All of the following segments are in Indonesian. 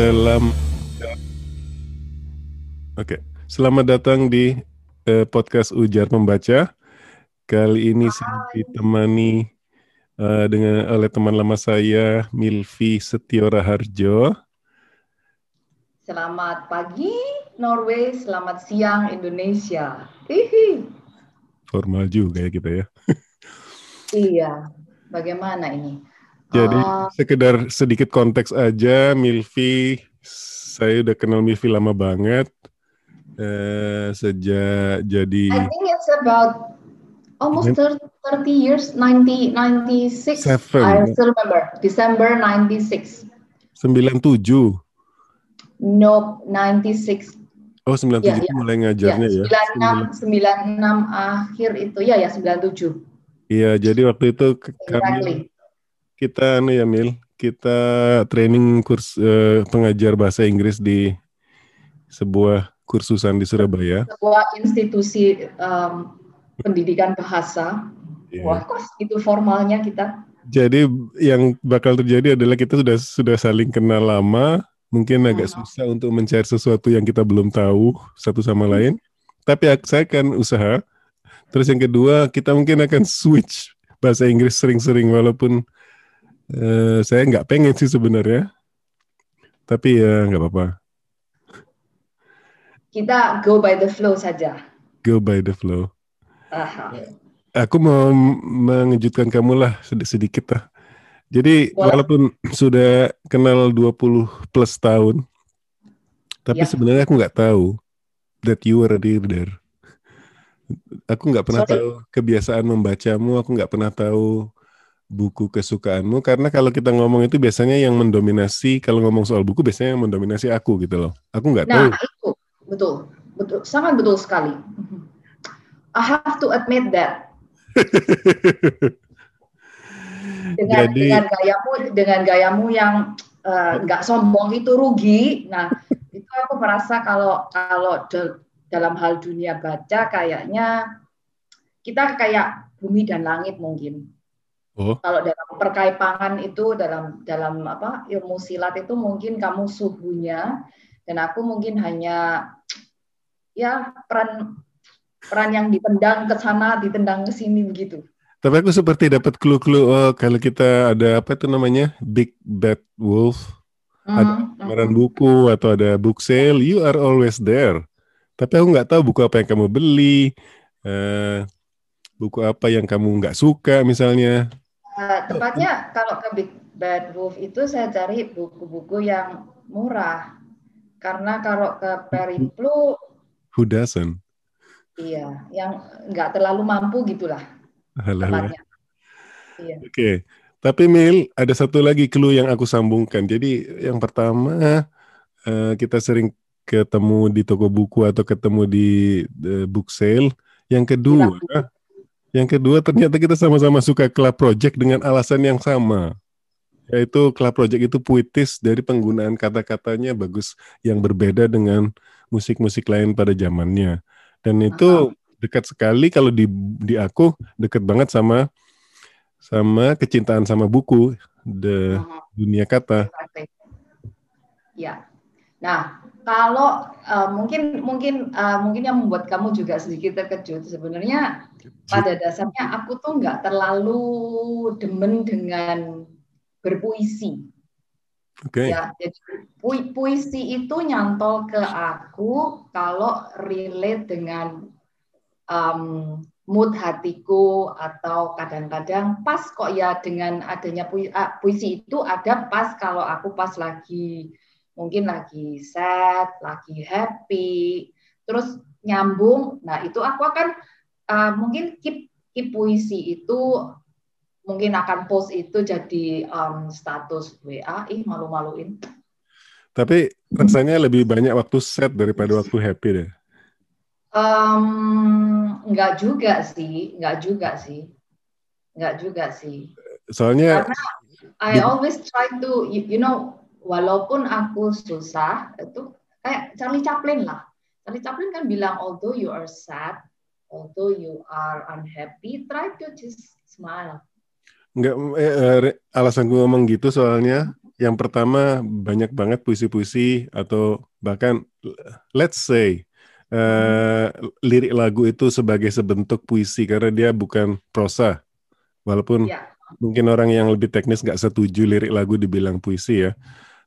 Selam Oke, selamat datang di uh, podcast Ujar Membaca. Kali ini saya ditemani uh, dengan oleh teman lama saya Milvi Setiora Harjo. Selamat pagi Norway, selamat siang Indonesia. Hihi. Formal juga ya kita ya. iya, bagaimana ini? Jadi uh, sekedar sedikit konteks aja, Milvi, saya udah kenal Milvi lama banget. Uh, sejak jadi I think it's about almost 30, 30 years 90 96 Seven. I still remember. December 96 97 Nope 96 Oh 97 ya, ya. mulai ngajarnya ya, ya. 96 96 akhir itu. Ya ya 97 Iya jadi waktu itu kami kita anu ya Mil kita training kurs uh, pengajar bahasa Inggris di sebuah kursusan di Surabaya. Sebuah institusi um, pendidikan bahasa. Yeah. Wah, kok itu formalnya kita. Jadi yang bakal terjadi adalah kita sudah sudah saling kenal lama, mungkin agak hmm. susah untuk mencari sesuatu yang kita belum tahu satu sama hmm. lain. Tapi saya akan usaha. Terus yang kedua, kita mungkin akan switch bahasa Inggris sering-sering walaupun uh, saya nggak pengen sih sebenarnya. Tapi ya nggak apa-apa kita go by the flow saja. Go by the flow. Aha. Aku mau mengejutkan kamu lah sedikit lah. Jadi Boleh. walaupun sudah kenal 20 plus tahun, tapi ya. sebenarnya aku nggak tahu that you were a reader. Aku nggak pernah Sorry? tahu kebiasaan membacamu, aku nggak pernah tahu buku kesukaanmu karena kalau kita ngomong itu biasanya yang mendominasi kalau ngomong soal buku biasanya yang mendominasi aku gitu loh. Aku nggak nah, tahu. Itu betul, betul, sangat betul sekali. I have to admit that. dengan Jadi, dengan gayamu dengan gayamu yang eh, nggak uh, sombong itu rugi. Nah, itu aku merasa kalau kalau dalam hal dunia baca kayaknya kita kayak bumi dan langit mungkin. Oh. Kalau dalam perkaipangan itu dalam dalam apa ilmu silat itu mungkin kamu suhunya dan aku mungkin hanya ya peran peran yang ditendang ke sana, ditendang ke sini begitu. Tapi aku seperti dapat clue-clue oh, kalau kita ada apa itu namanya Big Bad Wolf, mm -hmm. ada pameran buku atau ada book sale, you are always there. Tapi aku nggak tahu buku apa yang kamu beli, uh, buku apa yang kamu nggak suka misalnya. Uh, tepatnya kalau ke Big Bad Wolf itu saya cari buku-buku yang murah. Karena kalau ke Periplu Who doesn't? Iya, yang nggak terlalu mampu gitulah. Iya. Oke, okay. tapi Mil, ada satu lagi clue yang aku sambungkan. Jadi yang pertama uh, kita sering ketemu di toko buku atau ketemu di uh, book sale. Yang kedua, Gila. Yang kedua ternyata kita sama-sama suka club project dengan alasan yang sama yaitu club project itu puitis dari penggunaan kata-katanya bagus yang berbeda dengan musik-musik lain pada zamannya. Dan itu dekat sekali kalau di di aku dekat banget sama sama kecintaan sama buku the dunia kata. Ya. Nah, kalau uh, mungkin mungkin uh, mungkin yang membuat kamu juga sedikit terkejut sebenarnya pada dasarnya aku tuh nggak terlalu demen dengan berpuisi Okay. Ya, jadi pu puisi itu nyantol ke aku kalau relate dengan um, mood hatiku atau kadang-kadang pas kok ya dengan adanya puisi, uh, puisi itu ada pas kalau aku pas lagi mungkin lagi sad, lagi happy, terus nyambung. Nah itu aku akan uh, mungkin keep keep puisi itu mungkin akan post itu jadi um, status WA, ih malu-maluin. Tapi rasanya lebih banyak waktu set daripada waktu happy deh. Um, enggak juga sih, enggak juga sih, enggak juga sih. Soalnya Karena I always try to, you, you know, walaupun aku susah itu kayak Charlie Chaplin lah. Charlie Chaplin kan bilang, although you are sad, although you are unhappy, try to just smile Enggak, eh, eh, alasan gue ngomong gitu soalnya yang pertama banyak banget puisi-puisi atau bahkan let's say uh, lirik lagu itu sebagai sebentuk puisi karena dia bukan prosa. Walaupun yeah. mungkin orang yang lebih teknis nggak setuju lirik lagu dibilang puisi ya.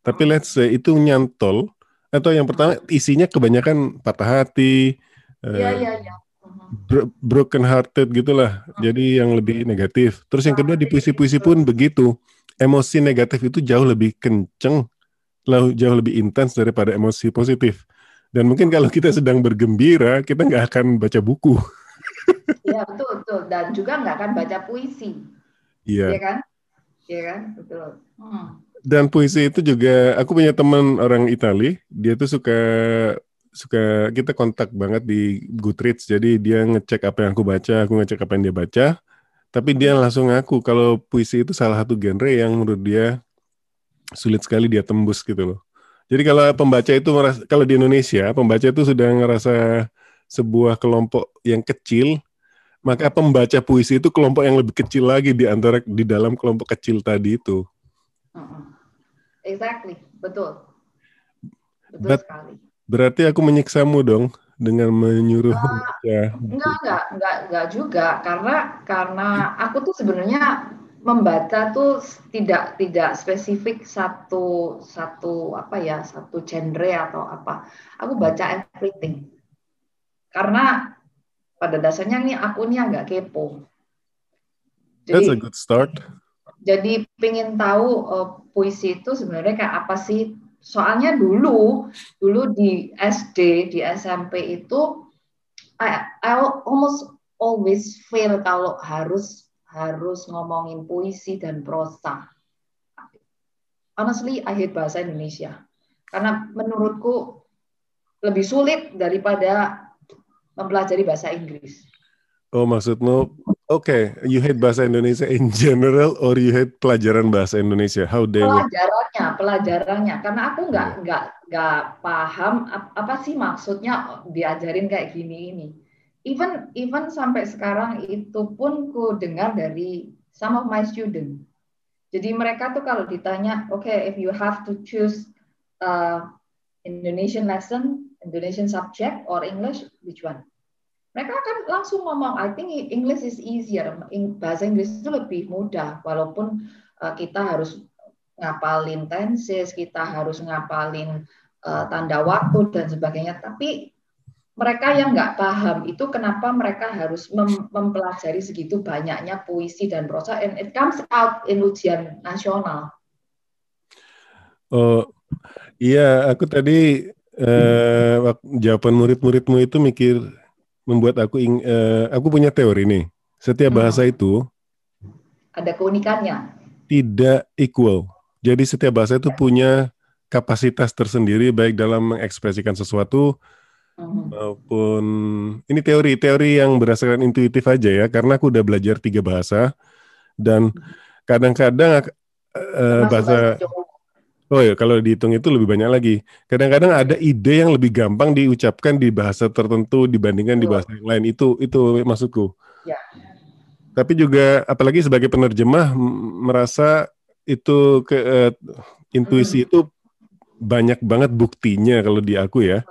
Tapi let's say itu nyantol atau yang pertama isinya kebanyakan patah hati, yeah, uh, yeah, yeah. broken hearted gitulah. Jadi yang lebih negatif. Terus yang kedua di puisi-puisi pun begitu. Emosi negatif itu jauh lebih kenceng, jauh lebih intens daripada emosi positif. Dan mungkin kalau kita sedang bergembira, kita nggak akan baca buku. Iya betul betul. Dan juga nggak akan baca puisi. Iya. Iya kan? Iya kan? Betul. Hmm. Dan puisi itu juga, aku punya teman orang Itali, dia tuh suka suka kita kontak banget di Goodreads. Jadi dia ngecek apa yang aku baca, aku ngecek apa yang dia baca. Tapi dia langsung ngaku kalau puisi itu salah satu genre yang menurut dia sulit sekali dia tembus gitu loh. Jadi kalau pembaca itu merasa, kalau di Indonesia pembaca itu sudah ngerasa sebuah kelompok yang kecil, maka pembaca puisi itu kelompok yang lebih kecil lagi di antara di dalam kelompok kecil tadi itu. Exactly, betul. Betul But, sekali. Berarti aku menyiksamu dong dengan menyuruh uh, Enggak, enggak, enggak, enggak juga karena karena aku tuh sebenarnya membaca tuh tidak tidak spesifik satu satu apa ya satu genre atau apa aku baca everything karena pada dasarnya nih aku nih agak kepo jadi, That's a good start. Jadi pengen tahu uh, puisi itu sebenarnya kayak apa sih? Soalnya dulu dulu di SD di SMP itu I, I almost always fail kalau harus harus ngomongin puisi dan prosa. Honestly, hate bahasa Indonesia. Karena menurutku lebih sulit daripada mempelajari bahasa Inggris. Oh, maksudmu, okay, you hate bahasa Indonesia in general or you hate pelajaran bahasa Indonesia? How they Pelajarannya, pelajarannya. Karena aku nggak yeah. nggak nggak paham apa sih maksudnya diajarin kayak gini ini even even sampai sekarang itu pun ku dengar dari some of my student. Jadi mereka tuh kalau ditanya, oke, okay, if you have to choose uh, Indonesian lesson, Indonesian subject or English, which one? Mereka akan langsung ngomong, I think English is easier. Bahasa Inggris itu lebih mudah, walaupun uh, kita harus ngapalin tenses, kita harus ngapalin uh, tanda waktu dan sebagainya. Tapi mereka yang nggak paham itu kenapa mereka harus mem mempelajari segitu banyaknya puisi dan prosa and it comes out in ujian nasional. Oh iya, aku tadi eh, jawaban murid-muridmu itu mikir membuat aku ing, eh, aku punya teori nih. Setiap hmm. bahasa itu ada keunikannya. Tidak equal. Jadi setiap bahasa itu ya. punya kapasitas tersendiri baik dalam mengekspresikan sesuatu Hmm. maupun ini teori-teori yang berdasarkan intuitif aja ya karena aku udah belajar tiga bahasa dan kadang-kadang uh, bahasa oh ya kalau dihitung itu lebih banyak lagi kadang-kadang ada ide yang lebih gampang diucapkan di bahasa tertentu dibandingkan di bahasa yang lain itu itu maksudku ya. tapi juga apalagi sebagai penerjemah merasa itu ke uh, intuisi hmm. itu banyak banget buktinya kalau di aku ya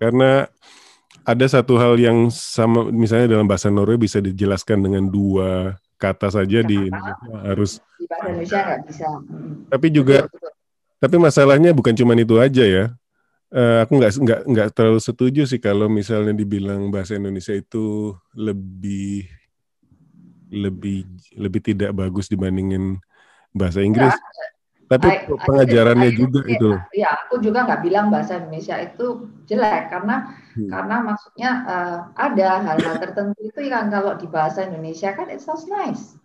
karena ada satu hal yang sama misalnya dalam bahasa Norwegia bisa dijelaskan dengan dua kata saja di Indonesia harus di bahasa Indonesia nggak bisa. Tapi juga betul, betul. Tapi masalahnya bukan cuma itu aja ya. Uh, aku nggak nggak nggak terlalu setuju sih kalau misalnya dibilang bahasa Indonesia itu lebih lebih lebih tidak bagus dibandingin bahasa Inggris. Enggak, tapi I, pengajarannya I, juga I, itu. Ya, aku juga nggak bilang bahasa Indonesia itu jelek karena hmm. karena maksudnya uh, ada hal-hal tertentu itu yang kalau di bahasa Indonesia kan it sounds nice.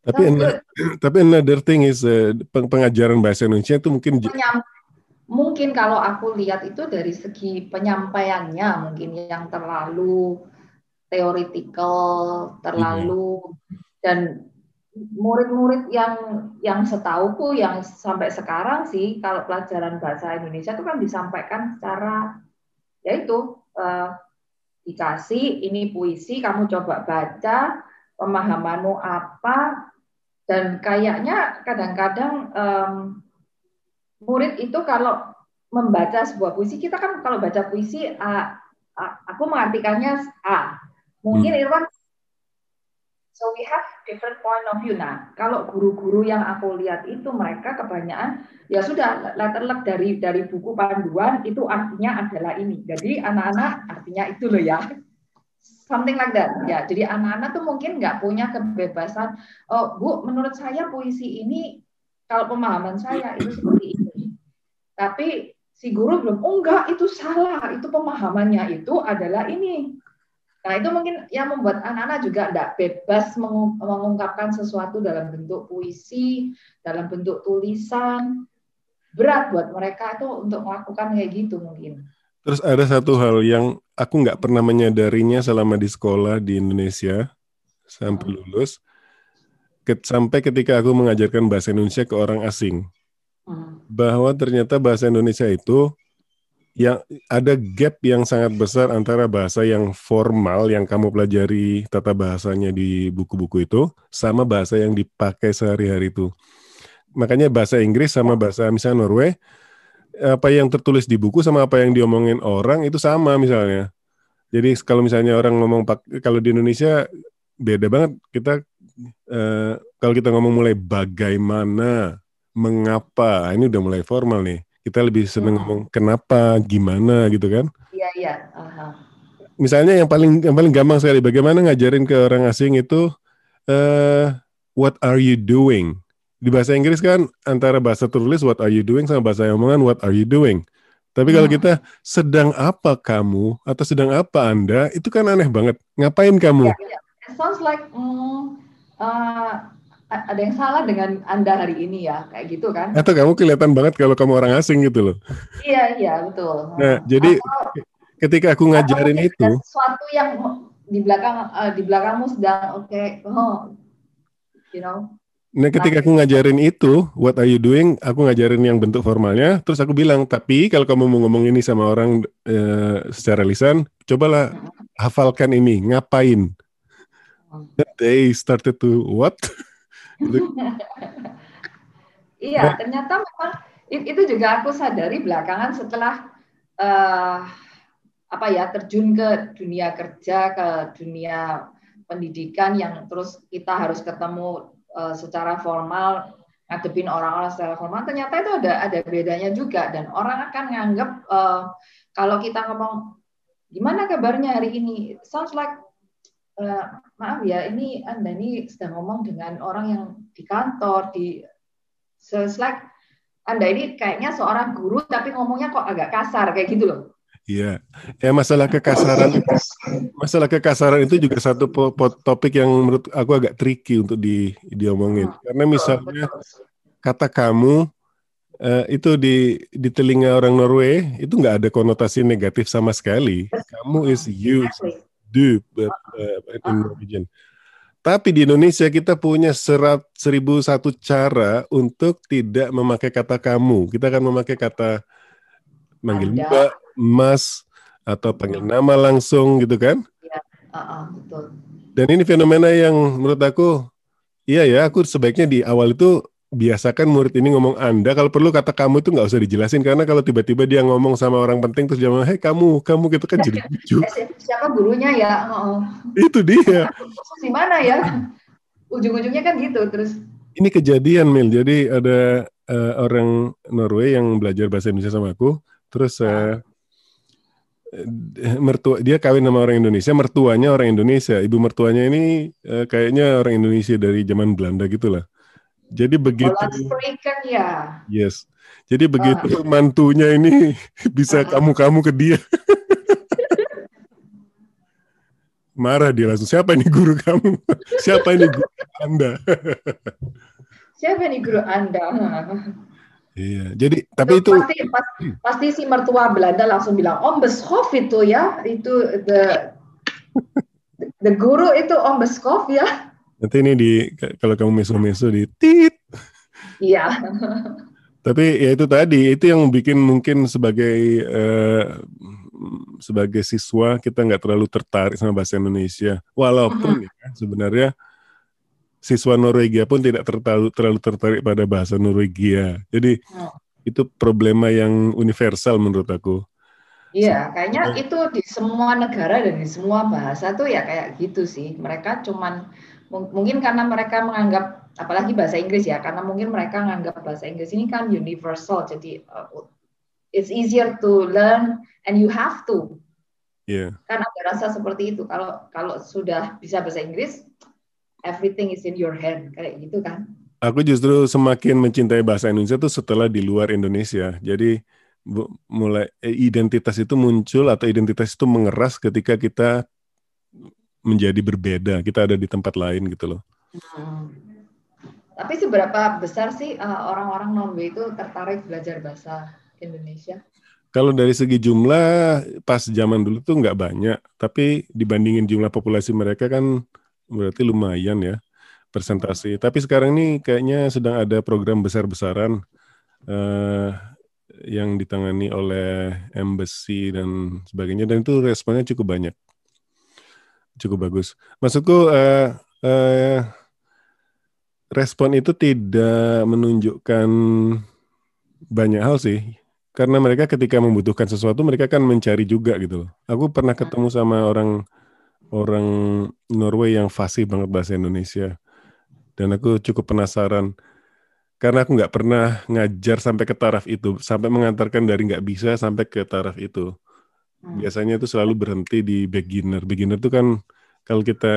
Tapi another, tapi another thing is uh, pengajaran bahasa Indonesia itu mungkin Penyam, mungkin kalau aku lihat itu dari segi penyampaiannya mungkin yang terlalu teoretikal, terlalu hmm. dan murid-murid yang yang setauku yang sampai sekarang sih kalau pelajaran bahasa Indonesia itu kan disampaikan secara yaitu uh, dikasih ini puisi kamu coba baca pemahamanmu apa dan kayaknya kadang-kadang um, murid itu kalau membaca sebuah puisi, kita kan kalau baca puisi, uh, uh, aku mengartikannya A. Mungkin hmm. Irwan So we have different point of view. Nah, kalau guru-guru yang aku lihat itu mereka kebanyakan ya sudah letterlek dari dari buku panduan itu artinya adalah ini. Jadi anak-anak artinya itu loh ya. Something like that. Ya, jadi anak-anak tuh mungkin nggak punya kebebasan. Oh, Bu, menurut saya puisi ini kalau pemahaman saya itu seperti ini. Tapi si guru belum, oh enggak, itu salah. Itu pemahamannya itu adalah ini Nah, itu mungkin yang membuat anak-anak juga tidak bebas mengungkapkan sesuatu dalam bentuk puisi, dalam bentuk tulisan. Berat buat mereka itu untuk melakukan kayak gitu mungkin. Terus ada satu hal yang aku nggak pernah menyadarinya selama di sekolah di Indonesia sampai hmm. lulus, sampai ketika aku mengajarkan bahasa Indonesia ke orang asing, hmm. bahwa ternyata bahasa Indonesia itu yang ada gap yang sangat besar antara bahasa yang formal yang kamu pelajari tata bahasanya di buku-buku itu sama bahasa yang dipakai sehari-hari itu. Makanya bahasa Inggris sama bahasa misalnya Norway apa yang tertulis di buku sama apa yang diomongin orang itu sama misalnya. Jadi kalau misalnya orang ngomong kalau di Indonesia beda banget kita eh, kalau kita ngomong mulai bagaimana, mengapa, ini udah mulai formal nih kita lebih seneng hmm. ngomong kenapa, gimana gitu kan? Iya iya. Uh-huh. Misalnya yang paling yang paling gampang sekali, bagaimana ngajarin ke orang asing itu uh, what are you doing? Di bahasa Inggris kan antara bahasa tulis what are you doing sama bahasa omongan what are you doing. Tapi kalau hmm. kita sedang apa kamu atau sedang apa anda itu kan aneh banget. Ngapain kamu? Yeah, yeah. It sounds like mm, uh, ada yang salah dengan Anda hari ini ya, kayak gitu kan? Atau kamu kelihatan banget kalau kamu orang asing gitu loh. Iya, iya, betul. Nah, jadi atau, ketika aku ngajarin itu sesuatu yang di belakang uh, di belakangmu sedang oke, okay, oh, you know. Nah, ketika aku ngajarin itu, what are you doing? Aku ngajarin yang bentuk formalnya, terus aku bilang, tapi kalau kamu mau ngomong ini sama orang uh, secara lisan, cobalah hafalkan ini, ngapain? They started to what? iya, ternyata memang itu juga aku sadari belakangan setelah uh, apa ya terjun ke dunia kerja, ke dunia pendidikan yang terus kita harus ketemu uh, secara formal ngadepin orang-orang secara formal ternyata itu ada ada bedanya juga dan orang akan nganggap uh, kalau kita ngomong gimana kabarnya hari ini sounds like uh, maaf ya, ini Anda ini sedang ngomong dengan orang yang di kantor, di so like Anda ini kayaknya seorang guru tapi ngomongnya kok agak kasar kayak gitu loh. Iya, ya masalah kekasaran, masalah kekasaran itu juga satu topik yang menurut aku agak tricky untuk di diomongin. Hmm. Karena misalnya kata kamu uh, itu di di telinga orang Norway itu nggak ada konotasi negatif sama sekali. Kamu is you, do uh, uh, in Norwegian. Tapi di Indonesia kita punya serat seribu satu cara untuk tidak memakai kata kamu. Kita akan memakai kata manggil mbak, mas, atau panggil nama langsung gitu kan? Ya, uh, uh, betul. Dan ini fenomena yang menurut aku, iya ya, aku sebaiknya di awal itu biasakan murid ini ngomong Anda, kalau perlu kata kamu itu nggak usah dijelasin karena kalau tiba-tiba dia ngomong sama orang penting terus dia ngomong, hei kamu, kamu gitu kan jadi lucu. Siapa gurunya ya? Oh. Itu dia. Di mana ya? Ujung-ujungnya kan gitu terus. Ini kejadian Mil, jadi ada uh, orang Norway yang belajar bahasa Indonesia sama aku, terus uh, mertua dia kawin sama orang Indonesia, mertuanya orang Indonesia, ibu mertuanya ini uh, kayaknya orang Indonesia dari zaman Belanda gitulah. Jadi begitu. ya. Yes. Jadi begitu uh. mantunya ini bisa kamu-kamu uh. ke dia. Marah dia langsung. Siapa ini guru kamu? Siapa ini guru Anda? Siapa ini guru Anda? Iya, jadi tapi itu, pasti, pasti, pasti si mertua Belanda langsung bilang Om Beskov itu ya, itu the the guru itu Om Beskov ya. Nanti ini di kalau kamu meso-meso di tit. Iya. Tapi ya itu tadi itu yang bikin mungkin sebagai uh, sebagai siswa kita nggak terlalu tertarik sama bahasa Indonesia. Walaupun uh -huh. ya, sebenarnya siswa Norwegia pun tidak terlalu terlalu tertarik pada bahasa Norwegia. Jadi uh itu problema yang universal menurut aku. Iya, kayaknya itu di semua negara dan di semua bahasa tuh ya kayak gitu sih. Mereka cuman mungkin karena mereka menganggap apalagi bahasa Inggris ya, karena mungkin mereka menganggap bahasa Inggris ini kan universal, jadi uh, it's easier to learn and you have to. Yeah. Kan ada rasa seperti itu. Kalau kalau sudah bisa bahasa Inggris, everything is in your hand kayak gitu kan. Aku justru semakin mencintai bahasa Indonesia tuh setelah di luar Indonesia. Jadi mulai eh, identitas itu muncul atau identitas itu mengeras ketika kita menjadi berbeda, kita ada di tempat lain gitu loh. Hmm. Tapi seberapa besar sih uh, orang-orang non-W itu tertarik belajar bahasa Indonesia? Kalau dari segi jumlah pas zaman dulu tuh nggak banyak, tapi dibandingin jumlah populasi mereka kan berarti lumayan ya presentasi. Tapi sekarang ini kayaknya sedang ada program besar-besaran uh, yang ditangani oleh embassy dan sebagainya. Dan itu responnya cukup banyak. Cukup bagus. Maksudku uh, uh, respon itu tidak menunjukkan banyak hal sih. Karena mereka ketika membutuhkan sesuatu mereka kan mencari juga gitu aku pernah ketemu sama orang orang Norway yang fasih banget bahasa Indonesia dan aku cukup penasaran karena aku nggak pernah ngajar sampai ke taraf itu, sampai mengantarkan dari nggak bisa sampai ke taraf itu. Hmm. Biasanya itu selalu berhenti di beginner. Beginner itu kan kalau kita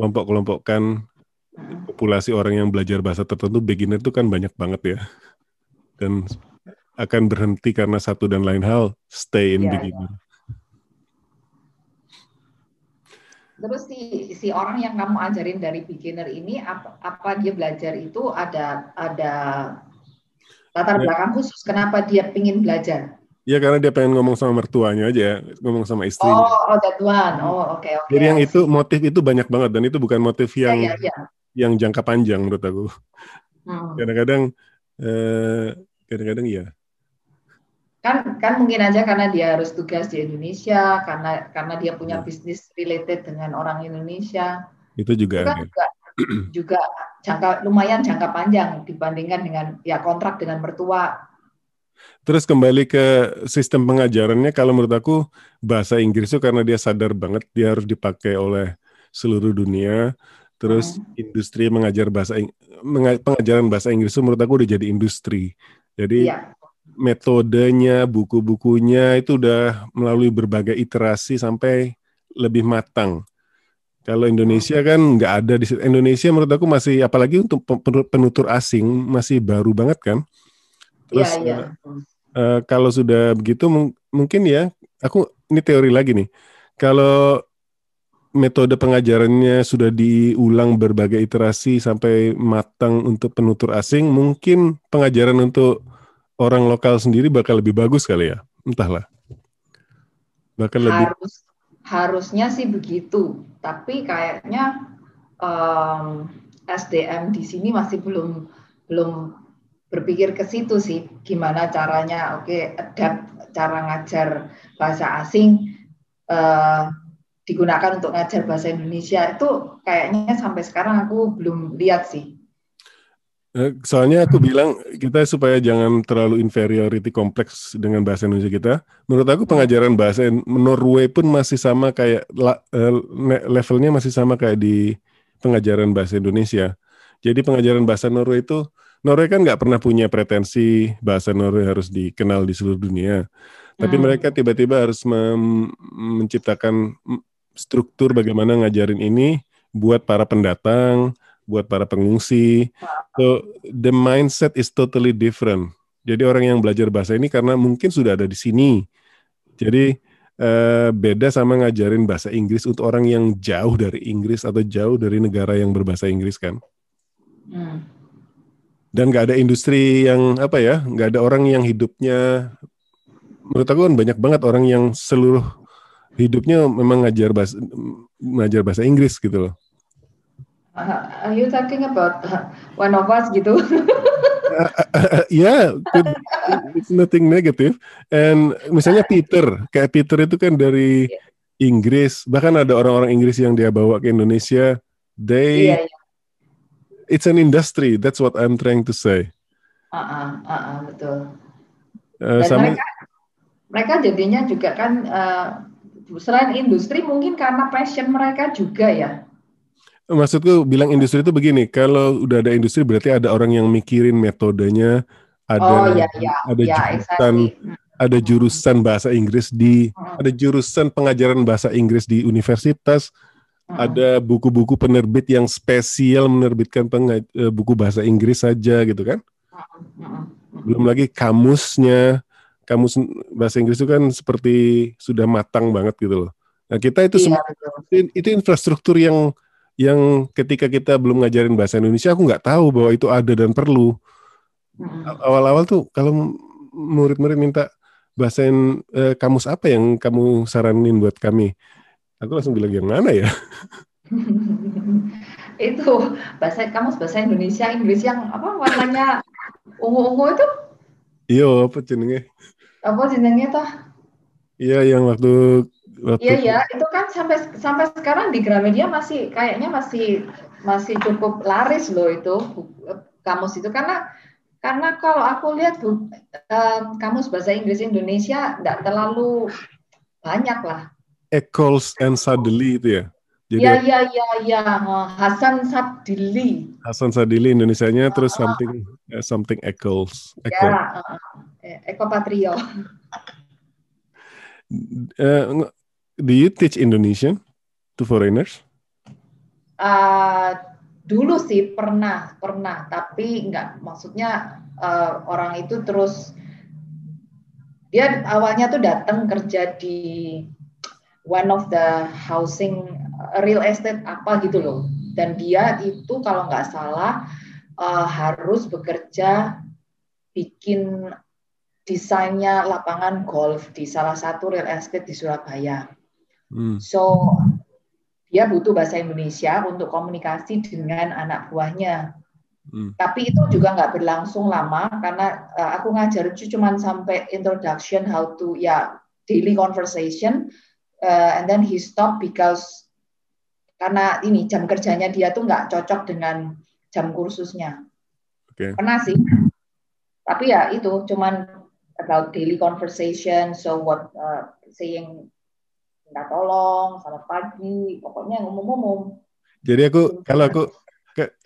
kelompok-kelompokkan hmm. populasi orang yang belajar bahasa tertentu, beginner itu kan banyak banget ya. Dan akan berhenti karena satu dan lain hal, stay in yeah, beginner. Yeah. Terus si si orang yang kamu ajarin dari beginner ini apa, apa dia belajar itu ada ada latar ya. belakang khusus kenapa dia pingin belajar? Ya karena dia pengen ngomong sama mertuanya aja, ngomong sama istrinya. Oh, oh that one. Oh, oke okay, oke. Okay. Jadi yang itu motif itu banyak banget dan itu bukan motif ya, yang ya, ya, ya. yang jangka panjang menurut aku. Hmm. Kadang-kadang eh, kadang-kadang ya kan kan mungkin aja karena dia harus tugas di Indonesia karena karena dia punya ya. bisnis related dengan orang Indonesia itu juga itu kan juga, juga jangka lumayan jangka panjang dibandingkan dengan ya kontrak dengan mertua Terus kembali ke sistem pengajarannya, kalau menurut aku bahasa Inggris itu karena dia sadar banget dia harus dipakai oleh seluruh dunia. Terus hmm. industri mengajar bahasa pengajaran bahasa Inggris itu menurut aku udah jadi industri. Jadi ya metodenya, buku-bukunya itu udah melalui berbagai iterasi sampai lebih matang. Kalau Indonesia kan nggak ada di Indonesia menurut aku masih apalagi untuk penutur asing masih baru banget kan. Terus ya, ya. Uh, kalau sudah begitu mungkin ya aku ini teori lagi nih. Kalau metode pengajarannya sudah diulang berbagai iterasi sampai matang untuk penutur asing, mungkin pengajaran untuk orang lokal sendiri bakal lebih bagus kali ya, entahlah. Bahkan lebih harus harusnya sih begitu, tapi kayaknya um, SDM di sini masih belum belum berpikir ke situ sih, gimana caranya, oke, okay, adapt cara ngajar bahasa asing uh, digunakan untuk ngajar bahasa Indonesia itu kayaknya sampai sekarang aku belum lihat sih. Eh, soalnya aku bilang kita supaya jangan terlalu inferiority kompleks dengan bahasa Indonesia kita. Menurut aku pengajaran bahasa Norway pun masih sama kayak eh, levelnya masih sama kayak di pengajaran bahasa Indonesia. Jadi pengajaran bahasa Norway itu Norway kan nggak pernah punya pretensi bahasa Norway harus dikenal di seluruh dunia. Tapi hmm. mereka tiba-tiba harus menciptakan struktur bagaimana ngajarin ini buat para pendatang, buat para pengungsi. So the mindset is totally different. Jadi orang yang belajar bahasa ini karena mungkin sudah ada di sini. Jadi uh, beda sama ngajarin bahasa Inggris untuk orang yang jauh dari Inggris atau jauh dari negara yang berbahasa Inggris kan. Hmm. Dan nggak ada industri yang apa ya, nggak ada orang yang hidupnya menurut aku kan banyak banget orang yang seluruh hidupnya memang ngajar bahasa ngajar bahasa Inggris gitu loh. Uh, are you talking about one of us gitu? uh, uh, yeah, it's nothing negative. And misalnya Peter, kayak Peter itu kan dari yeah. Inggris, bahkan ada orang-orang Inggris yang dia bawa ke Indonesia. They, yeah, yeah. it's an industry. That's what I'm trying to say. Uh, uh, uh, uh, betul. Dan sama, mereka mereka jadinya juga kan uh, selain industri mungkin karena passion mereka juga ya. Maksudku bilang industri itu begini, kalau udah ada industri berarti ada orang yang mikirin metodenya, ada oh, ya, ya, ada ya, jurusan exactly. ada jurusan bahasa Inggris di hmm. ada jurusan pengajaran bahasa Inggris di universitas, hmm. ada buku-buku penerbit yang spesial menerbitkan eh, buku bahasa Inggris saja gitu kan? Hmm. Belum lagi kamusnya, kamus bahasa Inggris itu kan seperti sudah matang banget gitu loh. Nah kita itu iya, semua itu infrastruktur yang yang ketika kita belum ngajarin bahasa Indonesia aku nggak tahu bahwa itu ada dan perlu. Awal-awal tuh kalau murid-murid minta bahasain eh, kamus apa yang kamu saranin buat kami, aku langsung bilang yang mana ya? itu bahasa kamus bahasa Indonesia Inggris yang apa warnanya ungu-ungu itu? Iya, apa jenenge? apa jenengnya toh iya yang waktu iya iya itu kan sampai sampai sekarang di Gramedia masih kayaknya masih masih cukup laris loh itu kamus itu karena karena kalau aku lihat bu, uh, kamus bahasa Inggris Indonesia tidak terlalu banyak lah. Eccles and Sadili itu ya? Jadi ya ya ya ya Hasan Sadili. Hasan Sadili Indonesianya uh, terus something uh, something Eccles. Eccles. Ya, uh, Eko Patrio. Uh, do you teach Indonesian to foreigners? Uh, dulu sih pernah, pernah, tapi enggak. Maksudnya uh, orang itu terus dia awalnya tuh datang kerja di one of the housing real estate apa gitu loh. Dan dia itu kalau nggak salah uh, harus bekerja bikin desainnya lapangan golf di salah satu real estate di Surabaya. Hmm. So dia butuh bahasa Indonesia untuk komunikasi dengan anak buahnya. Hmm. Tapi itu juga nggak berlangsung lama karena uh, aku ngajar itu cuma sampai introduction how to ya daily conversation uh, and then he stop because karena ini jam kerjanya dia tuh nggak cocok dengan jam kursusnya. Okay. Pernah sih. Tapi ya itu cuman about daily conversation so what uh, saying minta tolong selamat pagi pokoknya umum-umum jadi aku kalau aku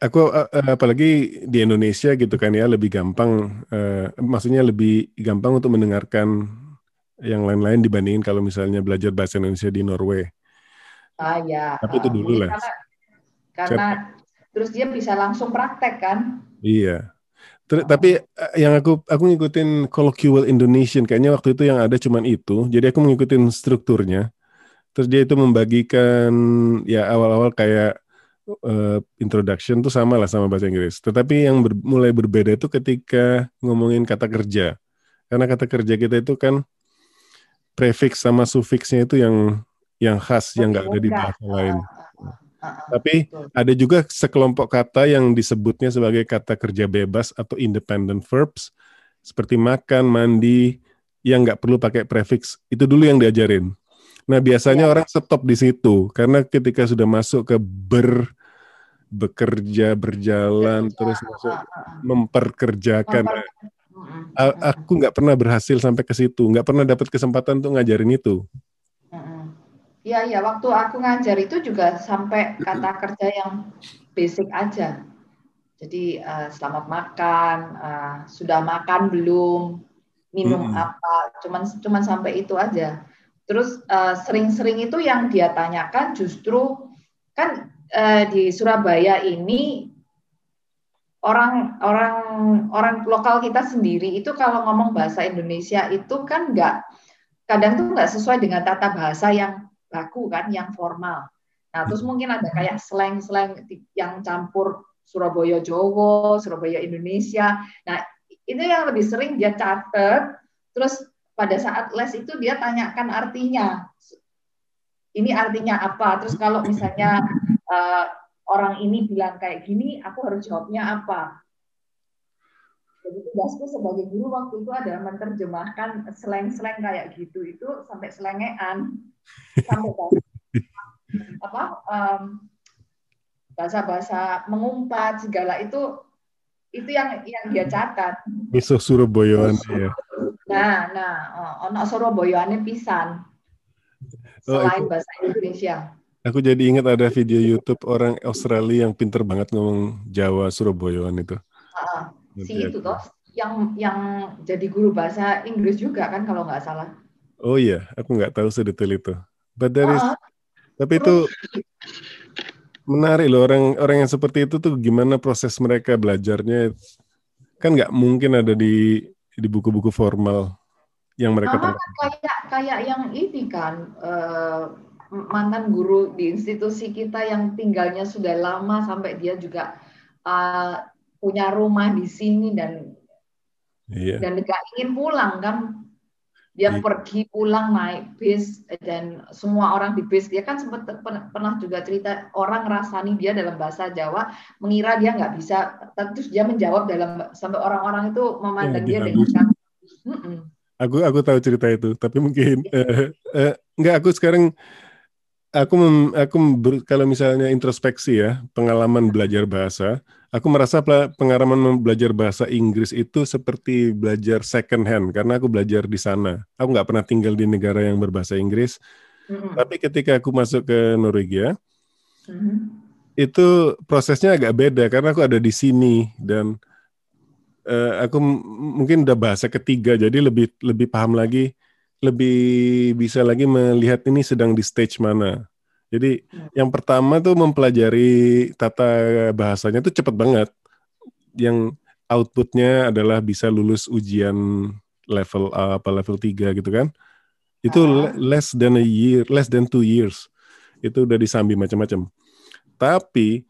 aku uh, uh, apalagi di Indonesia gitu kan ya lebih gampang uh, maksudnya lebih gampang untuk mendengarkan yang lain-lain dibandingin kalau misalnya belajar bahasa Indonesia di Norway. Ah ya. Tapi itu dulu lah. Karena, karena terus dia bisa langsung praktek kan? Iya. Ter tapi eh, yang aku aku ngikutin colloquial Indonesian kayaknya waktu itu yang ada cuman itu. Jadi aku mengikutin strukturnya. Terus dia itu membagikan ya awal-awal kayak uh, introduction tuh sama lah sama bahasa Inggris. Tetapi yang ber, mulai berbeda itu ketika ngomongin kata kerja. Karena kata kerja kita itu kan prefix sama sufiksnya itu yang yang khas yang nggak ada di bahasa lain. Tapi ada juga sekelompok kata yang disebutnya sebagai kata kerja bebas atau independent verbs seperti makan, mandi yang nggak perlu pakai prefix. Itu dulu yang diajarin. Nah biasanya ya. orang stop di situ karena ketika sudah masuk ke ber bekerja berjalan terus masuk memperkerjakan. Memper aku nggak pernah berhasil sampai ke situ, nggak pernah dapat kesempatan untuk ngajarin itu. Iya, iya. Waktu aku ngajar itu juga sampai kata kerja yang basic aja. Jadi uh, selamat makan, uh, sudah makan belum, minum hmm. apa, cuman cuman sampai itu aja. Terus eh, sering-sering uh, itu yang dia tanyakan justru kan uh, di Surabaya ini orang orang orang lokal kita sendiri itu kalau ngomong bahasa Indonesia itu kan nggak kadang tuh nggak sesuai dengan tata bahasa yang baku kan yang formal. Nah, terus mungkin ada kayak slang-slang yang campur Surabaya Jawa, Surabaya Indonesia. Nah, itu yang lebih sering dia catat, terus pada saat les itu dia tanyakan artinya. Ini artinya apa? Terus kalau misalnya uh, orang ini bilang kayak gini, aku harus jawabnya apa? Jadi tugasku sebagai guru waktu itu adalah menerjemahkan slang-slang kayak gitu itu sampai selengean sampai apa bahasa bahasa-bahasa mengumpat segala itu itu yang yang dia catat. Miso Surabaya ya. Nah, nah, oh, ono Surabaya pisan. Oh, Selain oh, bahasa Indonesia. Aku jadi ingat ada video YouTube orang Australia yang pinter banget ngomong Jawa Surabayaan itu. Uh, si itu toh yang yang jadi guru bahasa Inggris juga kan kalau nggak salah. Oh iya, aku nggak tahu sedetail itu. But there is, uh, tapi itu menarik loh orang orang yang seperti itu tuh gimana proses mereka belajarnya kan nggak mungkin ada di di buku-buku formal yang mereka kan kayak kayak yang ini kan uh, mantan guru di institusi kita yang tinggalnya sudah lama sampai dia juga uh, punya rumah di sini dan iya. dan nggak ingin pulang kan dia iya. pergi pulang naik bis dan semua orang di bis. Dia kan sempat pernah juga cerita orang rasani dia dalam bahasa Jawa mengira dia nggak bisa. Terus dia menjawab dalam sampai orang-orang itu memandang ya, dia dengan kan aku aku tahu cerita itu tapi mungkin uh, uh, nggak aku sekarang aku mem, aku ber, kalau misalnya introspeksi ya pengalaman belajar bahasa aku merasa pengalaman belajar bahasa Inggris itu seperti belajar second hand karena aku belajar di sana aku nggak pernah tinggal di negara yang berbahasa Inggris mm-hmm. tapi ketika aku masuk ke Norwegia mm-hmm. itu prosesnya agak beda karena aku ada di sini dan uh, aku mungkin udah bahasa ketiga jadi lebih lebih paham lagi lebih bisa lagi melihat ini sedang di stage mana. Jadi hmm. yang pertama tuh mempelajari tata bahasanya tuh cepet banget. Yang outputnya adalah bisa lulus ujian level A apa level 3 gitu kan. Itu uh. less than a year, less than two years. Itu udah disambi macam-macam. Tapi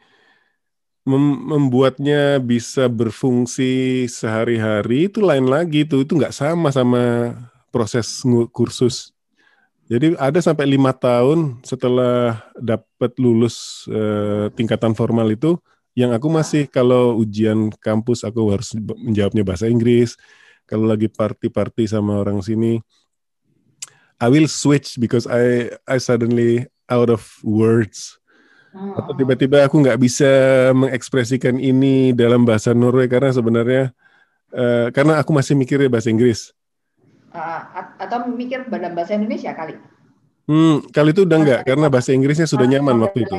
mem membuatnya bisa berfungsi sehari-hari itu lain lagi tuh itu nggak sama sama proses kursus. Jadi ada sampai lima tahun setelah dapat lulus eh, tingkatan formal itu, yang aku masih kalau ujian kampus aku harus menjawabnya bahasa Inggris. Kalau lagi party-party sama orang sini, I will switch because I I suddenly out of words. Atau oh. tiba-tiba aku nggak bisa mengekspresikan ini dalam bahasa Norway karena sebenarnya uh, karena aku masih mikirnya bahasa Inggris atau mikir dalam bahasa Indonesia kali? Hmm, kali itu udah enggak karena bahasa Inggrisnya sudah nyaman waktu itu.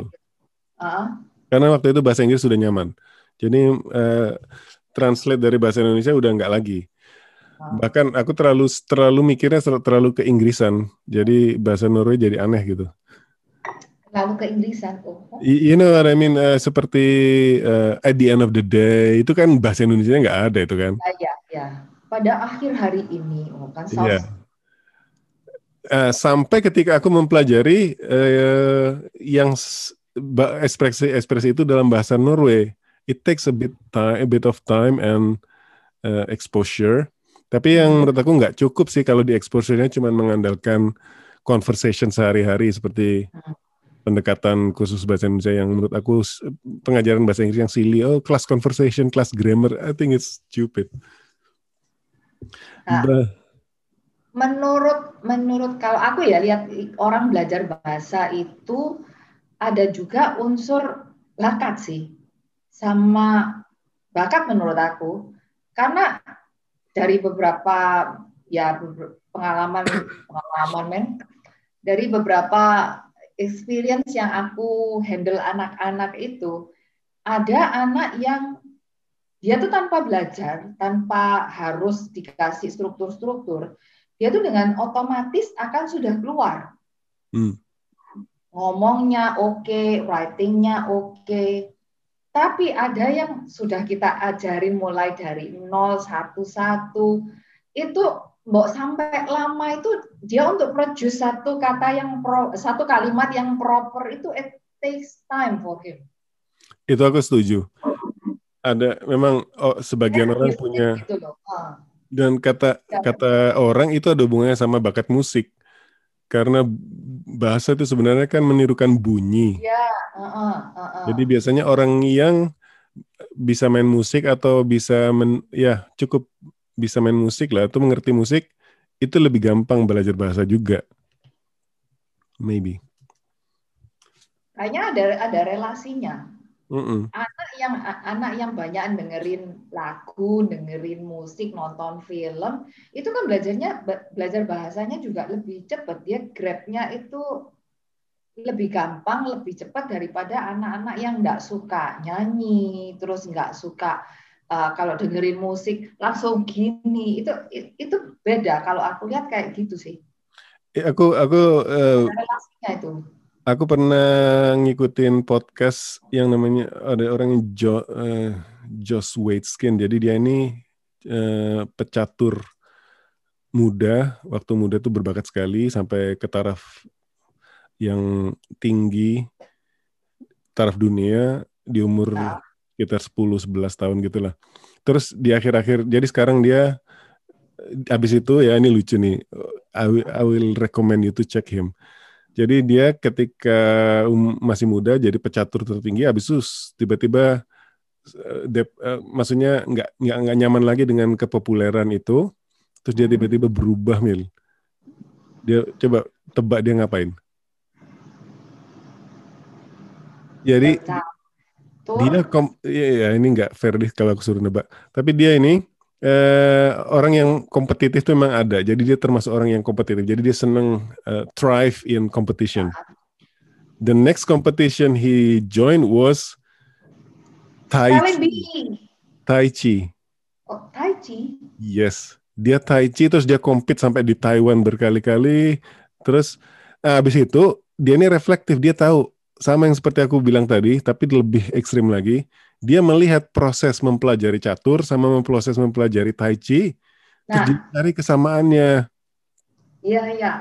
Uh. Karena waktu itu bahasa Inggris sudah nyaman. Jadi uh, translate dari bahasa Indonesia udah enggak lagi. Uh. Bahkan aku terlalu terlalu mikirnya terlalu ke Inggrisan. Jadi bahasa Norway jadi aneh gitu. Lalu ke Inggrisan. Oh. You know what I mean? Uh, seperti uh, at the end of the day itu kan bahasa Indonesia nggak ada itu kan? Iya, ya. ya pada akhir hari ini, oh kan yeah. uh, sampai ketika aku mempelajari uh, yang ekspresi ekspresi itu dalam bahasa Norway, it takes a bit time, a bit of time and uh, exposure. Tapi yang hmm. menurut aku nggak cukup sih kalau di exposure-nya cuma mengandalkan conversation sehari-hari seperti hmm. pendekatan khusus bahasa Indonesia yang menurut aku pengajaran bahasa Inggris yang silly, oh class conversation, class grammar, I think it's stupid. Nah, menurut menurut kalau aku ya lihat orang belajar bahasa itu ada juga unsur bakat sih sama bakat menurut aku. Karena dari beberapa ya pengalaman pengalaman men dari beberapa experience yang aku handle anak-anak itu ada anak yang dia tuh tanpa belajar, tanpa harus dikasih struktur-struktur, dia tuh dengan otomatis akan sudah keluar. Hmm. Ngomongnya oke, okay, writingnya oke, okay. tapi ada yang sudah kita ajarin mulai dari 0, 1, 1, itu mbok sampai lama itu dia untuk produce satu kata yang pro, satu kalimat yang proper itu it takes time for him. Itu aku setuju ada memang oh, sebagian ya, orang punya gitu ah. dan kata ya. kata orang itu ada hubungannya sama bakat musik karena bahasa itu sebenarnya kan menirukan bunyi. Ya, uh, uh, uh, uh. Jadi biasanya orang yang bisa main musik atau bisa men, ya cukup bisa main musik lah atau mengerti musik itu lebih gampang belajar bahasa juga. Maybe. Kayaknya ada ada relasinya Mm-mm. Anak yang anak yang banyak dengerin lagu, dengerin musik, nonton film, itu kan belajarnya belajar bahasanya juga lebih cepat. Dia grabnya itu lebih gampang, lebih cepat daripada anak-anak yang nggak suka nyanyi, terus nggak suka uh, kalau dengerin musik langsung gini. Itu itu beda. Kalau aku lihat kayak gitu sih. Aku aku uh, itu Aku pernah ngikutin podcast yang namanya ada orang yang jo, uh, Josh Waitzkin. Jadi dia ini uh, pecatur muda, waktu muda tuh berbakat sekali sampai ke taraf yang tinggi, taraf dunia di umur sekitar 10-11 tahun gitulah. Terus di akhir-akhir, jadi sekarang dia habis itu ya ini lucu nih. I will, I will recommend you to check him jadi dia ketika um, masih muda jadi pecatur tertinggi, habis itu tiba-tiba uh, uh, maksudnya nggak nggak nggak nyaman lagi dengan kepopuleran itu, terus dia tiba-tiba berubah mil. Dia coba tebak dia ngapain? Jadi dia kom, ya, ya ini nggak fair deh kalau aku suruh nebak. Tapi dia ini eh, orang yang kompetitif itu memang ada. Jadi dia termasuk orang yang kompetitif. Jadi dia senang uh, thrive in competition. The next competition he joined was Tai Chi. Tai Chi. Oh, Tai Chi. Yes. Dia Tai Chi terus dia compete sampai di Taiwan berkali-kali. Terus nah, habis itu dia ini reflektif, dia tahu sama yang seperti aku bilang tadi, tapi lebih ekstrim lagi dia melihat proses mempelajari catur sama proses mempelajari tai chi, nah, cari kesamaannya. Iya, iya.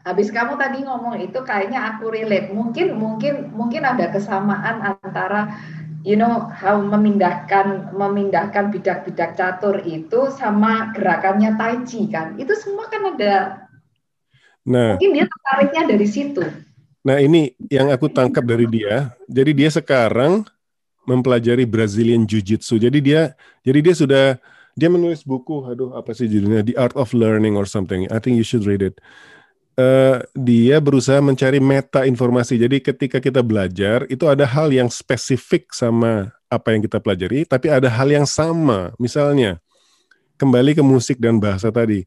Habis kamu tadi ngomong itu kayaknya aku relate. Mungkin mungkin mungkin ada kesamaan antara you know how memindahkan memindahkan bidak-bidak catur itu sama gerakannya tai chi kan. Itu semua kan ada Nah, mungkin dia tertariknya dari situ. Nah, ini yang aku tangkap dari dia. Jadi dia sekarang mempelajari Brazilian Jiu-Jitsu. Jadi dia jadi dia sudah dia menulis buku, aduh apa sih judulnya? The Art of Learning or something. I think you should read it. Uh, dia berusaha mencari meta informasi. Jadi ketika kita belajar itu ada hal yang spesifik sama apa yang kita pelajari, tapi ada hal yang sama. Misalnya kembali ke musik dan bahasa tadi.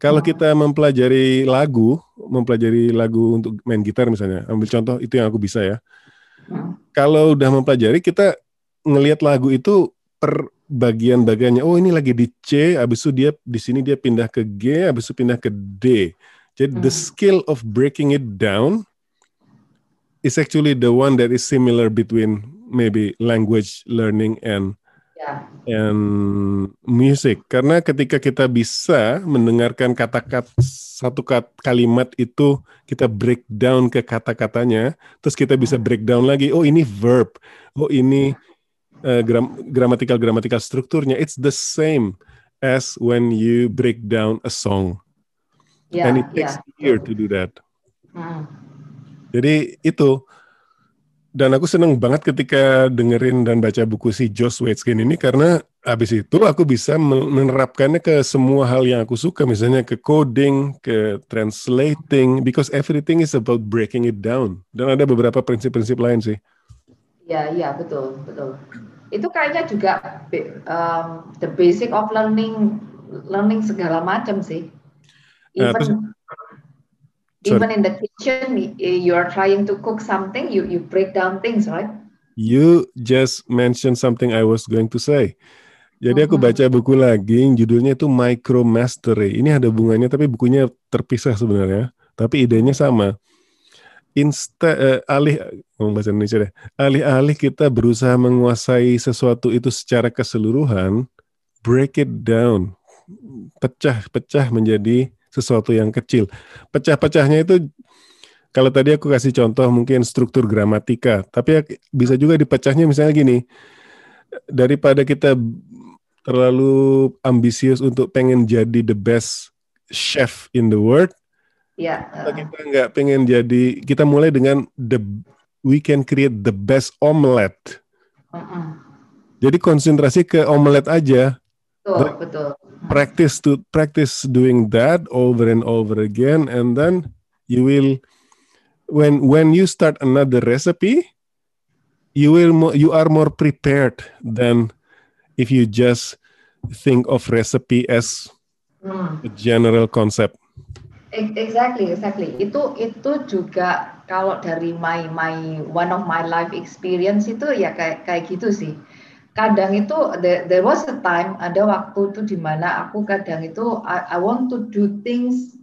Kalau kita mempelajari lagu, mempelajari lagu untuk main gitar misalnya, ambil contoh itu yang aku bisa ya kalau udah mempelajari kita ngelihat lagu itu per bagian-bagiannya. Oh ini lagi di C, habis itu dia di sini dia pindah ke G, habis itu pindah ke D. Jadi hmm. the skill of breaking it down is actually the one that is similar between maybe language learning and. And music. Karena ketika kita bisa mendengarkan kata-kata satu kat, kalimat itu kita breakdown ke kata-katanya, terus kita bisa breakdown lagi. Oh ini verb, oh ini uh, gram gramatikal gramatikal strukturnya. It's the same as when you break down a song, yeah, and it takes yeah. year to do that. Hmm. Jadi itu dan aku seneng banget ketika dengerin dan baca buku si Josh Waitzkin ini karena habis itu aku bisa menerapkannya ke semua hal yang aku suka misalnya ke coding, ke translating because everything is about breaking it down dan ada beberapa prinsip-prinsip lain sih. Ya, iya betul, betul. Itu kayaknya juga um, the basic of learning learning segala macam sih. Nah, Even even in the kitchen you are trying to cook something you you break down things right you just mentioned something i was going to say jadi aku mm-hmm. baca buku lagi judulnya itu Micro Mastery. Ini ada bunganya tapi bukunya terpisah sebenarnya. Tapi idenya sama. Insta uh, alih ngomong bahasa Indonesia deh. Alih-alih kita berusaha menguasai sesuatu itu secara keseluruhan, break it down. Pecah-pecah menjadi sesuatu yang kecil. Pecah-pecahnya itu kalau tadi aku kasih contoh mungkin struktur gramatika, tapi ya bisa juga dipecahnya misalnya gini. Daripada kita terlalu ambisius untuk pengen jadi the best chef in the world, ya. Uh. kita nggak pengen jadi, kita mulai dengan the we can create the best omelette. Uh -uh. Jadi konsentrasi ke omelet aja. Betul, betul practice to practice doing that over and over again and then you will when when you start another recipe you will mo you are more prepared than if you just think of recipe as hmm. a general concept. Exactly, exactly. Itu itu juga kalau dari my my one of my life experience itu ya kayak kayak gitu sih. Kadang itu there, there was a time ada waktu itu di mana aku kadang itu I, I want to do things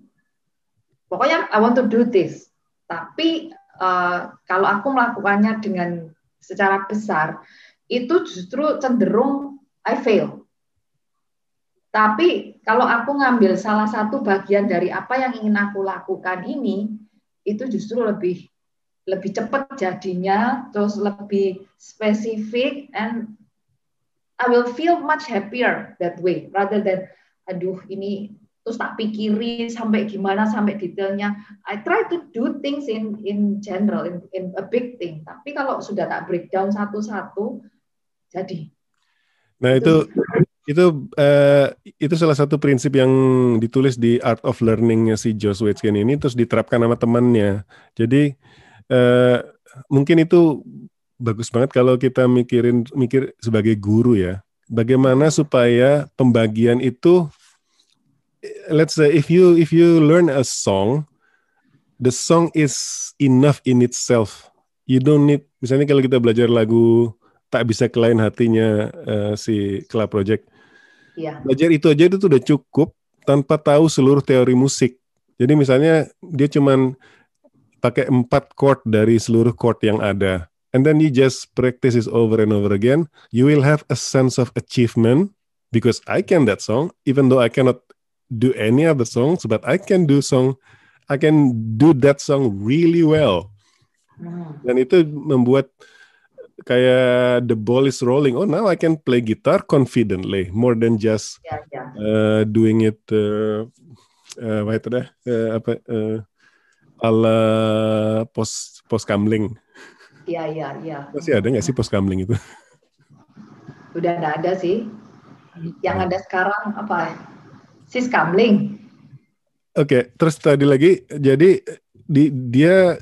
pokoknya I want to do this. Tapi uh, kalau aku melakukannya dengan secara besar itu justru cenderung I fail. Tapi kalau aku ngambil salah satu bagian dari apa yang ingin aku lakukan ini, itu justru lebih lebih cepat jadinya, terus lebih spesifik, and I will feel much happier that way, rather than aduh ini terus tak pikiri sampai gimana sampai detailnya. I try to do things in in general, in, in a big thing. Tapi kalau sudah tak breakdown satu-satu, jadi. Nah itu itu uh, itu salah satu prinsip yang ditulis di Art of Learning-nya si Josh Waitzkin ini terus diterapkan sama temannya. Jadi uh, mungkin itu bagus banget kalau kita mikirin mikir sebagai guru ya. Bagaimana supaya pembagian itu let's say if you if you learn a song the song is enough in itself. You don't need misalnya kalau kita belajar lagu tak bisa kelain hatinya uh, si Club Project Iya. Belajar itu aja itu udah cukup tanpa tahu seluruh teori musik. Jadi misalnya dia cuman pakai empat chord dari seluruh chord yang ada. And then you just practice it over and over again. You will have a sense of achievement because I can that song, even though I cannot do any other songs, but I can do song, I can do that song really well. Hmm. Dan itu membuat kayak the ball is rolling. Oh, now I can play guitar confidently more than just yeah, yeah. Uh, doing it uh, uh, apa itu dah uh, apa uh, ala pos pos kamling. Iya iya iya. Masih ada nggak sih pos kamling itu? Udah nggak ada sih. Yang ada sekarang apa? Sis kamling. Oke, okay, terus tadi lagi jadi di dia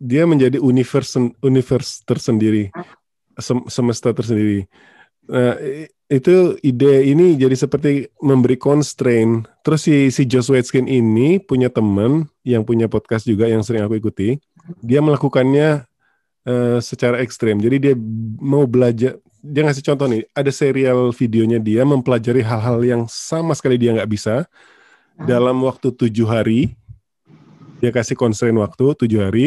dia menjadi universe universe tersendiri sem semesta tersendiri nah, itu ide ini jadi seperti memberi constraint terus si si Josh Waitzkin ini punya teman yang punya podcast juga yang sering aku ikuti dia melakukannya uh, secara ekstrem jadi dia mau belajar dia ngasih contoh nih ada serial videonya dia mempelajari hal-hal yang sama sekali dia nggak bisa dalam waktu tujuh hari dia kasih constraint waktu tujuh hari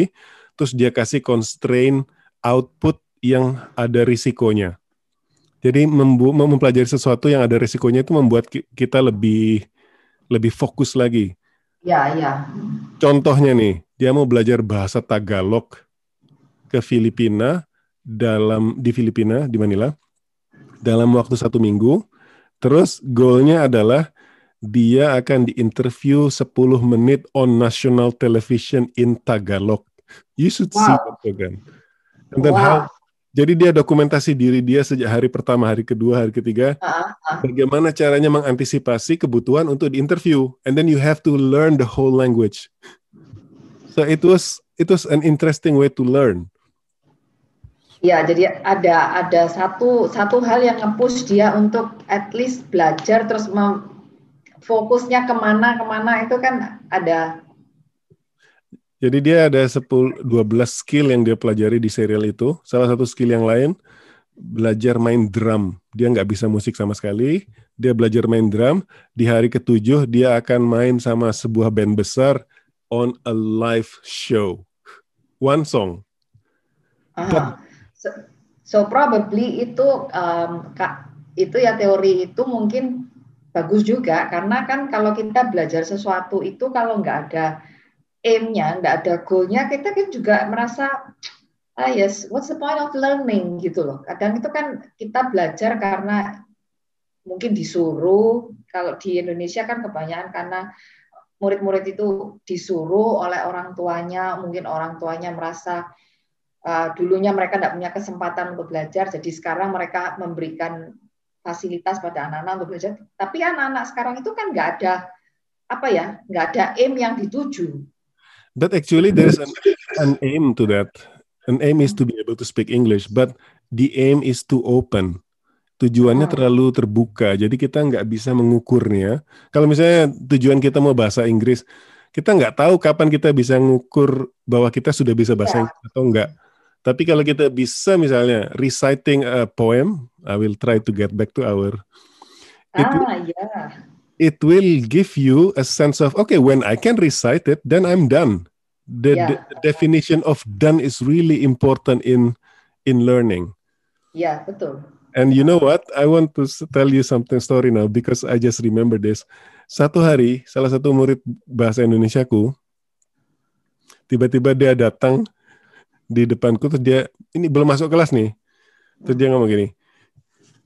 terus dia kasih constraint output yang ada risikonya. Jadi mempelajari sesuatu yang ada risikonya itu membuat kita lebih lebih fokus lagi. Ya, ya. Contohnya nih, dia mau belajar bahasa Tagalog ke Filipina dalam di Filipina di Manila dalam waktu satu minggu. Terus goalnya adalah dia akan diinterview 10 menit on national television in Tagalog. You should wow. see that program. And then wow. how jadi dia dokumentasi diri dia sejak hari pertama, hari kedua, hari ketiga. Uh, uh. Bagaimana caranya mengantisipasi kebutuhan untuk diinterview, and then you have to learn the whole language. So it was it was an interesting way to learn. Ya, jadi ada ada satu satu hal yang nge-push dia untuk at least belajar terus fokusnya ke mana ke mana itu kan ada jadi dia ada 10 12 skill yang dia pelajari di serial itu. Salah satu skill yang lain belajar main drum. Dia nggak bisa musik sama sekali. Dia belajar main drum. Di hari ketujuh dia akan main sama sebuah band besar on a live show. One song. Ah, so, so probably itu um, kak itu ya teori itu mungkin bagus juga karena kan kalau kita belajar sesuatu itu kalau nggak ada aim-nya, nggak ada goal-nya, kita kan juga merasa ah yes, what's the point of learning gitu loh. Kadang itu kan kita belajar karena mungkin disuruh. Kalau di Indonesia kan kebanyakan karena murid-murid itu disuruh oleh orang tuanya, mungkin orang tuanya merasa uh, dulunya mereka tidak punya kesempatan untuk belajar, jadi sekarang mereka memberikan fasilitas pada anak-anak untuk belajar. Tapi anak-anak sekarang itu kan nggak ada apa ya, nggak ada aim yang dituju. But actually there is an, an aim to that. an aim is to be able to speak English, but the aim is to open. Tujuannya Hmm. terlalu terbuka, jadi kita nggak bisa mengukurnya. Kalau misalnya tujuan kita mau bahasa Inggris, kita nggak tahu kapan kita bisa mengukur bahwa kita sudah bisa bahasa Ya. Inggris atau enggak. Tapi kalau kita bisa misalnya reciting a poem, I will try to get back to our It Ah, ya. it will give you a sense of okay when i can recite it then i'm done the, Yeah. the definition of done is really important in in learning Ya, betul. and you know what i want to tell you something story now because i just remember this satu hari salah satu murid bahasa Indonesiaku tiba-tiba dia datang di depanku terus dia ini belum masuk kelas nih terus dia ngomong gini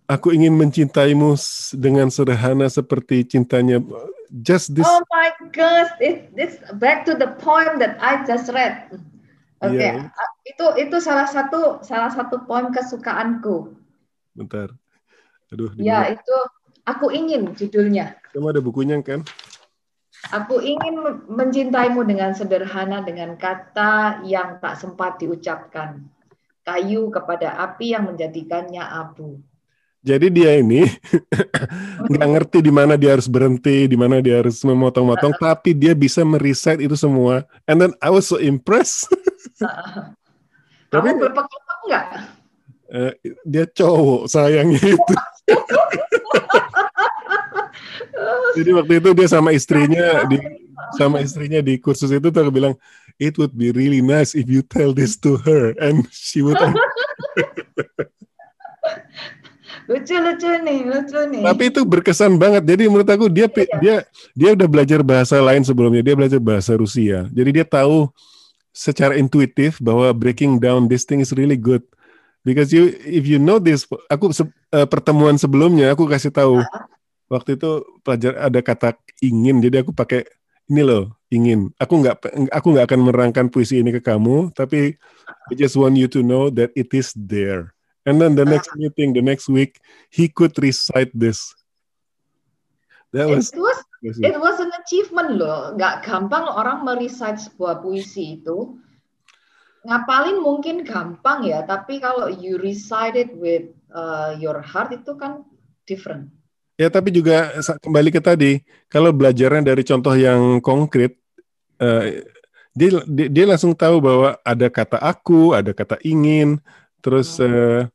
aku ingin mencintaimu dengan sederhana seperti cintanya just this Oh my gosh, it, it's back to the poem that I just read. Oke, Iya. ah, itu itu salah satu salah satu poem kesukaanku. Bentar. Aduh, Ya, mana? itu aku ingin judulnya. Kamu ada bukunya kan? Aku ingin men- mencintaimu dengan sederhana dengan kata yang tak sempat diucapkan. Kayu kepada api yang menjadikannya abu. Jadi dia ini nggak ngerti di mana dia harus berhenti, di mana dia harus memotong-motong, tapi dia bisa mereset itu semua. And then I was so impressed. Tapi Kamu enggak? eh, dia cowok sayangnya itu. Jadi waktu itu dia sama istrinya di sama istrinya di kursus itu tuh bilang it would be really nice if you tell this to her and she would Lucu-lucu nih, lucu nih. Tapi itu berkesan banget. Jadi menurut aku dia Iya. dia dia udah belajar bahasa lain sebelumnya. Dia belajar bahasa Rusia. Jadi dia tahu secara intuitif bahwa breaking down this thing is really good. Because you if you know this, aku se- eh, pertemuan sebelumnya aku kasih tahu waktu itu pelajar ada kata ingin. Jadi aku pakai ini loh ingin. Aku nggak aku nggak akan menerangkan puisi ini ke kamu, tapi I just want you to know that it is there. And then the next meeting, the next week, he could recite this. That was, It was it was an achievement loh. Nggak gampang orang merecite sebuah puisi itu. Ngapalin mungkin gampang ya, tapi kalau you recite it with uh, your heart itu kan different. Ya tapi juga kembali ke tadi, kalau belajarnya dari contoh yang konkret, eh, dia, dia dia langsung tahu bahwa ada kata aku, ada kata ingin, terus eh,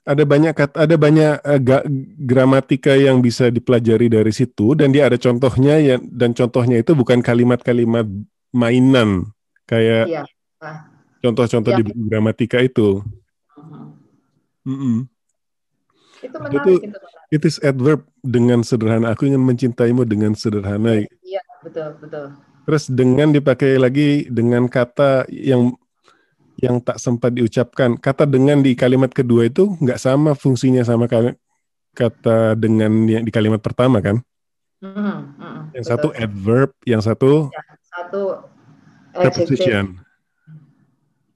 ada banyak kata, ada banyak eh, ga- gramatika yang bisa dipelajari dari situ, dan dia ada contohnya ya, dan contohnya itu bukan kalimat-kalimat mainan kayak Iya. Contoh-contoh Ya. di buku gramatika itu. Mm-mm. Itu Itu- menarik itu. menarik. It is adverb dengan sederhana. Aku ingin mencintaimu dengan sederhana. Iya, betul, betul. Terus dengan dipakai lagi dengan kata yang yang tak sempat diucapkan. Kata dengan di kalimat kedua itu nggak sama fungsinya sama kata dengan yang di kalimat pertama kan? Mhm, mhm, Yang betul. satu adverb, yang satu satu adjective. preposition.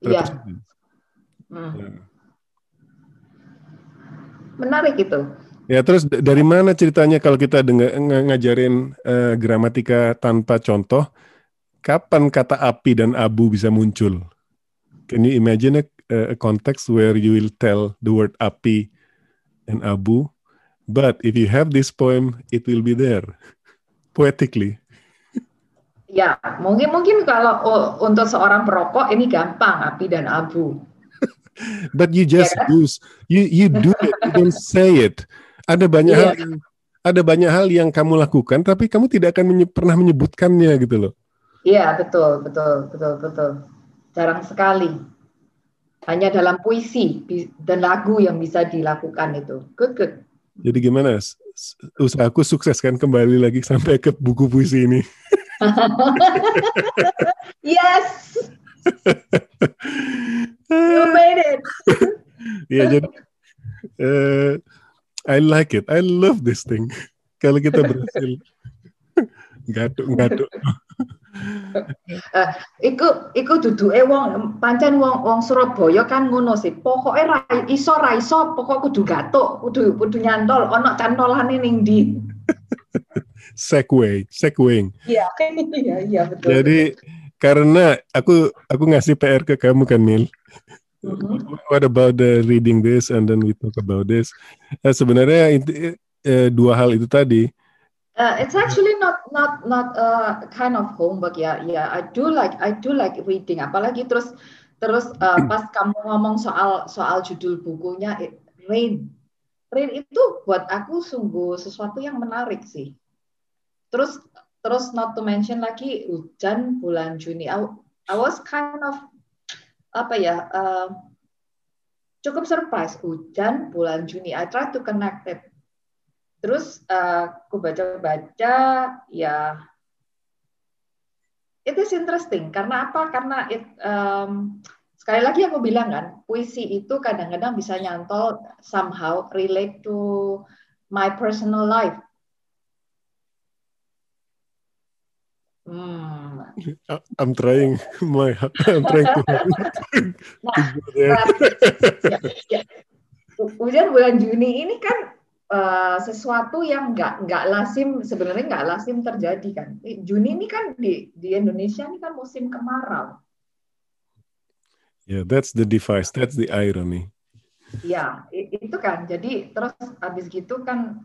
Iya. Preposition. Hmm. Ya. Menarik itu. Ya terus dari mana ceritanya kalau kita dengar ng- ngajarin eh, gramatika tanpa contoh, kapan kata api dan abu bisa muncul? Can you imagine a, a context where you will tell the word api and abu, but if you have this poem, it will be there poetically. Ya, mungkin mungkin kalau oh, untuk seorang perokok ini gampang api dan abu. But you just kan? use, you you do it, you don't say it. Ada banyak Iya. hal yang ada banyak hal yang kamu lakukan, tapi kamu tidak akan menye- pernah menyebutkannya gitu loh. Iya, betul, betul, betul, betul. Jarang sekali. Hanya dalam puisi dan lagu yang bisa dilakukan itu. Good, good. Jadi gimana? Usahaku sukses kan kembali lagi sampai ke buku puisi ini. Yes, you made it. Iya jadi eh, I like it. I love this thing. Kalau kita berhasil gaduh gaduh. Eh, iku iku duduke wong pancen wong wong Surabaya kan ngono sih. Pokoke ra iso ra iso, pokok kudu gatuk, kudu kudu nyantol, ana cantolane ning ndi. Segway, segwaying. Iya, iya, iya betul. Jadi karena aku aku ngasih PR ke kamu kan Mil. Mm-hmm. What about the reading this and then we talk about this? Uh, sebenarnya uh, dua hal itu tadi. Uh, it's actually not not not a kind of homework ya. Yeah, yeah, I do like I do like reading. Apalagi terus terus uh, pas kamu ngomong soal soal judul bukunya it, Rain. Rain itu buat aku sungguh sesuatu yang menarik sih. Terus terus not to mention lagi hujan bulan Juni. I, I was kind of apa ya uh, cukup surprise hujan bulan Juni. I try to connect it. Terus uh, aku baca-baca ya it is interesting karena apa? Karena it um, sekali lagi aku bilang kan puisi itu kadang-kadang bisa nyantol somehow relate to my personal life. Hmm. I'm trying my I'm trying to. nah, ya, ya. Hujan bulan Juni ini kan uh, sesuatu yang nggak nggak lasim sebenarnya nggak lasim terjadi kan. Juni ini kan di di Indonesia ini kan musim kemarau. Yeah, that's the device. That's the irony. Ya, itu kan. Jadi terus habis gitu kan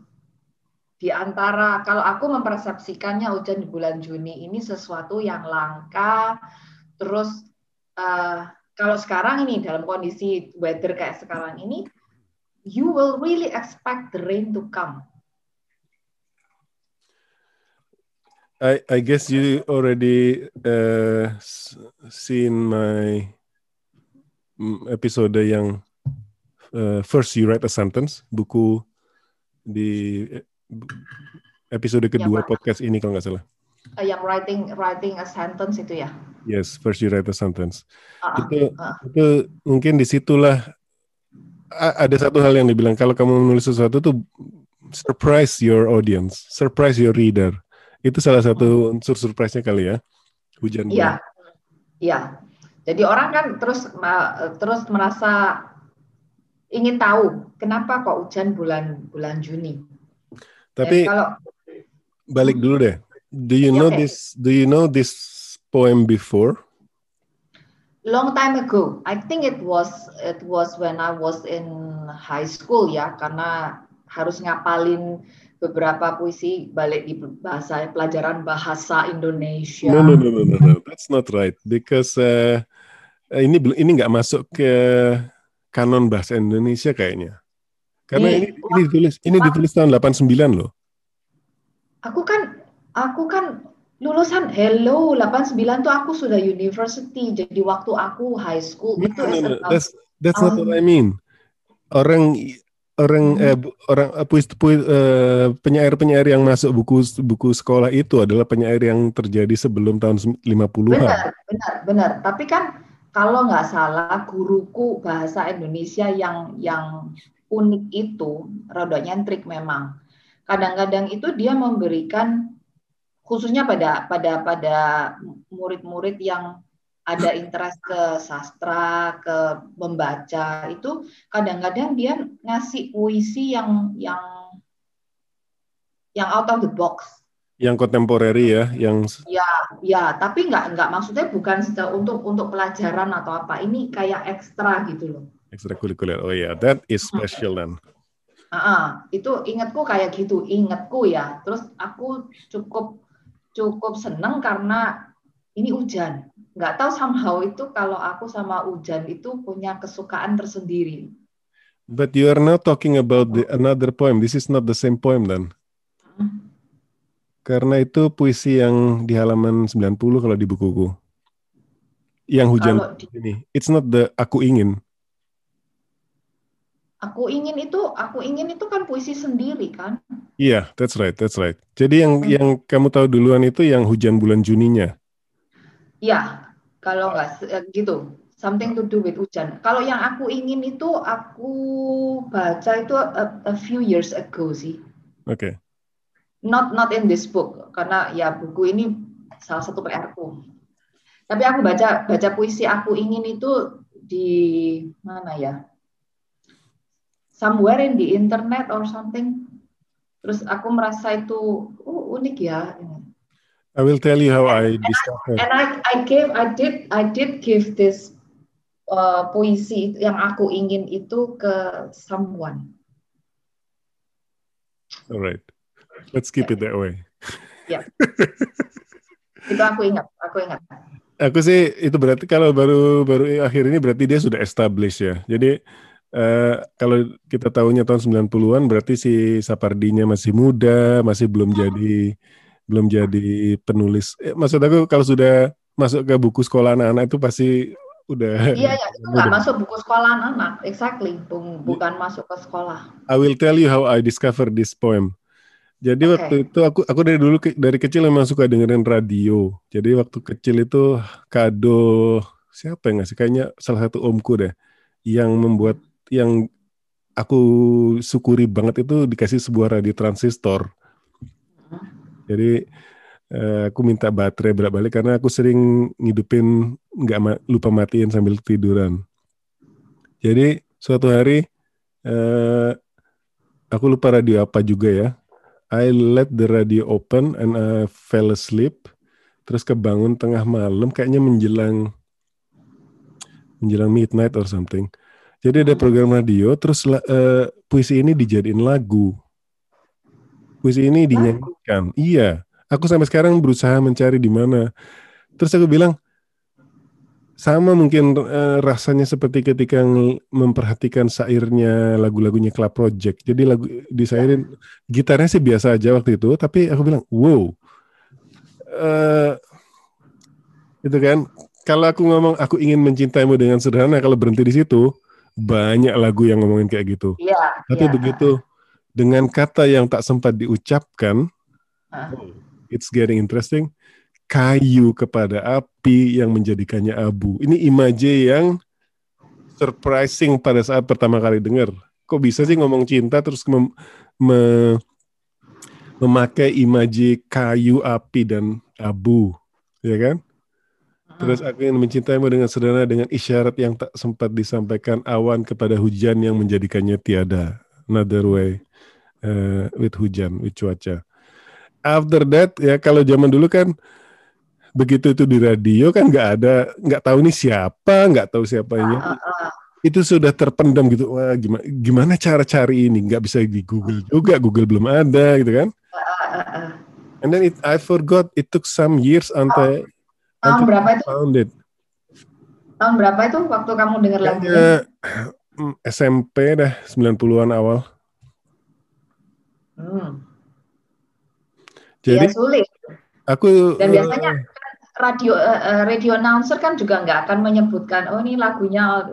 di antara kalau aku mempersepsikannya hujan di bulan Juni ini sesuatu yang langka terus uh, kalau sekarang ini dalam kondisi weather kayak sekarang ini you will really expect the rain to come. I I guess you already uh, seen my mm, episode yang uh, first you write a sentence buku di episode kedua ya, podcast ini kalau nggak salah. Uh, yang writing writing a sentence itu ya? Yes, first you write a sentence. Uh, itu uh. itu mungkin di situlah ada satu hal yang dibilang kalau kamu menulis sesuatu tuh surprise your audience, surprise your reader. Itu salah satu unsur surprise-nya kali ya. Hujan. Iya. Iya. Jadi orang kan terus terus merasa ingin tahu kenapa kok hujan bulan bulan Juni. Tapi kalau, balik dulu deh. Do you know okay. this? Do you know this poem before? Long time ago. I think it was it was when I was in high school ya, karena harus ngapalin beberapa puisi balik di bahasa pelajaran bahasa Indonesia. No no no no no, no. that's not right because uh, ini ini nggak masuk ke kanon bahasa Indonesia kayaknya. Karena ini, ini ditulis ini ditulis tahun 89 loh. Aku kan aku kan lulusan hello 89 tuh aku sudah university. Jadi waktu aku high school no, itu no, no. That's that's um, not what I mean. Orang orang hmm. eh, orang puis, puis, uh, penyair-penyair yang masuk buku buku sekolah itu adalah penyair yang terjadi sebelum tahun 50-an. Benar, benar, benar. Tapi kan kalau nggak salah guruku bahasa Indonesia yang yang unik itu rada nyentrik memang. Kadang-kadang itu dia memberikan khususnya pada pada pada murid-murid yang ada interest ke sastra, ke membaca itu kadang-kadang dia ngasih puisi yang yang yang out of the box. Yang kontemporeri ya, yang ya ya, tapi nggak nggak maksudnya bukan untuk untuk pelajaran atau apa. Ini kayak ekstra gitu loh ekstrakurikuler. Oh ya, yeah. that is special then. Ah, itu ingatku kayak gitu, ingatku ya. Terus aku cukup cukup seneng karena ini hujan. Nggak tahu somehow itu kalau aku sama hujan itu punya kesukaan tersendiri. But you are not talking about the another poem. This is not the same poem then. Hmm. Karena itu puisi yang di halaman 90 kalau di bukuku. Yang hujan di... ini. It's not the aku ingin. Aku ingin itu, aku ingin itu kan puisi sendiri kan? Iya, yeah, that's right, that's right. Jadi yang hmm. yang kamu tahu duluan itu yang hujan bulan Juninya. Iya, kalau nggak eh, gitu, something to do with hujan. Kalau yang aku ingin itu aku baca itu a, a few years ago sih. Oke. Okay. Not not in this book karena ya buku ini salah satu PR-ku. Tapi aku baca baca puisi aku ingin itu di mana ya? Somewhere in the internet or something. Terus aku merasa itu oh, unik ya. I will tell you how I discovered. And I, I gave, I did, I did give this uh, puisi yang aku ingin itu ke someone. Alright, let's keep it that way. Ya. itu aku ingat, aku ingat. Aku sih itu berarti kalau baru baru akhir ini berarti dia sudah established ya. Jadi uh, kalau kita tahunya tahun 90-an berarti si Sapardinya masih muda, masih belum jadi belum jadi penulis. Eh, maksud aku kalau sudah masuk ke buku sekolah anak-anak itu pasti udah Iya ya, itu nggak masuk buku sekolah anak, exactly, bukan masuk ke sekolah. I will tell you how I discover this poem. Jadi okay. waktu itu aku aku dari dulu dari kecil memang suka dengerin radio. Jadi waktu kecil itu kado siapa yang ngasih? Kayaknya salah satu omku deh yang membuat yang aku syukuri banget itu dikasih sebuah radio transistor. Jadi uh, aku minta baterai berat balik karena aku sering ngidupin nggak ma lupa matiin sambil tiduran. Jadi suatu hari uh, aku lupa radio apa juga ya. I let the radio open and I fell asleep. Terus kebangun tengah malam kayaknya menjelang menjelang midnight or something. Jadi ada program radio terus uh, puisi ini dijadiin lagu. Puisi ini dinyanyikan. Iya. Aku sampai sekarang berusaha mencari di mana. Terus aku bilang, sama mungkin uh, rasanya seperti ketika memperhatikan sairnya lagu-lagunya Club Project. Jadi lagu disairin gitarnya sih biasa aja waktu itu, tapi aku bilang, wow, uh, itu kan. Kalau aku ngomong aku ingin mencintaimu dengan sederhana, kalau berhenti di situ banyak lagu yang ngomongin kayak gitu. Iya. Tapi ya. begitu dengan kata yang tak sempat diucapkan, huh? it's getting interesting. Kayu kepada api yang menjadikannya abu. Ini imaje yang surprising pada saat pertama kali dengar. Kok bisa sih ngomong cinta terus mem, me, memakai imaje kayu, api dan abu, ya kan? Terus aku ingin mencintaimu dengan sederhana dengan isyarat yang tak sempat disampaikan awan kepada hujan yang menjadikannya tiada. Another way uh, with hujan, with cuaca. After that ya kalau zaman dulu kan begitu itu di radio kan nggak ada nggak tahu ini siapa nggak tahu siapanya uh, uh, uh. itu sudah terpendam gitu. Wah gimana gimana cara cari ini? Nggak bisa di Google juga Google belum ada gitu kan. And then it, I forgot it took some years until. Tahun berapa itu found it. tahun berapa itu waktu kamu dengar lagu SMP dah 90-an awal hmm. Jadi ya, sulit. Aku dan biasanya uh, radio uh, radio announcer kan juga nggak akan menyebutkan oh ini lagunya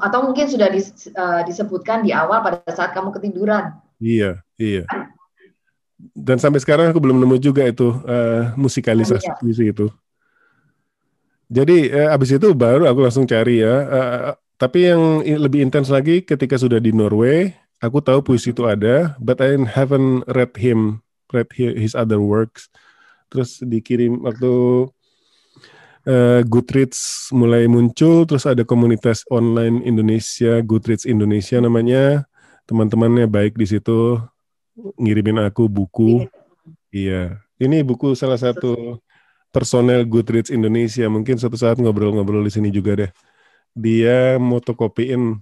atau mungkin sudah dis, uh, disebutkan di awal pada saat kamu ketiduran. Iya, iya. Dan sampai sekarang aku belum nemu juga itu uh, musikalisasi oh, iya. itu. Jadi uh, abis itu baru aku langsung cari ya. Uh, tapi yang lebih intens lagi ketika sudah di Norway, aku tahu puisi itu ada, but I haven't read him read his other works. Terus dikirim waktu uh, Goodreads mulai muncul terus ada komunitas online Indonesia Goodreads Indonesia namanya. Teman-temannya baik di situ ngirimin aku buku. Iya. Ini buku salah satu personel Goodreads Indonesia mungkin suatu saat ngobrol-ngobrol di sini juga deh dia motokopiin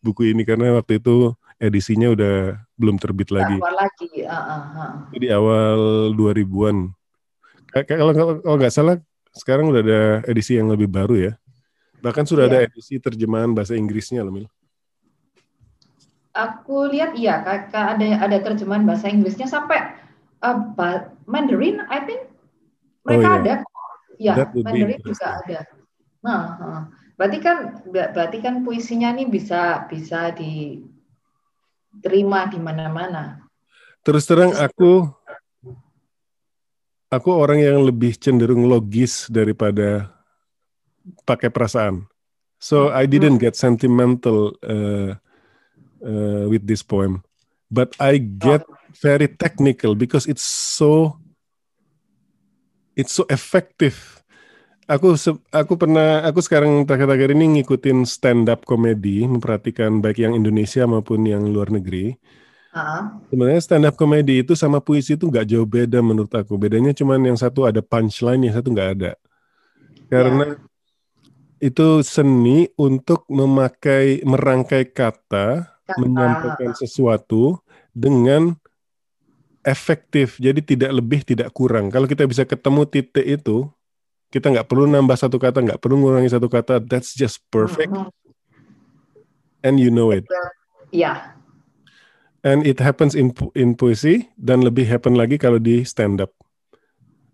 buku ini karena waktu itu edisinya udah belum terbit lagi. Awal lagi. Uh, uh, uh. Jadi awal 2000-an. Kalau kalau nggak salah sekarang udah ada edisi yang lebih baru ya. Bahkan sudah yeah. ada edisi terjemahan bahasa Inggrisnya loh, Mil. Aku lihat iya, kakak ada ada terjemahan bahasa Inggrisnya sampai uh, Mandarin, I think mereka oh, iya. ada. Ya, Mandarin juga ada. Nah, berarti kan berarti kan puisinya nih bisa bisa di terima di mana-mana. Terus terang aku aku orang yang lebih cenderung logis daripada pakai perasaan. So I didn't get sentimental uh, uh, with this poem, but I get very technical because it's so it's so effective. Aku aku pernah aku sekarang terakhir-terakhir ini ngikutin stand up komedi, memperhatikan baik yang Indonesia maupun yang luar negeri. Uh-huh. Sebenarnya stand up comedy itu sama puisi itu nggak jauh beda menurut aku. Bedanya cuma yang satu ada punchline, yang satu nggak ada. Karena yeah. itu seni untuk memakai merangkai kata, kata. menyampaikan sesuatu dengan efektif. Jadi tidak lebih, tidak kurang. Kalau kita bisa ketemu titik itu, kita nggak perlu nambah satu kata, nggak perlu ngurangi satu kata. That's just perfect. Uh-huh. And you know it. Ya. Yeah And it happens in in puisi dan lebih happen lagi kalau di stand up.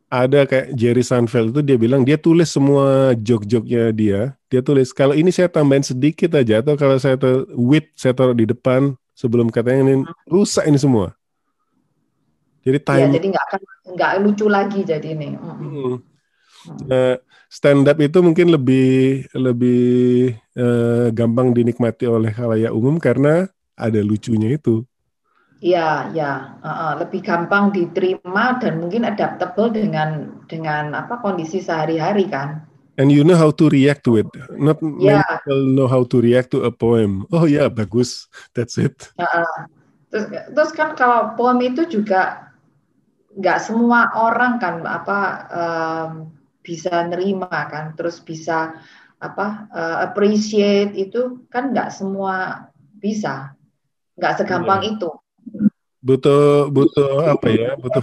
Ada kayak Jerry Seinfeld itu dia bilang dia tulis semua joke-joknya dia. Dia tulis kalau ini saya tambahin sedikit aja atau kalau saya wit saya taruh di depan sebelum katanya ini rusak ini semua. Jadi iya, time. Ya, jadi nggak akan nggak lucu lagi jadi ini. Hmm. Uh, stand up itu mungkin lebih lebih uh, gampang dinikmati oleh khalayak umum karena ada lucunya itu. Iya, ya, uh, lebih gampang diterima dan mungkin adaptable dengan dengan apa kondisi sehari-hari kan. And you know how to react to it. Not yeah. many people know how to react to a poem. Oh ya, yeah, bagus. That's it. Uh, terus, terus kan kalau poem itu juga nggak semua orang kan apa um, bisa nerima kan, terus bisa apa uh, appreciate itu kan nggak semua bisa, nggak segampang yeah. itu. Butuh butuh apa ya butuh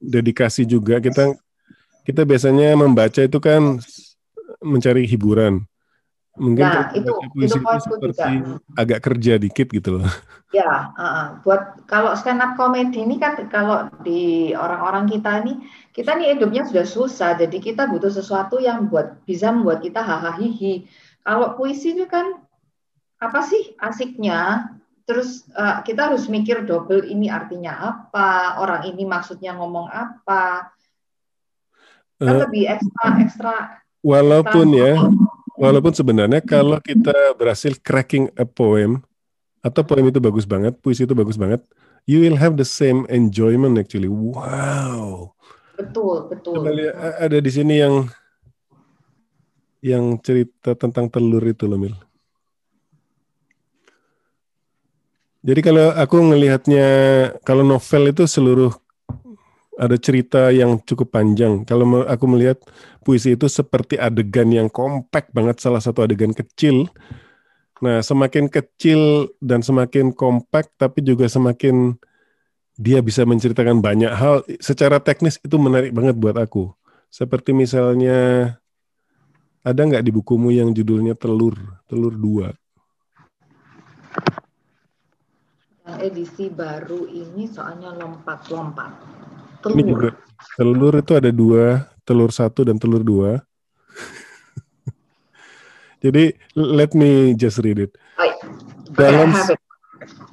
dedikasi juga. Kita kita biasanya membaca itu kan mencari hiburan mungkin nah, itu itu seperti juga. agak kerja dikit gitu loh ya uh, buat kalau stand up comedy ini kan kalau di orang-orang kita ini kita nih hidupnya sudah susah jadi kita butuh sesuatu yang buat bisa membuat kita hahaha hihi kalau puisi itu kan apa sih asiknya terus uh, kita harus mikir double ini artinya apa, orang ini maksudnya ngomong apa. Kan uh, lebih ekstra ekstra. Walaupun ekstra ya, walaupun sebenarnya kalau kita berhasil cracking a poem atau poem itu bagus banget, puisi itu bagus banget, you will have the same enjoyment actually. Wow. Betul, betul. lihat, ada di sini yang yang cerita tentang telur itu loh, Mil. Jadi kalau aku ngelihatnya kalau novel itu seluruh ada cerita yang cukup panjang. Kalau aku melihat puisi itu seperti adegan yang kompak banget salah satu adegan kecil. Nah, semakin kecil dan semakin kompak tapi juga semakin dia bisa menceritakan banyak hal secara teknis itu menarik banget buat aku. Seperti misalnya ada nggak di bukumu yang judulnya telur, telur dua? Edisi baru ini soalnya lompat-lompat. Telur. Ini juga telur itu ada dua, telur satu dan telur dua. Jadi let me just read it. Dalam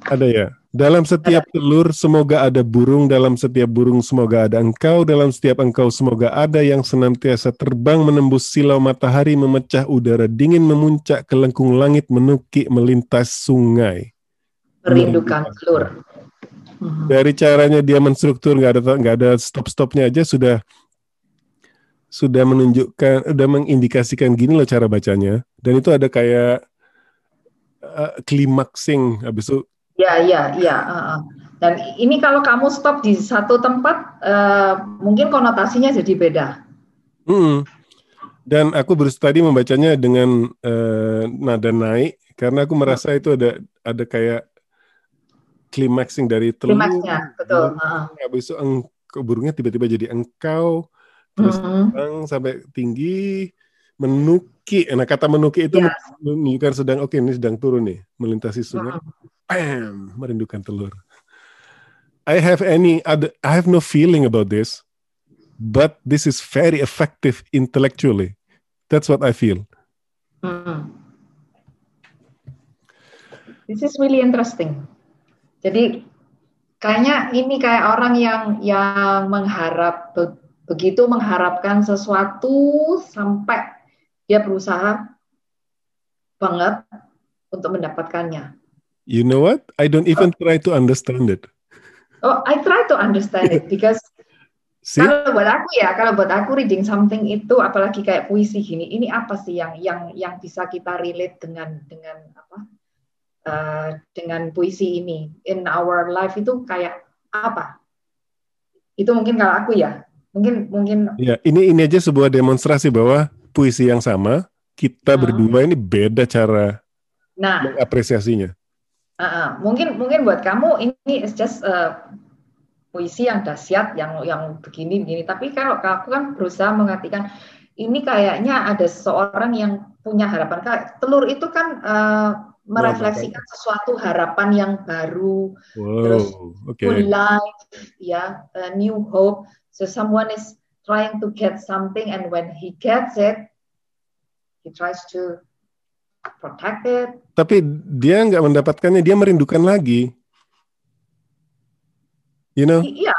ada ya. Dalam setiap telur semoga ada burung, dalam setiap burung semoga ada engkau, dalam setiap engkau semoga ada yang senantiasa terbang menembus silau matahari, memecah udara dingin, memuncak ke lengkung langit, menukik melintas sungai merindukan telur. Dari caranya dia menstruktur nggak ada nggak ada stop stopnya aja sudah sudah menunjukkan sudah mengindikasikan gini loh cara bacanya dan itu ada kayak uh, klimaksing habis itu ya ya ya uh, dan ini kalau kamu stop di satu tempat uh, mungkin konotasinya jadi beda hmm. dan aku baru tadi membacanya dengan uh, nada naik karena aku merasa itu ada ada kayak climaxing dari telur. Klimaksnya, betul. Habis itu burungnya tiba-tiba jadi engkau, terus mm -hmm. terbang sampai tinggi, menuki. Nah kata menuki itu yes. menunjukkan sedang oke okay, ini sedang turun nih melintasi sungai. Bam, merindukan telur. I have any other, I have no feeling about this, but this is very effective intellectually. That's what I feel. Mm. This is really interesting. Jadi kayaknya ini kayak orang yang yang mengharap begitu mengharapkan sesuatu sampai dia berusaha banget untuk mendapatkannya. You know what? I don't even try to understand it. Oh, I try to understand it because See? Kalau buat aku ya, kalau buat aku reading something itu, apalagi kayak puisi gini, ini apa sih yang yang yang bisa kita relate dengan dengan apa uh, dengan puisi ini in our life itu kayak apa? Itu mungkin kalau aku ya, mungkin mungkin. Ya, ini ini aja sebuah demonstrasi bahwa puisi yang sama kita hmm. berdua ini beda cara nah, mengapresiasinya. Uh, uh, mungkin mungkin buat kamu ini is just uh, puisi yang dahsyat yang yang begini begini tapi kalau aku kan berusaha mengartikan ini kayaknya ada seseorang yang punya harapan. Telur itu kan uh, merefleksikan sesuatu harapan yang baru, wow, terus okay. full life, ya, a new hope. So someone is trying to get something, and when he gets it, he tries to protect it. Tapi dia nggak mendapatkannya, dia merindukan lagi. You know? Iya,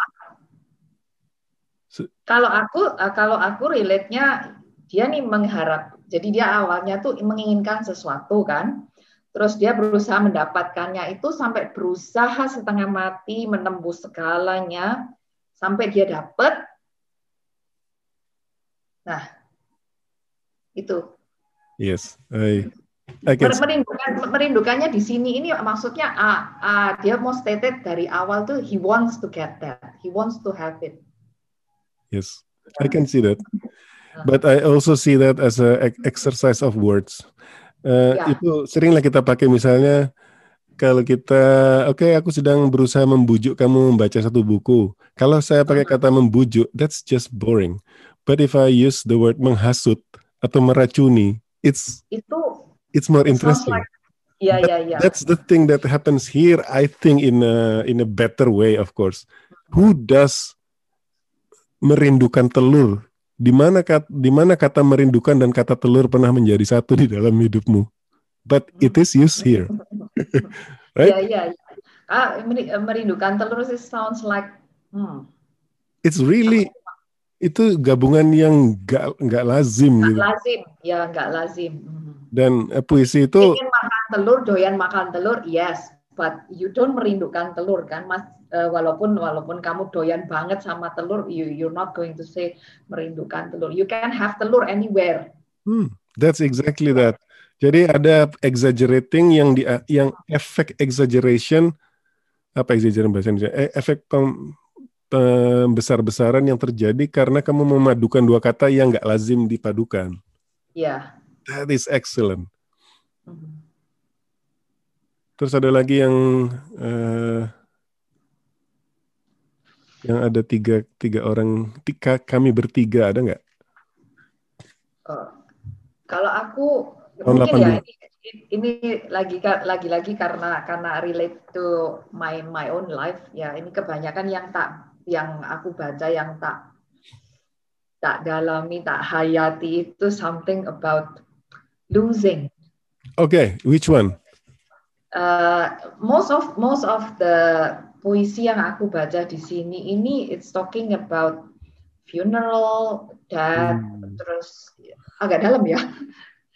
kalau aku eh, kalau aku relate-nya dia nih mengharap. Jadi dia awalnya tuh menginginkan sesuatu kan. Terus dia berusaha mendapatkannya itu sampai berusaha setengah mati menembus segalanya sampai dia dapat. Nah, itu. Yes, I, I can... merindukan merindukannya di sini ini maksudnya uh, uh, dia mau stated dari awal tuh he wants to get that, he wants to have it. Yes, I can see that. But I also see that as a exercise of words. Uh, ya. Itu seringlah kita pakai misalnya kalau kita, oke okay, aku sedang berusaha membujuk kamu membaca satu buku. Kalau saya pakai kata membujuk, that's just boring. But if I use the word menghasut atau meracuni, it's itu it's more interesting. Like, yeah, yeah, yeah. That's the thing that happens here. I think in a in a better way, of course. Who does merindukan telur. Di mana kata, di mana kata merindukan dan kata telur pernah menjadi satu di dalam hidupmu? But it is used here. right? Ya, ya. Ah, merindukan telur sih sounds like hmm. It's really itu gabungan yang nggak nggak lazim gak gitu. lazim ya nggak lazim hmm. dan eh, puisi itu ingin makan telur doyan makan telur yes but you don't merindukan telur kan mas uh, walaupun walaupun kamu doyan banget sama telur you you're not going to say merindukan telur you can have telur anywhere hmm, that's exactly that jadi ada exaggerating yang di yang efek exaggeration apa exaggeration bahasa Indonesia eh, efek pem, pembesar-besaran yang terjadi karena kamu memadukan dua kata yang nggak lazim dipadukan. Ya. Yeah. That is excellent. Mm -hmm. Terus ada lagi yang uh, yang ada tiga tiga orang tiga kami bertiga ada nggak? Oh, kalau aku Tahun mungkin 82. ya ini, ini lagi lagi lagi karena karena relate to my my own life ya ini kebanyakan yang tak yang aku baca yang tak tak dalami tak hayati itu something about losing. Oke, okay, which one? Uh, most of most of the puisi yang aku baca di sini ini it's talking about funeral, death, hmm. terus agak dalam ya.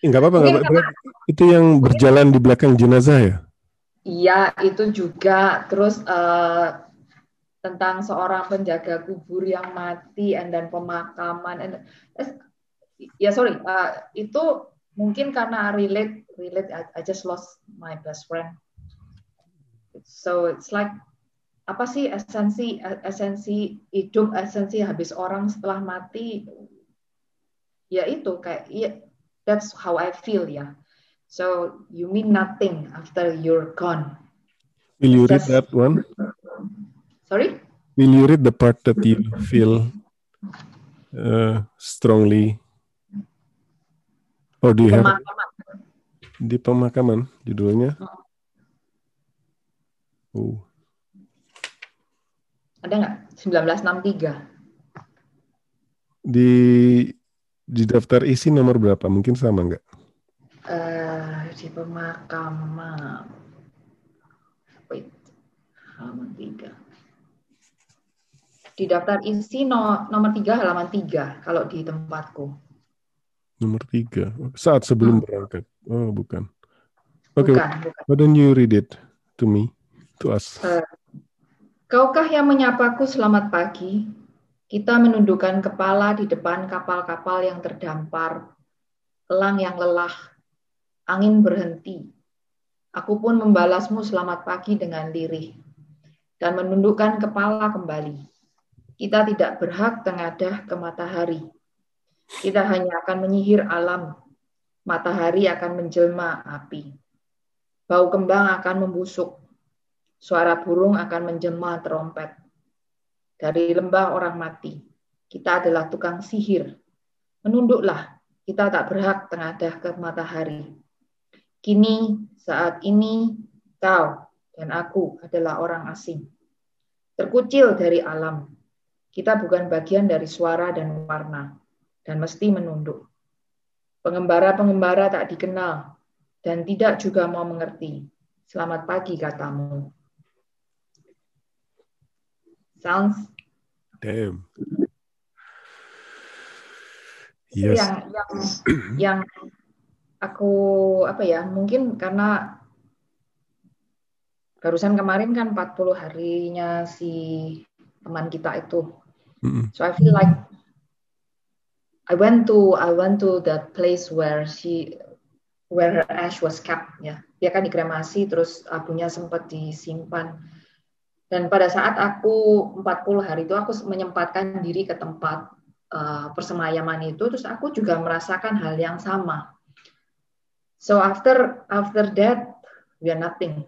Enggak apa-apa, enggak apa-apa. Itu yang berjalan di belakang jenazah ya? Iya, itu juga. Terus uh, tentang seorang penjaga kubur yang mati and dan pemakaman and ya sorry uh, itu mungkin karena relate relate I, I just lost my best friend so it's like apa sih esensi esensi hidup esensi habis orang setelah mati ya itu kayak ya that's how I feel ya so you mean nothing after you're gone. Will you read that one? Sorry? Will you read the part that you feel uh, strongly? Or do you have di pemakaman judulnya? Oh. Ada nggak? 1963? Di di daftar isi nomor berapa? Mungkin sama nggak? Uh, di pemakaman. Wait, halaman tiga. Di daftar isi no, nomor tiga halaman tiga kalau di tempatku. Nomor tiga. Saat sebelum hmm. berangkat. Oh, bukan. Oke. Okay. Why don't you read it to me, to us? Uh, Kaukah yang menyapaku selamat pagi? Kita menundukkan kepala di depan kapal-kapal yang terdampar, elang yang lelah, angin berhenti. Aku pun membalasmu selamat pagi dengan lirih dan menundukkan kepala kembali. Kita tidak berhak tengadah ke matahari. Kita hanya akan menyihir alam. Matahari akan menjelma api. Bau kembang akan membusuk. Suara burung akan menjelma terompet. Dari lembah orang mati. Kita adalah tukang sihir. Menunduklah. Kita tak berhak tengadah ke matahari. Kini, saat ini, kau dan aku adalah orang asing. Terkucil dari alam, kita bukan bagian dari suara dan warna, dan mesti menunduk. Pengembara-pengembara tak dikenal, dan tidak juga mau mengerti. Selamat pagi, katamu. Sounds Damn. Yes. Yang, yang, yang aku apa ya? Mungkin karena barusan kemarin kan 40 harinya si teman kita itu Mm-hmm. So I feel like I went to I went to the place where she where her ash was kept ya. Dia kan dikremasi terus abunya sempat disimpan. Dan pada saat aku 40 hari itu aku menyempatkan diri ke tempat uh, persemayaman itu terus aku juga merasakan hal yang sama. So after after that we are nothing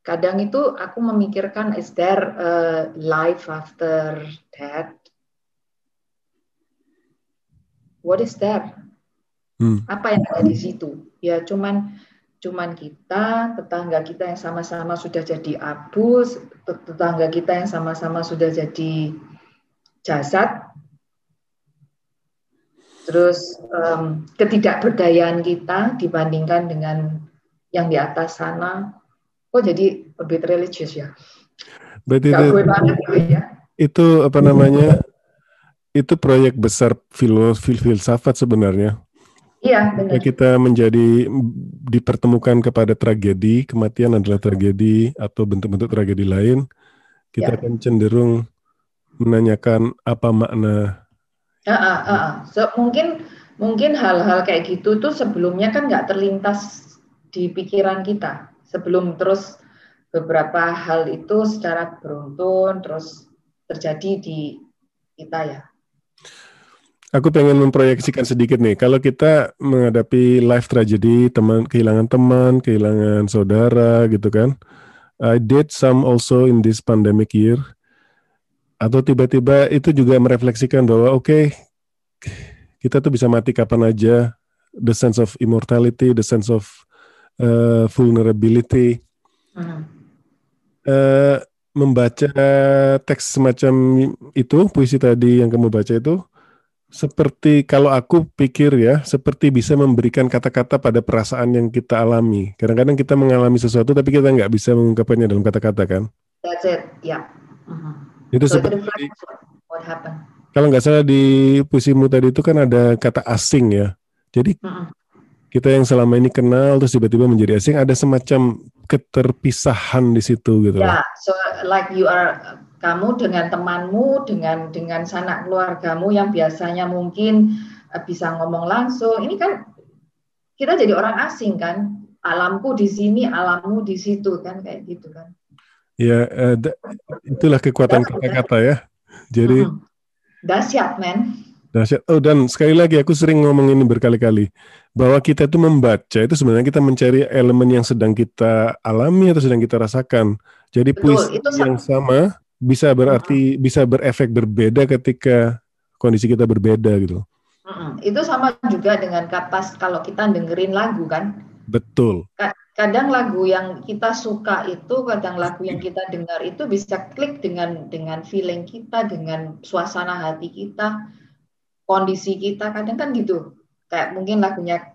kadang itu aku memikirkan is there a life after death what is there hmm. apa yang ada di situ ya cuman cuman kita tetangga kita yang sama-sama sudah jadi abu tetangga kita yang sama-sama sudah jadi jasad terus um, ketidakberdayaan kita dibandingkan dengan yang di atas sana Oh jadi lebih religius ya? Berarti itu, banget gitu ya. Itu apa namanya? Itu proyek besar filosofi filsafat sebenarnya. Iya benar. Kita menjadi dipertemukan kepada tragedi, kematian adalah tragedi atau bentuk-bentuk tragedi lain. Kita ya. akan cenderung menanyakan apa makna. Uh, uh, uh. So, mungkin mungkin hal-hal kayak gitu tuh sebelumnya kan nggak terlintas di pikiran kita sebelum terus beberapa hal itu secara beruntun terus terjadi di kita ya. Aku pengen memproyeksikan sedikit nih. Kalau kita menghadapi life tragedy, teman kehilangan teman, kehilangan saudara gitu kan. I did some also in this pandemic year. Atau tiba-tiba itu juga merefleksikan bahwa oke okay, kita tuh bisa mati kapan aja. The sense of immortality, the sense of uh, vulnerability. Uh. Uh, membaca teks semacam itu puisi tadi yang kamu baca itu seperti kalau aku pikir ya seperti bisa memberikan kata-kata pada perasaan yang kita alami. Kadang-kadang kita mengalami sesuatu tapi kita nggak bisa mengungkapkannya dalam kata-kata kan? That's it, ya. Yeah. Uh-huh. Itu so seperti what happened. Kalau nggak salah di puisimu tadi itu kan ada kata asing ya. Jadi uh-huh kita yang selama ini kenal terus tiba-tiba menjadi asing ada semacam keterpisahan di situ gitu. Ya, yeah, so like you are kamu dengan temanmu dengan dengan sanak keluargamu yang biasanya mungkin uh, bisa ngomong langsung. Ini kan kita jadi orang asing kan. Alamku di sini, alammu di situ kan kayak gitu kan. Ya, uh, itulah kekuatan kata-kata ya. Jadi hmm. dahsyat, men. Dahsyat. Oh, dan sekali lagi aku sering ngomong ini berkali-kali bahwa kita itu membaca itu sebenarnya kita mencari elemen yang sedang kita alami atau sedang kita rasakan. Jadi puisi yang sama bisa berarti uh-huh. bisa berefek berbeda ketika kondisi kita berbeda gitu. Uh-huh. Itu sama juga dengan kapas kalau kita dengerin lagu kan. Betul. Kadang lagu yang kita suka itu, kadang lagu yang kita dengar itu bisa klik dengan dengan feeling kita, dengan suasana hati kita, kondisi kita. Kadang kan gitu kayak mungkin lagunya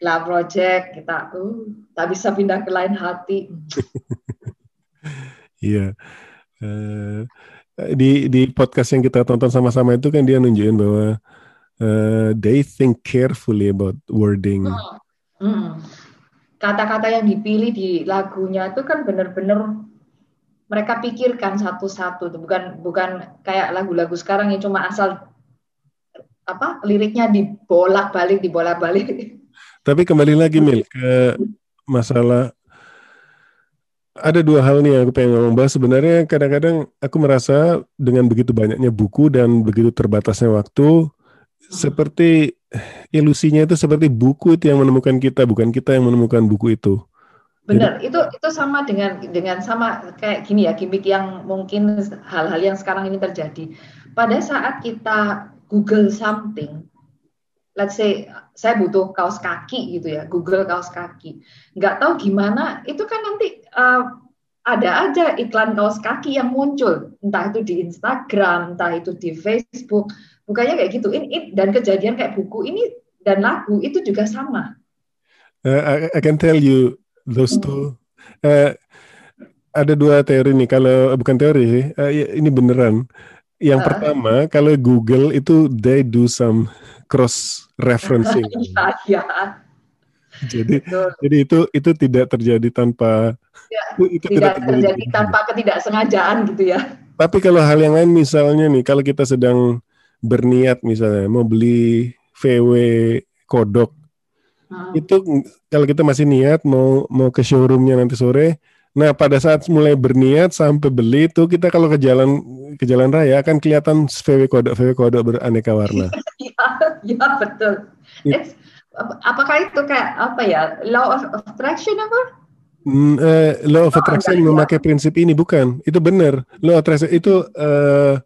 La Project kita uh tak bisa pindah ke lain hati. Iya. Uh, di di podcast yang kita tonton sama-sama itu kan dia nunjukin bahwa uh, they think carefully about wording. Kata-kata yang dipilih di lagunya itu kan benar-benar mereka pikirkan satu-satu bukan bukan kayak lagu-lagu sekarang yang cuma asal apa liriknya dibolak-balik dibolak-balik. Tapi kembali lagi Mil ke masalah ada dua hal nih yang aku pengen ngomong bahas. Sebenarnya kadang-kadang aku merasa dengan begitu banyaknya buku dan begitu terbatasnya waktu, seperti ilusinya itu seperti buku itu yang menemukan kita, bukan kita yang menemukan buku itu. Benar, itu itu sama dengan dengan sama kayak gini ya, gimmick yang mungkin hal-hal yang sekarang ini terjadi. Pada saat kita Google something, let's say saya butuh kaos kaki gitu ya, Google kaos kaki, nggak tahu gimana, itu kan nanti uh, ada aja iklan kaos kaki yang muncul, entah itu di Instagram, entah itu di Facebook, bukannya kayak gitu. Ini dan kejadian kayak buku ini dan lagu itu juga sama. Uh, I, I can tell you those two. Uh, ada dua teori nih. Kalau bukan teori, uh, ini beneran. Yang uh. pertama, kalau Google itu they do some cross referencing. Iya, iya. Jadi, Betul. jadi itu itu tidak terjadi tanpa ya, itu tidak, tidak terjadi, terjadi tanpa ketidaksengajaan gitu ya. Tapi kalau hal yang lain misalnya nih, kalau kita sedang berniat misalnya mau beli VW kodok Hmm. Itu kalau kita masih niat mau mau ke showroomnya nanti sore, nah pada saat mulai berniat sampai beli itu kita kalau ke jalan ke jalan raya akan kelihatan VW kodok VW kodok beraneka warna. Iya, ya, betul. Ya. apakah itu kayak apa ya law of attraction apa? Mm, uh, law of oh, attraction memakai ya. prinsip ini bukan? Itu benar. Law of attraction itu uh,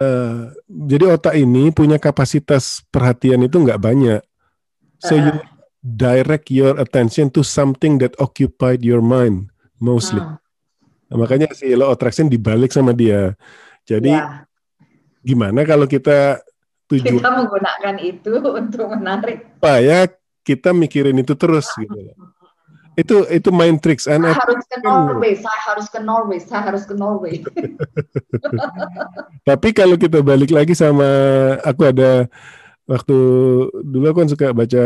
uh, jadi otak ini punya kapasitas perhatian itu nggak banyak. So uh, you direct your attention to something that occupied your mind mostly. Uh. Nah, makanya si law attraction dibalik sama dia. Jadi yeah. gimana kalau kita tujuan kita menggunakan itu untuk menarik supaya kita mikirin itu terus gitu. Itu itu mind tricks. Saya harus ke Norway, saya harus ke Norway, saya harus ke Norway. Tapi kalau kita balik lagi sama aku ada waktu dulu aku kan suka baca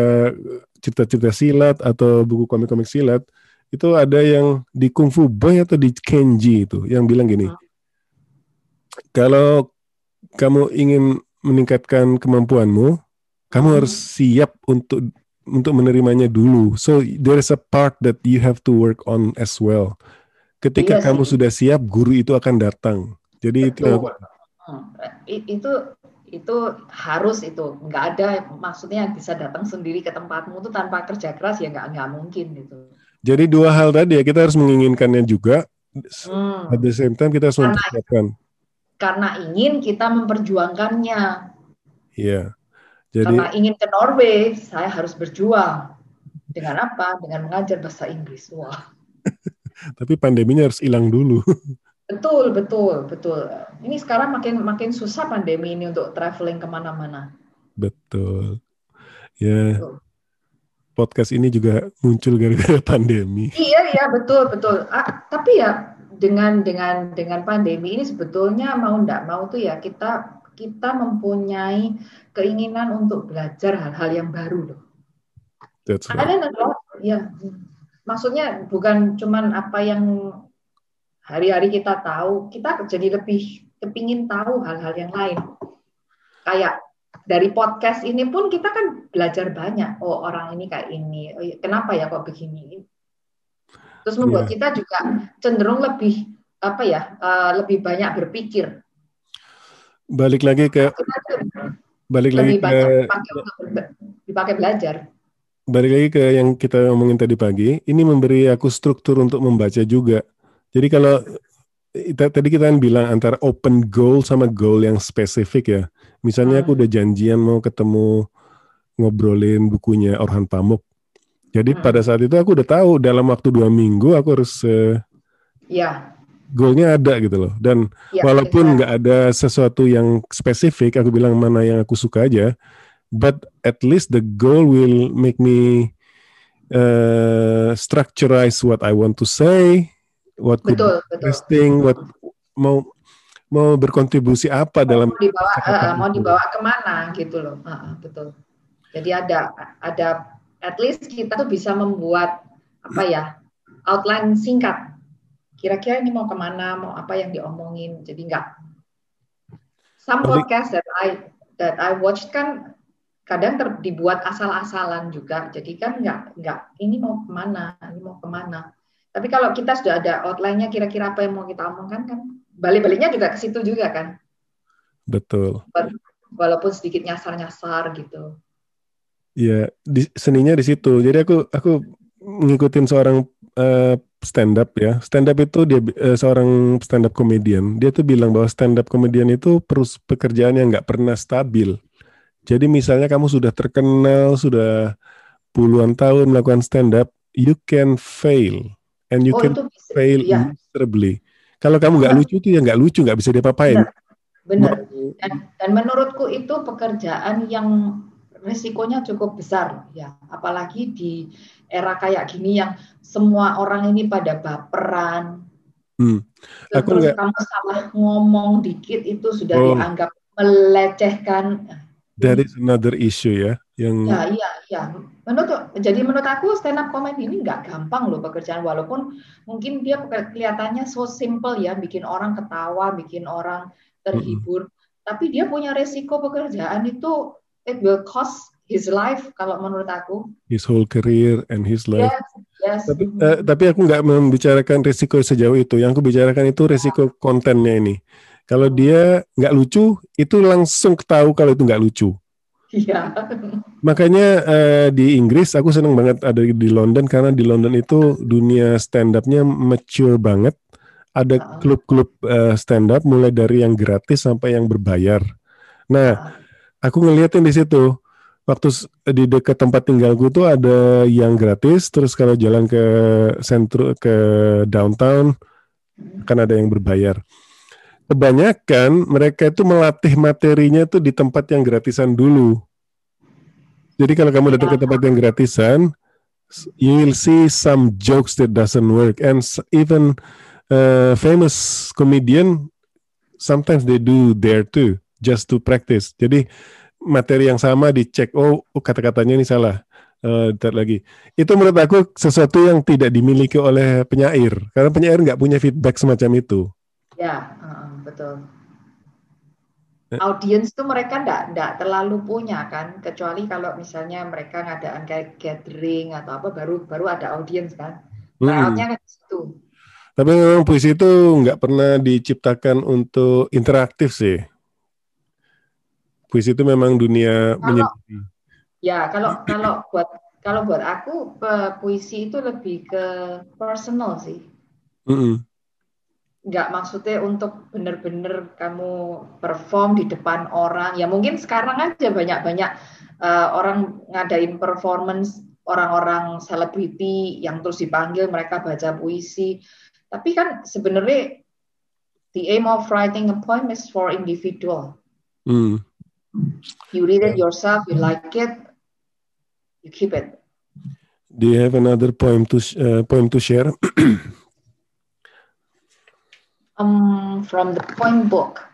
cerita-cerita silat atau buku komik-komik silat itu ada yang di Kung Fu Boy atau di Kenji itu yang bilang gini hmm. kalau kamu ingin meningkatkan kemampuanmu kamu hmm. harus siap untuk untuk menerimanya dulu so there is a part that you have to work on as well ketika iya kamu sudah siap guru itu akan datang jadi Betul. itu hmm. itu itu harus itu nggak ada maksudnya bisa datang sendiri ke tempatmu itu tanpa kerja keras ya nggak nggak mungkin gitu. Jadi dua hal tadi ya kita harus menginginkannya juga. Hmm. At the same time kita harus karena, mempersiapkan. Karena ingin kita memperjuangkannya. Iya. Jadi karena ingin ke Norway, saya harus berjuang. Dengan apa? Dengan mengajar bahasa Inggris. Wah. Tapi pandeminya harus hilang dulu. Betul, betul, betul. Ini sekarang makin makin susah pandemi ini untuk traveling ke mana-mana. Betul. Ya. Betul. Podcast ini juga muncul gara-gara pandemi. Iya, iya, betul, betul. Ah, tapi ya dengan dengan dengan pandemi ini sebetulnya mau ndak mau tuh ya kita kita mempunyai keinginan untuk belajar hal-hal yang baru loh. That's right. Ada ya maksudnya bukan cuman apa yang hari-hari kita tahu, kita jadi lebih kepingin tahu hal-hal yang lain. Kayak dari podcast ini pun kita kan belajar banyak. Oh orang ini kayak ini, oh, iya, kenapa ya kok begini? Terus membuat yeah. kita juga cenderung lebih apa ya, uh, lebih banyak berpikir. Balik lagi ke balik lagi ke dipakai belajar. Balik lagi ke yang kita ngomongin tadi pagi, ini memberi aku struktur untuk membaca juga jadi kalau tadi kita kan bilang antara open goal sama goal yang spesifik ya. Misalnya aku hmm. udah janjian mau ketemu ngobrolin bukunya Orhan Pamuk. Jadi hmm. pada saat itu aku udah tahu dalam waktu dua minggu aku harus uh, ya. goalnya ada gitu loh. Dan ya, walaupun nggak ada sesuatu yang spesifik, aku bilang mana yang aku suka aja. But at least the goal will make me uh, structureize what I want to say, what betul, betul. testing, what mau mau berkontribusi apa mau dalam dibawa uh, mau dibawa ke mana gitu loh, uh, betul. Jadi ada ada at least kita tuh bisa membuat apa ya outline singkat. Kira-kira ini mau ke mana, mau apa yang diomongin. Jadi enggak. Some podcast that I that I watched kan kadang ter, dibuat asal-asalan juga. Jadi kan nggak nggak ini mau ke mana, ini mau ke mana. Tapi kalau kita sudah ada outline-nya kira-kira apa yang mau kita omongkan kan, balik-baliknya juga ke situ juga kan. Betul. Walaupun sedikit nyasar-nyasar gitu. Iya, di, seninya di situ. Jadi aku aku ngikutin seorang uh, stand up ya. Stand up itu dia uh, seorang stand up comedian. Dia tuh bilang bahwa stand up comedian itu perus pekerjaan yang nggak pernah stabil. Jadi misalnya kamu sudah terkenal, sudah puluhan tahun melakukan stand up, you can fail and you oh, can fail ya. miserably. Kalau kamu nggak lucu itu ya nggak lucu, nggak bisa diapa-apain. Benar. Dan, dan menurutku itu pekerjaan yang resikonya cukup besar ya, apalagi di era kayak gini yang semua orang ini pada baperan. Hmm. Aku Terus enggak... kamu salah ngomong dikit itu sudah oh. dianggap melecehkan. That is another issue ya, yang. Ya, iya, iya. Menurut, jadi menurut aku stand up comedy ini nggak gampang loh pekerjaan, walaupun mungkin dia kelihatannya so simple ya, bikin orang ketawa, bikin orang terhibur. -hmm. Tapi dia punya resiko pekerjaan itu it will cost his life kalau menurut aku. His whole career and his life. Yes, yes. Tapi, uh, tapi aku nggak membicarakan risiko sejauh itu. Yang aku bicarakan itu risiko yeah. kontennya ini. Kalau dia nggak lucu, itu langsung tahu kalau itu nggak lucu. Iya. Makanya uh, di Inggris aku seneng banget ada di London karena di London itu dunia stand upnya mature banget. Ada klub-klub uh, stand up mulai dari yang gratis sampai yang berbayar. Nah, aku ngeliatin di situ waktu di dekat tempat tinggalku tuh ada yang gratis terus kalau jalan ke sentru ke downtown kan ada yang berbayar kebanyakan mereka itu melatih materinya tuh di tempat yang gratisan dulu. Jadi kalau kamu datang ke tempat yang gratisan you will see some jokes that doesn't work. And even uh, famous comedian sometimes they do there too just to practice. Jadi materi yang sama dicek oh, oh kata-katanya ini salah. Uh, lagi. Itu menurut aku sesuatu yang tidak dimiliki oleh penyair. Karena penyair nggak punya feedback semacam itu. Ya uh, betul eh. audiens tuh mereka nggak nggak terlalu punya kan kecuali kalau misalnya mereka ngadakan kayak gathering atau apa baru baru ada audiens kan hmm. kan situ tapi memang puisi itu nggak pernah diciptakan untuk interaktif sih puisi itu memang dunia kalau, Ya, kalau kalau buat kalau buat aku puisi itu lebih ke personal sih. Mm -hmm. Nggak maksudnya untuk benar-benar kamu perform di depan orang. Ya mungkin sekarang aja banyak-banyak uh, orang ngadain performance orang-orang selebriti yang terus dipanggil mereka baca puisi. Tapi kan sebenarnya the aim of writing a poem is for individual. Mm. You read it yourself, you like it, you keep it. Do you have another poem to uh, poem to share? um, from the poem book.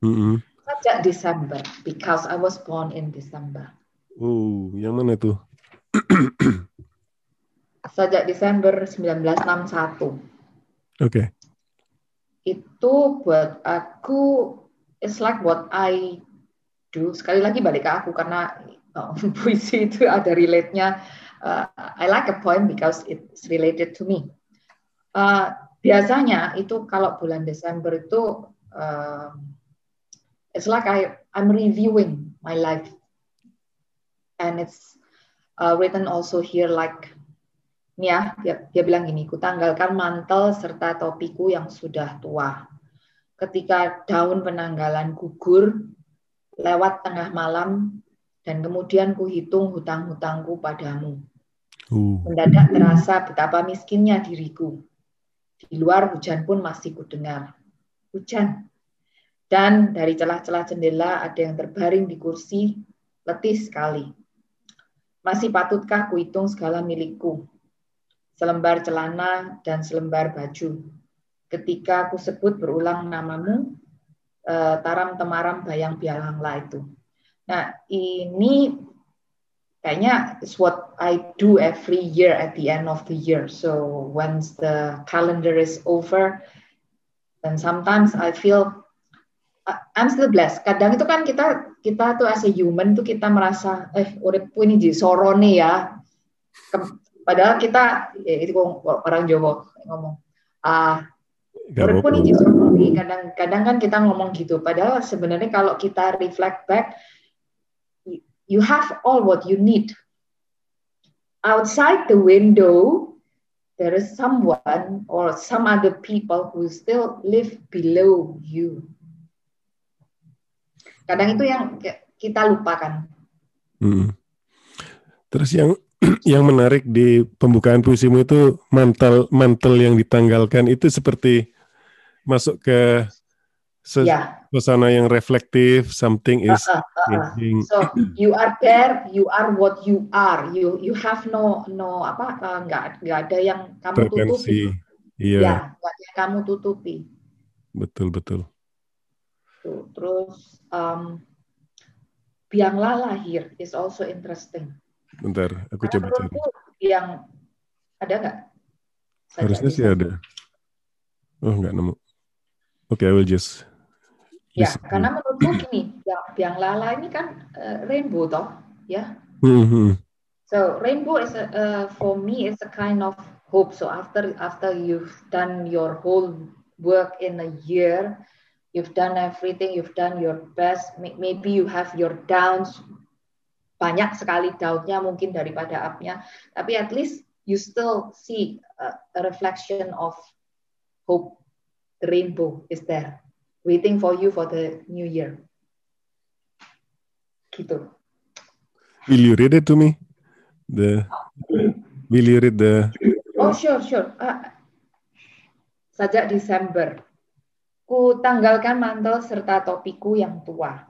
Mm-hmm. Sajak December, because I was born in December. Oh, yang mana tuh? Sajak Desember 1961. Oke. Okay. Itu buat aku, it's like what I do sekali lagi balik ke aku karena oh, puisi itu ada relate-nya uh, I like a poem because it's related to me uh, biasanya itu kalau bulan Desember itu uh, it's like I I'm reviewing my life and it's uh, written also here like ini ya dia, dia bilang gini ku tanggalkan mantel serta topiku yang sudah tua ketika daun penanggalan gugur lewat tengah malam dan kemudian kuhitung hutang-hutangku padamu. Uh. Mendadak terasa betapa miskinnya diriku. Di luar hujan pun masih kudengar. Hujan. Dan dari celah-celah jendela ada yang terbaring di kursi, letih sekali. Masih patutkah kuhitung segala milikku? Selembar celana dan selembar baju. Ketika aku sebut berulang namamu, uh, taram temaram bayang bialangla itu. Nah ini kayaknya is what I do every year at the end of the year. So once the calendar is over, then sometimes I feel I'm still blessed. Kadang itu kan kita kita tuh as a human tuh kita merasa eh uripku ini jadi sorone ya. Padahal kita ya, itu orang Jawa ngomong ah uripku ini jadi sorone. Kadang-kadang kan kita ngomong gitu. Padahal sebenarnya kalau kita reflect back you have all what you need. Outside the window there is someone or some other people who still live below you Kadang itu yang kita lupakan. Hmm. Terus yang yang menarik di pembukaan puisimu itu mantel mantel yang ditanggalkan itu seperti masuk ke ya. Suasana yang reflektif, something is uh, uh, uh, So you are there, you are what you are. You you have no no apa uh, nggak nggak ada yang kamu tutupi. Iya. Ya, yang kamu tutupi. Betul betul. Tuh. Terus um, biang lahir is also interesting. Bentar, aku coba cari. Yang ada nggak? Harusnya sih ada. Oh, nggak nemu. Oke, okay, I will just. Ya, karena menurutku gini, yang biang lala ini kan uh, rainbow toh, ya. Mm -hmm. So rainbow is a, uh, for me is a kind of hope. So after after you've done your whole work in a year, you've done everything, you've done your best, maybe you have your downs, banyak sekali downnya mungkin daripada upnya, tapi at least you still see a, a reflection of hope. The rainbow is there, waiting for you for the new year. Gitu. Will you read it to me? The Will you read the? Oh sure sure. Uh, sejak Desember Ku tanggalkan mantel serta topiku yang tua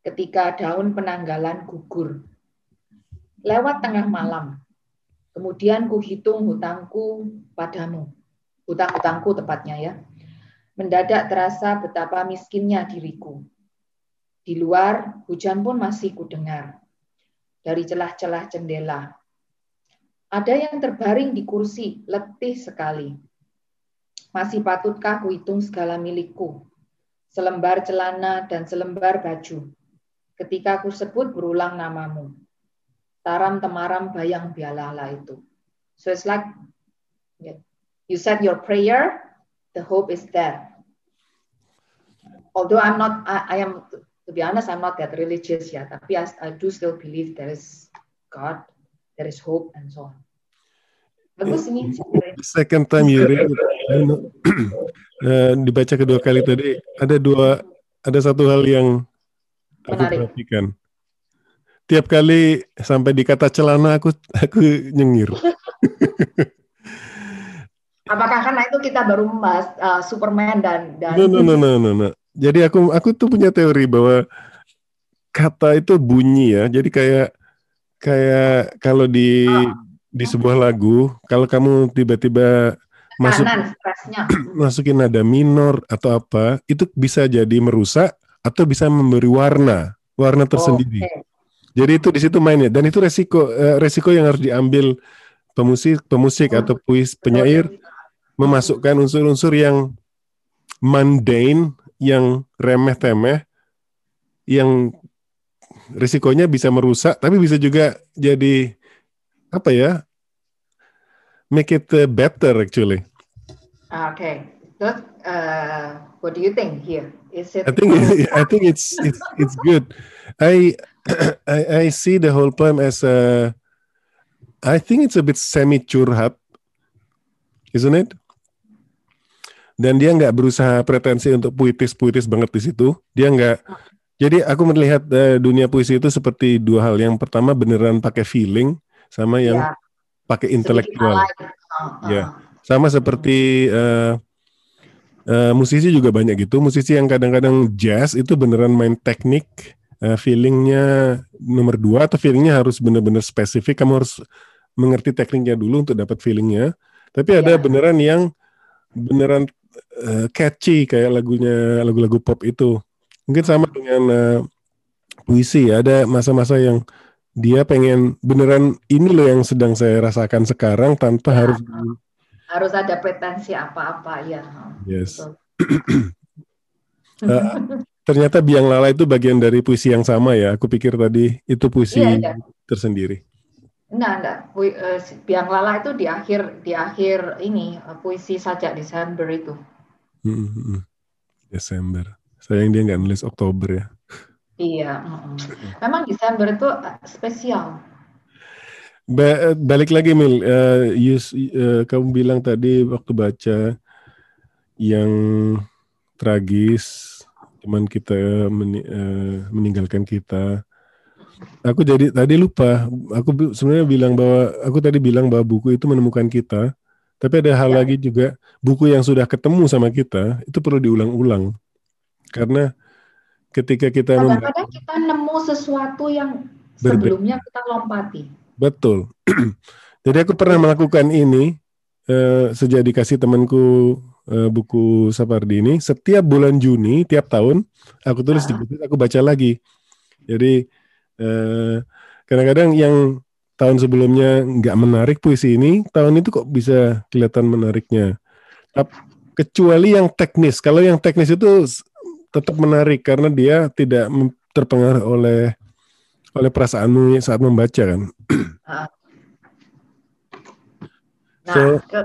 ketika daun penanggalan gugur. Lewat tengah malam, kemudian ku hitung hutangku padamu. Hutang-hutangku tepatnya ya. Mendadak terasa betapa miskinnya diriku. Di luar, hujan pun masih kudengar. Dari celah-celah jendela. Ada yang terbaring di kursi, letih sekali masih patutkah kuhitung segala milikku? Selembar celana dan selembar baju. Ketika aku sebut berulang namamu. Taram temaram bayang bialala itu. So it's like you said your prayer, the hope is there. Although I'm not, I, I am, to be honest, I'm not that religious ya, tapi I, I do still believe there is God, there is hope, and so on. Bagus ini. Second time you read uh, dibaca kedua kali tadi ada dua ada satu hal yang aku Menarik. perhatikan. Tiap kali sampai di kata celana aku aku nyengir. Apakah karena itu kita baru membahas uh, Superman dan dan no, no, no, no, no, no. Jadi aku aku tuh punya teori bahwa kata itu bunyi ya. Jadi kayak kayak kalau di oh. di sebuah lagu, kalau kamu tiba-tiba masuk masukin nada minor atau apa itu bisa jadi merusak atau bisa memberi warna warna tersendiri. Okay. Jadi itu di situ mainnya dan itu resiko uh, resiko yang harus diambil pemusik pemusik oh. atau puis penyair memasukkan unsur-unsur yang mundane, yang remeh-temeh, yang risikonya bisa merusak, tapi bisa juga jadi apa ya? Make it better actually. Ah, okay. So, uh, what do you think here? Is it? I think I think it's it's it's good. I, I I see the whole poem as a. I think it's a bit semi curhat, isn't it? Dan dia nggak berusaha pretensi untuk puitis-puitis banget di situ. Dia nggak. Jadi aku melihat uh, dunia puisi itu seperti dua hal. Yang pertama beneran pakai feeling, sama yang yeah. pakai intelektual. Ya. Sama seperti uh, uh, musisi juga banyak gitu. Musisi yang kadang-kadang jazz itu beneran main teknik, uh, feelingnya nomor dua atau feelingnya harus bener-bener spesifik. Kamu harus mengerti tekniknya dulu untuk dapat feelingnya. Tapi ada yeah. beneran yang beneran uh, catchy kayak lagunya lagu-lagu pop itu. Mungkin sama dengan uh, puisi. Ada masa-masa yang dia pengen beneran ini loh yang sedang saya rasakan sekarang tanpa ya. harus harus ada pretensi apa-apa ya. Yes. uh, ternyata biang lala itu bagian dari puisi yang sama ya. Aku pikir tadi itu puisi iya, iya. tersendiri. Enggak, enggak. Pui, uh, biang lala itu di akhir di akhir ini uh, puisi sajak Desember itu. Hmm, hmm. Desember. Sayang dia nggak nulis Oktober ya. Iya, memang Desember itu eh, spesial. Ba balik lagi Mil, uh, Yus, uh, kamu bilang tadi waktu baca yang tragis, teman kita men uh, meninggalkan kita. Aku jadi tadi lupa. Aku sebenarnya bilang bahwa aku tadi bilang bahwa buku itu menemukan kita. Tapi ada hal ya. lagi juga buku yang sudah ketemu sama kita itu perlu diulang-ulang karena ketika kita kadang-kadang kita nemu sesuatu yang sebelumnya kita lompati. Betul. Jadi aku pernah melakukan ini uh, sejak dikasih temanku uh, buku Sapardi ini. Setiap bulan Juni tiap tahun aku tulis di buku aku baca lagi. Jadi kadang kadang-kadang yang tahun sebelumnya nggak menarik puisi ini, tahun itu kok bisa kelihatan menariknya. Kecuali yang teknis. Kalau yang teknis itu tetap menarik karena dia tidak terpengaruh oleh oleh perasaanmu saat membaca kan. Ah. Nah, so, ke,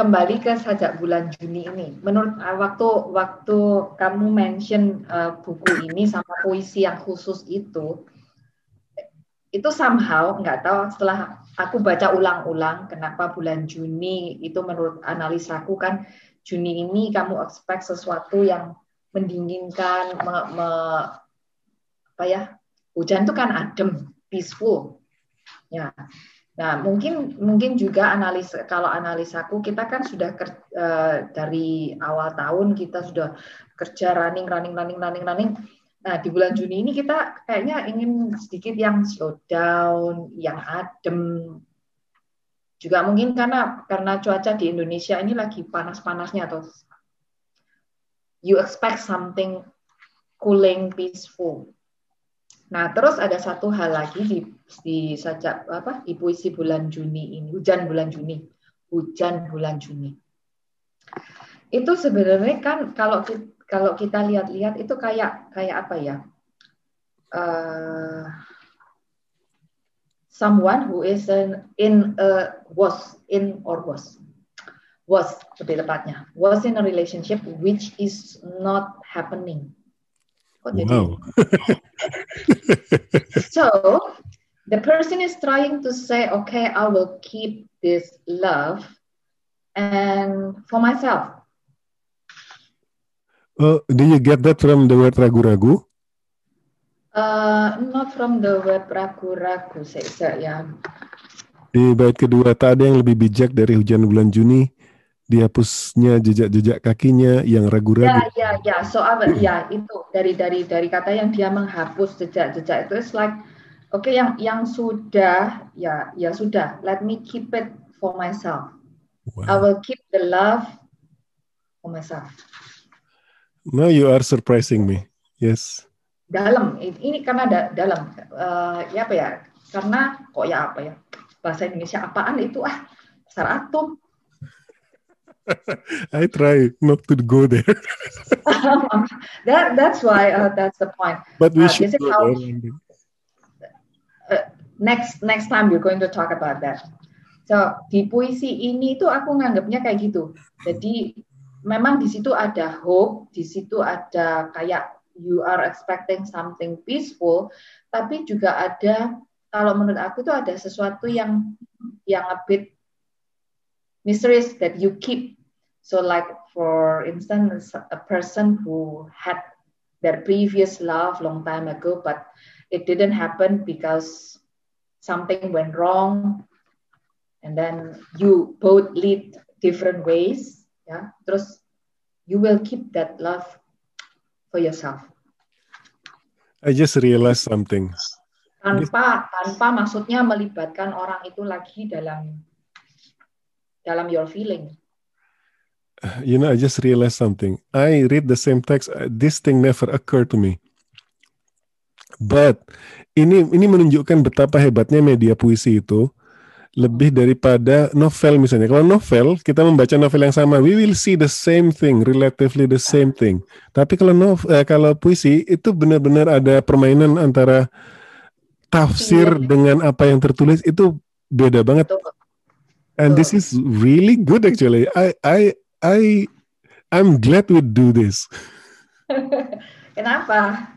kembali ke sajak bulan Juni ini. Menurut uh, waktu waktu kamu mention uh, buku ini sama puisi yang khusus itu, itu somehow nggak tahu setelah aku baca ulang-ulang kenapa bulan Juni itu menurut analisaku kan Juni ini kamu expect sesuatu yang mendinginkan, me, me, apa ya, hujan itu kan adem, peaceful. Ya. Nah, mungkin mungkin juga analis kalau analisaku kita kan sudah ker, uh, dari awal tahun kita sudah kerja running running running running running. Nah, di bulan Juni ini kita kayaknya ingin sedikit yang slow down, yang adem. Juga mungkin karena karena cuaca di Indonesia ini lagi panas-panasnya atau you expect something cooling, peaceful. Nah, terus ada satu hal lagi di di sajak apa di puisi bulan Juni ini, hujan bulan Juni, hujan bulan Juni. Itu sebenarnya kan kalau kalau kita lihat-lihat itu kayak kayak apa ya? Uh, someone who is in, in a was in or was was lebih tepatnya was in a relationship which is not happening. Kok jadi? Wow. so the person is trying to say, okay, I will keep this love and for myself. Uh, do you get that from the word ragu-ragu? Uh, not from the word ragu-ragu, saya ya. Di bait kedua, tak ada yang lebih bijak dari hujan bulan Juni dihapusnya jejak-jejak kakinya yang ragu-ragu. Ya, ya, ya. So, ya itu dari dari dari kata yang dia menghapus jejak-jejak itu is like, oke okay, yang yang sudah ya ya sudah. Let me keep it for myself. Wow. I will keep the love for myself. Now you are surprising me. Yes. Dalam ini karena da, dalam uh, ya apa ya? Karena kok ya apa ya? Bahasa Indonesia apaan itu ah? Dasar atom I try not to go there. that that's why uh, that's the point. But we uh, should go how, uh, next next time we're going to talk about that. So di puisi ini tuh aku nganggapnya kayak gitu. Jadi memang di situ ada hope, di situ ada kayak you are expecting something peaceful, tapi juga ada kalau menurut aku tuh ada sesuatu yang yang a bit mysterious that you keep So like for instance, a person who had their previous love long time ago, but it didn't happen because something went wrong, and then you both lead different ways. Yeah, terus you will keep that love for yourself. I just realized something. Tanpa tanpa maksudnya melibatkan orang itu lagi dalam dalam your feeling you know, I just realized something. I read the same text. Uh, this thing never occurred to me. But ini ini menunjukkan betapa hebatnya media puisi itu. Lebih daripada novel misalnya. Kalau novel kita membaca novel yang sama, we will see the same thing, relatively the same thing. Tapi kalau novel, eh, kalau puisi itu benar-benar ada permainan antara tafsir iya. dengan apa yang tertulis itu beda banget. And this is really good actually. I I I I'm glad we do this. Kenapa?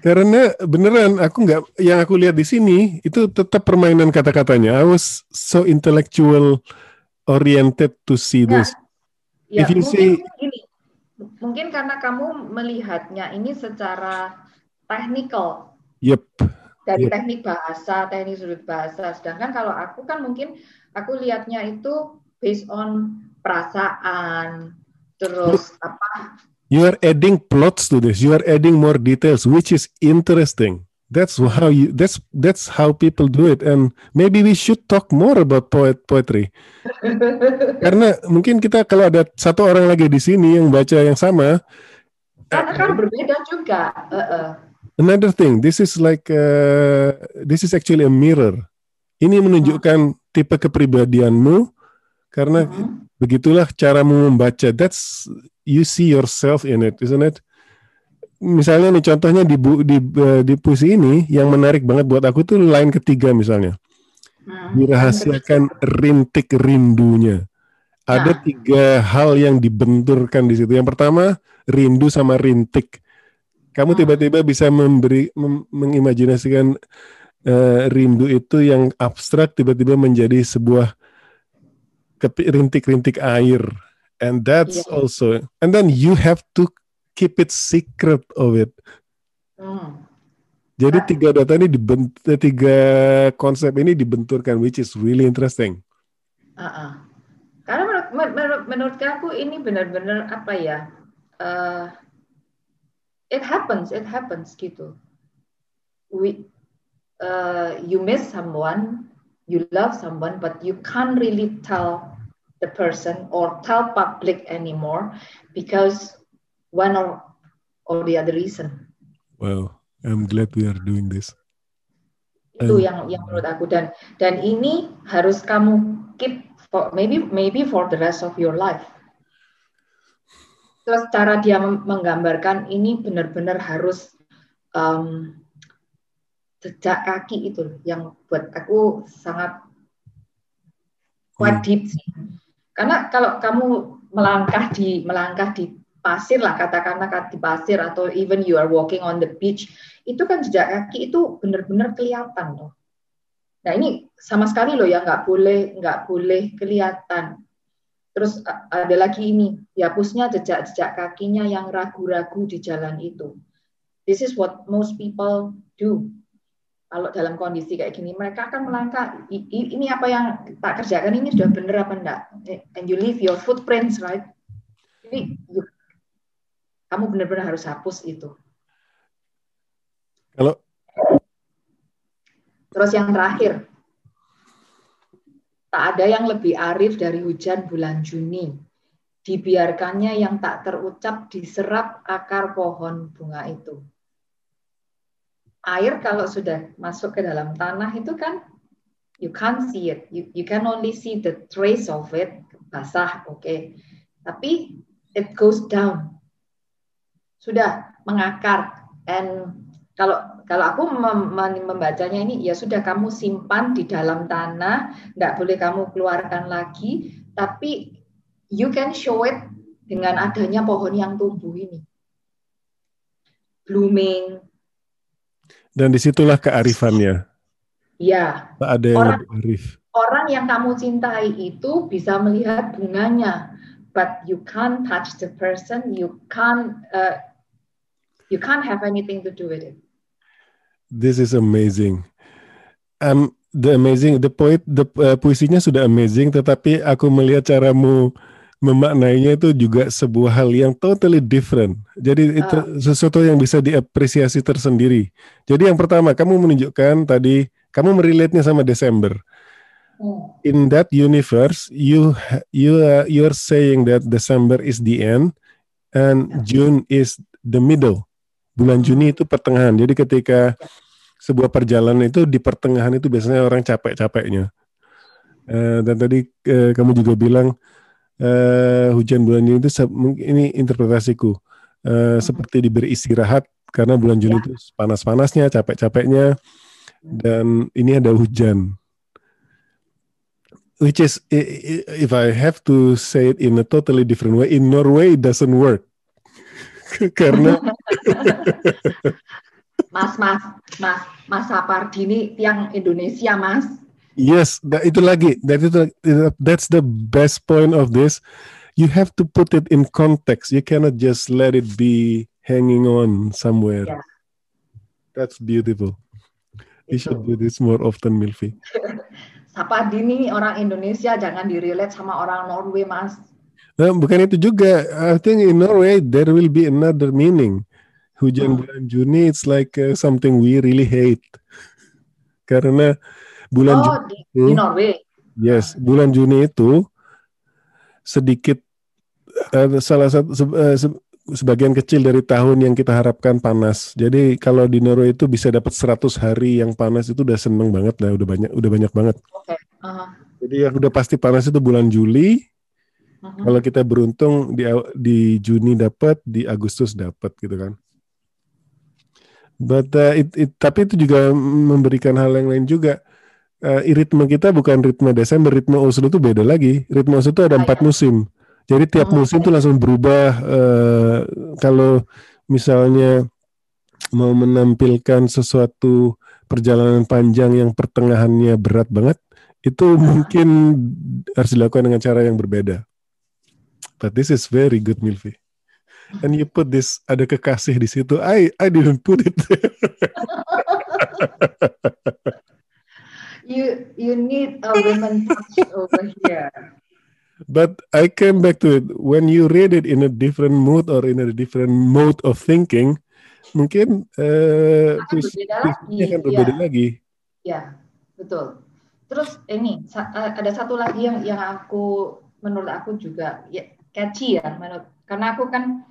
Karena beneran aku nggak yang aku lihat di sini itu tetap permainan kata-katanya. I was so intellectual oriented to see nah, this. Ya, If you mungkin see, gini, mungkin karena kamu melihatnya ini secara technical. Yep. Dari yep. teknik bahasa, teknik sudut bahasa. Sedangkan kalau aku kan mungkin aku lihatnya itu based on perasaan, terus apa you are adding plots to this. You are adding more details which is interesting. That's how you that's that's how people do it. And maybe we should talk more about poet poetry. Karena mungkin kita kalau ada satu orang lagi di sini yang baca yang sama karena kan berbeda juga. Uh -uh. another thing this is like uh, this is actually a mirror. Ini menunjukkan tipe kepribadianmu karena hmm. begitulah caramu membaca that's you see yourself in it, isn't it? Misalnya nih contohnya di bu, di uh, di puisi ini yang menarik banget buat aku tuh lain ketiga misalnya. Dirahasiakan rintik rindunya. Ada nah. tiga hal yang dibenturkan di situ. Yang pertama rindu sama rintik. Kamu tiba-tiba bisa memberi mem, mengimajinasikan uh, rindu itu yang abstrak tiba-tiba menjadi sebuah rintik-rintik air and that's yeah. also and then you have to keep it secret of it hmm. jadi tiga data ini dibentuk tiga konsep ini dibenturkan which is really interesting uh -uh. karena menurut, menurut, menurut aku ini benar-benar apa ya uh, it happens it happens gitu we uh, you miss someone you love someone but you can't really tell the person or tell public anymore because one or or the other reason. Well, I'm glad we are doing this. Itu yang yang menurut aku dan dan ini harus kamu keep for maybe maybe for the rest of your life. Terus cara dia menggambarkan ini benar-benar harus um, jejak kaki itu yang buat aku sangat quite hmm. deep sih. Karena kalau kamu melangkah di melangkah di pasir lah katakanlah di pasir atau even you are walking on the beach itu kan jejak kaki itu benar-benar kelihatan loh. Nah ini sama sekali loh ya nggak boleh nggak boleh kelihatan. Terus ada lagi ini dihapusnya jejak-jejak kakinya yang ragu-ragu di jalan itu. This is what most people do kalau dalam kondisi kayak gini mereka akan melangkah ini apa yang tak kerjakan? Ini sudah benar apa enggak? And you leave your footprints right? Jadi you, kamu benar-benar harus hapus itu. Kalau terus yang terakhir. Tak ada yang lebih arif dari hujan bulan Juni. Dibiarkannya yang tak terucap diserap akar pohon bunga itu air kalau sudah masuk ke dalam tanah itu kan you can't see it. You, you can only see the trace of it, basah, oke. Okay. Tapi it goes down. Sudah mengakar. And kalau kalau aku mem membacanya ini ya sudah kamu simpan di dalam tanah, nggak boleh kamu keluarkan lagi, tapi you can show it dengan adanya pohon yang tumbuh ini. Blooming, dan di situlah kearifannya. Ya. ada yang orang, lebih arif. Orang yang kamu cintai itu bisa melihat bunganya, but you can't touch the person, you can't, uh, you can't have anything to do with it. This is amazing. Um, the amazing, the poet, the uh, puisinya sudah amazing, tetapi aku melihat caramu memaknainya itu juga sebuah hal yang totally different. Jadi itu uh. sesuatu yang bisa diapresiasi tersendiri. Jadi yang pertama kamu menunjukkan tadi kamu merelate-nya sama Desember. Hmm. In that universe, you you uh, you're saying that December is the end and ya. June is the middle. Bulan Juni hmm. itu pertengahan. Jadi ketika ya. sebuah perjalanan itu di pertengahan itu biasanya orang capek-capeknya. Uh, dan tadi uh, kamu juga bilang uh, hujan bulan Juni itu ini interpretasiku uh, hmm. seperti diberi istirahat karena bulan Juni ya. itu panas-panasnya, capek-capeknya, dan ini ada hujan. Which is, if I have to say it in a totally different way, in Norway it doesn't work. karena Mas, Mas, Mas, Mas Sapardi ini tiang Indonesia, Mas. Yes, that, itu lagi. That itu, that's the best point of this. You have to put it in context. You cannot just let it be hanging on somewhere. Yeah. That's beautiful. You should do this more often, Milvi. Sapa Dini orang Indonesia jangan direlate sama orang Norway, Mas. Nah, bukan itu juga. I think in Norway there will be another meaning. Hujan hmm. bulan Juni it's like uh, something we really hate. Karena bulan oh, Juni di, di Norway. Yes, bulan Juni itu sedikit uh, salah satu uh, sebagian kecil dari tahun yang kita harapkan panas. Jadi kalau di Norway itu bisa dapat 100 hari yang panas itu udah seneng banget lah, udah banyak udah banyak banget. Okay. Uh-huh. Jadi yang udah pasti panas itu bulan Juli. Uh-huh. Kalau kita beruntung di di Juni dapat, di Agustus dapat gitu kan. But uh, it, it, tapi itu juga memberikan hal yang lain juga. Uh, ritme kita bukan ritme Desember, ritme Oslo itu beda lagi. Ritme Oslo itu ada ah, empat iya. musim. Jadi tiap oh, musim tuh langsung berubah. Uh, kalau misalnya mau menampilkan sesuatu perjalanan panjang yang pertengahannya berat banget, itu mungkin harus dilakukan dengan cara yang berbeda. But this is very good, Milvi. And you put this ada kekasih di situ. I I didn't put it. you you need a woman touch over here. But I came back to it when you read it in a different mood or in a different mode of thinking, mungkin uh, akan berbeda lagi. akan berbeda ya. lagi. Ya, betul. Terus ini eh, ada satu lagi yang yang aku menurut aku juga ya, catchy ya menurut karena aku kan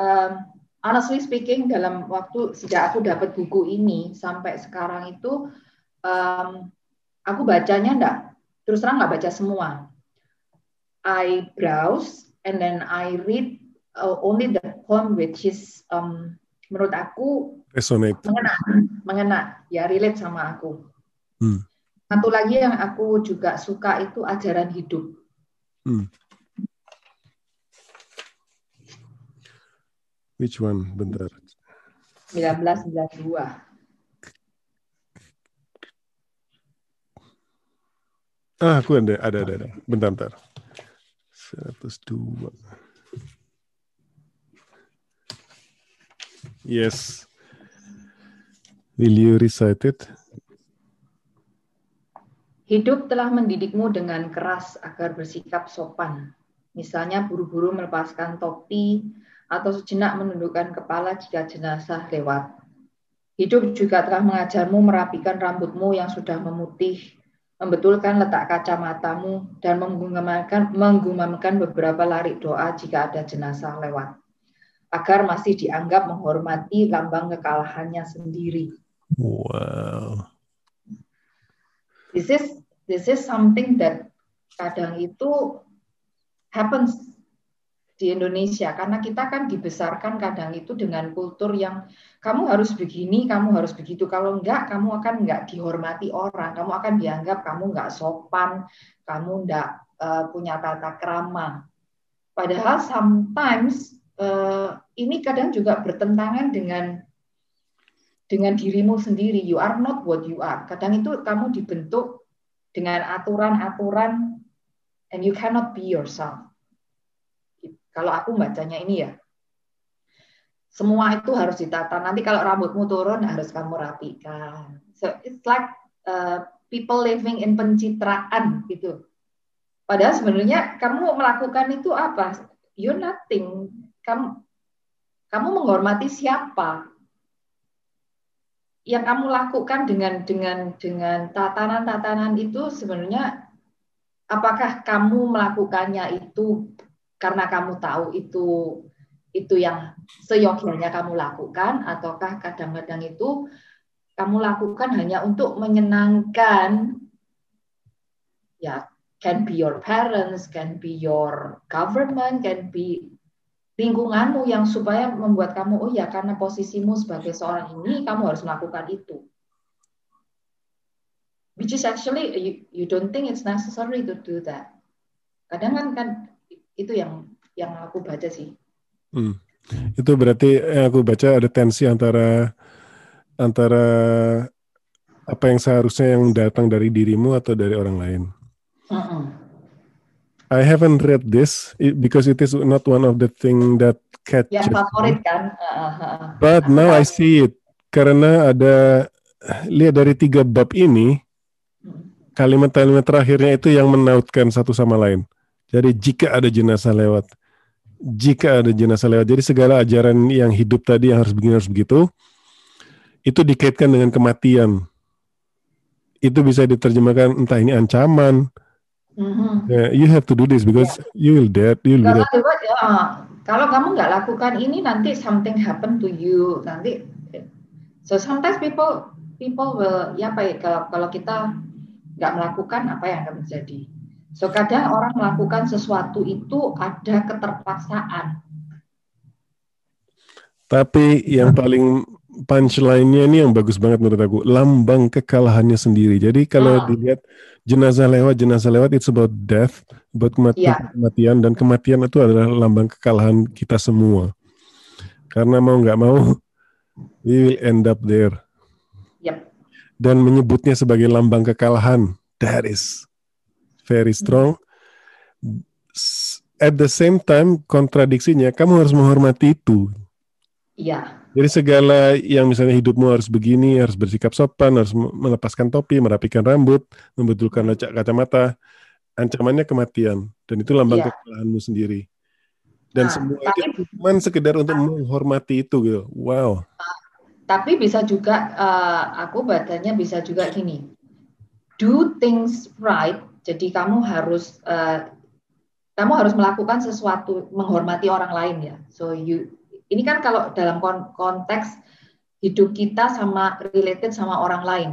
um, honestly speaking dalam waktu sejak aku dapat buku ini sampai sekarang itu um, aku bacanya enggak terus terang nggak baca semua I browse and then I read uh, only the poem which is um, menurut aku resonate mengena mengena ya relate sama aku. Hmm. Satu lagi yang aku juga suka itu ajaran hidup. Hmm. Which one? Bentar. 1992. Ah, aku ada, ada, ada, ada. Bentar, bentar. 102. Yes. Will you recite it? Hidup telah mendidikmu dengan keras agar bersikap sopan. Misalnya buru-buru melepaskan topi atau sejenak menundukkan kepala jika jenazah lewat. Hidup juga telah mengajarmu merapikan rambutmu yang sudah memutih membetulkan letak kacamatamu, dan menggumamkan, menggumamkan beberapa larik doa jika ada jenazah lewat, agar masih dianggap menghormati lambang kekalahannya sendiri. Wow. This is this is something that kadang itu happens di Indonesia karena kita kan dibesarkan kadang itu dengan kultur yang kamu harus begini, kamu harus begitu. Kalau enggak, kamu akan enggak dihormati orang, kamu akan dianggap kamu enggak sopan, kamu enggak uh, punya tata krama. Padahal sometimes uh, ini kadang juga bertentangan dengan dengan dirimu sendiri. You are not what you are. Kadang itu kamu dibentuk dengan aturan-aturan and you cannot be yourself kalau aku bacanya ini ya, semua itu harus ditata. Nanti kalau rambutmu turun harus kamu rapikan. So it's like uh, people living in pencitraan gitu. Padahal sebenarnya kamu melakukan itu apa? You're nothing. Kamu kamu menghormati siapa? Yang kamu lakukan dengan dengan dengan tatanan-tatanan itu sebenarnya apakah kamu melakukannya itu karena kamu tahu itu itu yang seyogyanya kamu lakukan ataukah kadang-kadang itu kamu lakukan hanya untuk menyenangkan ya can be your parents, can be your government, can be lingkunganmu yang supaya membuat kamu oh ya karena posisimu sebagai seorang ini kamu harus melakukan itu. Which is actually you, you don't think it's necessary to do that. Kadang kan kan itu yang yang aku baca sih. Hmm. Itu berarti yang aku baca ada tensi antara antara apa yang seharusnya yang datang dari dirimu atau dari orang lain. Uh -uh. I haven't read this because it is not one of the thing that catches. Yang favorit kan. Uh, But now I see it karena ada lihat dari tiga bab ini hmm. kalimat-kalimat terakhirnya itu yang menautkan satu sama lain. Jadi jika ada jenazah lewat, jika ada jenazah lewat. Jadi segala ajaran yang hidup tadi yang harus begini harus begitu, itu dikaitkan dengan kematian. Itu bisa diterjemahkan entah ini ancaman. Mm-hmm. Yeah, you have to do this because yeah. you will dead, you will dead. Ya, kalau kamu nggak lakukan ini nanti something happen to you nanti. So sometimes people people will ya apa ya kalau, kalau kita nggak melakukan apa yang akan terjadi. So kadang orang melakukan sesuatu itu ada keterpaksaan. Tapi yang paling punchline-nya ini yang bagus banget menurut aku, lambang kekalahannya sendiri. Jadi kalau ah. dilihat jenazah lewat, jenazah lewat, it's about death, about kematian, yeah. kematian, dan kematian itu adalah lambang kekalahan kita semua. Karena mau nggak mau, we will end up there. Yep. Dan menyebutnya sebagai lambang kekalahan, that is very strong. At the same time, kontradiksinya, kamu harus menghormati itu. Iya. Jadi segala yang misalnya hidupmu harus begini, harus bersikap sopan, harus melepaskan topi, merapikan rambut, membetulkan kacamata, ancamannya kematian. Dan itu lambang ya. kekalahanmu sendiri. Dan nah, semua tapi, itu cuma sekedar untuk menghormati itu gitu. Wow. Tapi bisa juga, uh, aku bacanya bisa juga gini. Do things right jadi kamu harus uh, kamu harus melakukan sesuatu menghormati orang lain ya. So you ini kan kalau dalam konteks hidup kita sama related sama orang lain.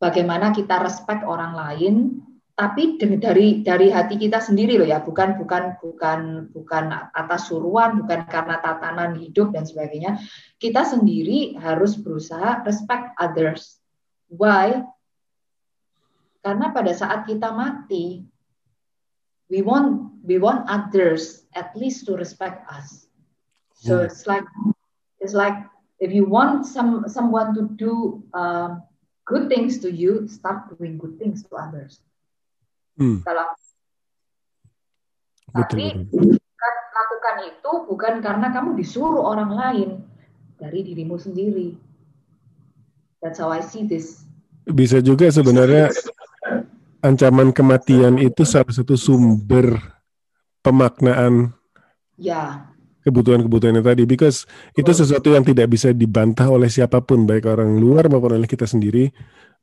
Bagaimana kita respect orang lain tapi dari dari hati kita sendiri loh ya, bukan bukan bukan bukan atas suruhan, bukan karena tatanan hidup dan sebagainya. Kita sendiri harus berusaha respect others. Why? Karena pada saat kita mati, we want we want others at least to respect us. So hmm. it's like it's like if you want some someone to do um, good things to you, start doing good things to others. Hmm. Kalau tapi lakukan itu bukan karena kamu disuruh orang lain dari dirimu sendiri. That's how I see this. Bisa juga sebenarnya ancaman kematian itu salah satu sumber pemaknaan ya. kebutuhan-kebutuhan tadi because itu sesuatu yang tidak bisa dibantah oleh siapa pun baik orang luar maupun oleh kita sendiri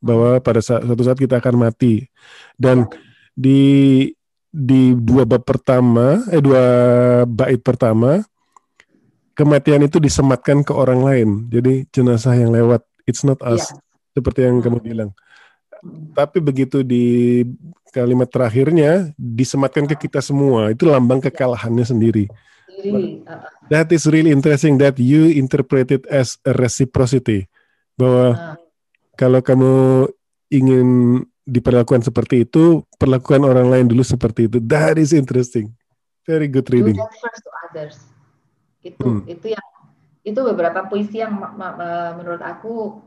bahwa pada saat, suatu saat kita akan mati. Dan di di dua bab pertama eh dua bait pertama kematian itu disematkan ke orang lain. Jadi jenazah yang lewat. It's not us. Ya. seperti yang kamu bilang tapi begitu di kalimat terakhirnya disematkan ke kita semua, itu lambang kekalahannya sendiri. That is really interesting that you interpret it as a reciprocity. Bahwa kalau kamu ingin diperlakukan seperti itu, perlakukan orang lain dulu seperti itu. That is interesting. Very good reading. Do that first to others. Itu hmm. itu yang itu beberapa puisi yang menurut aku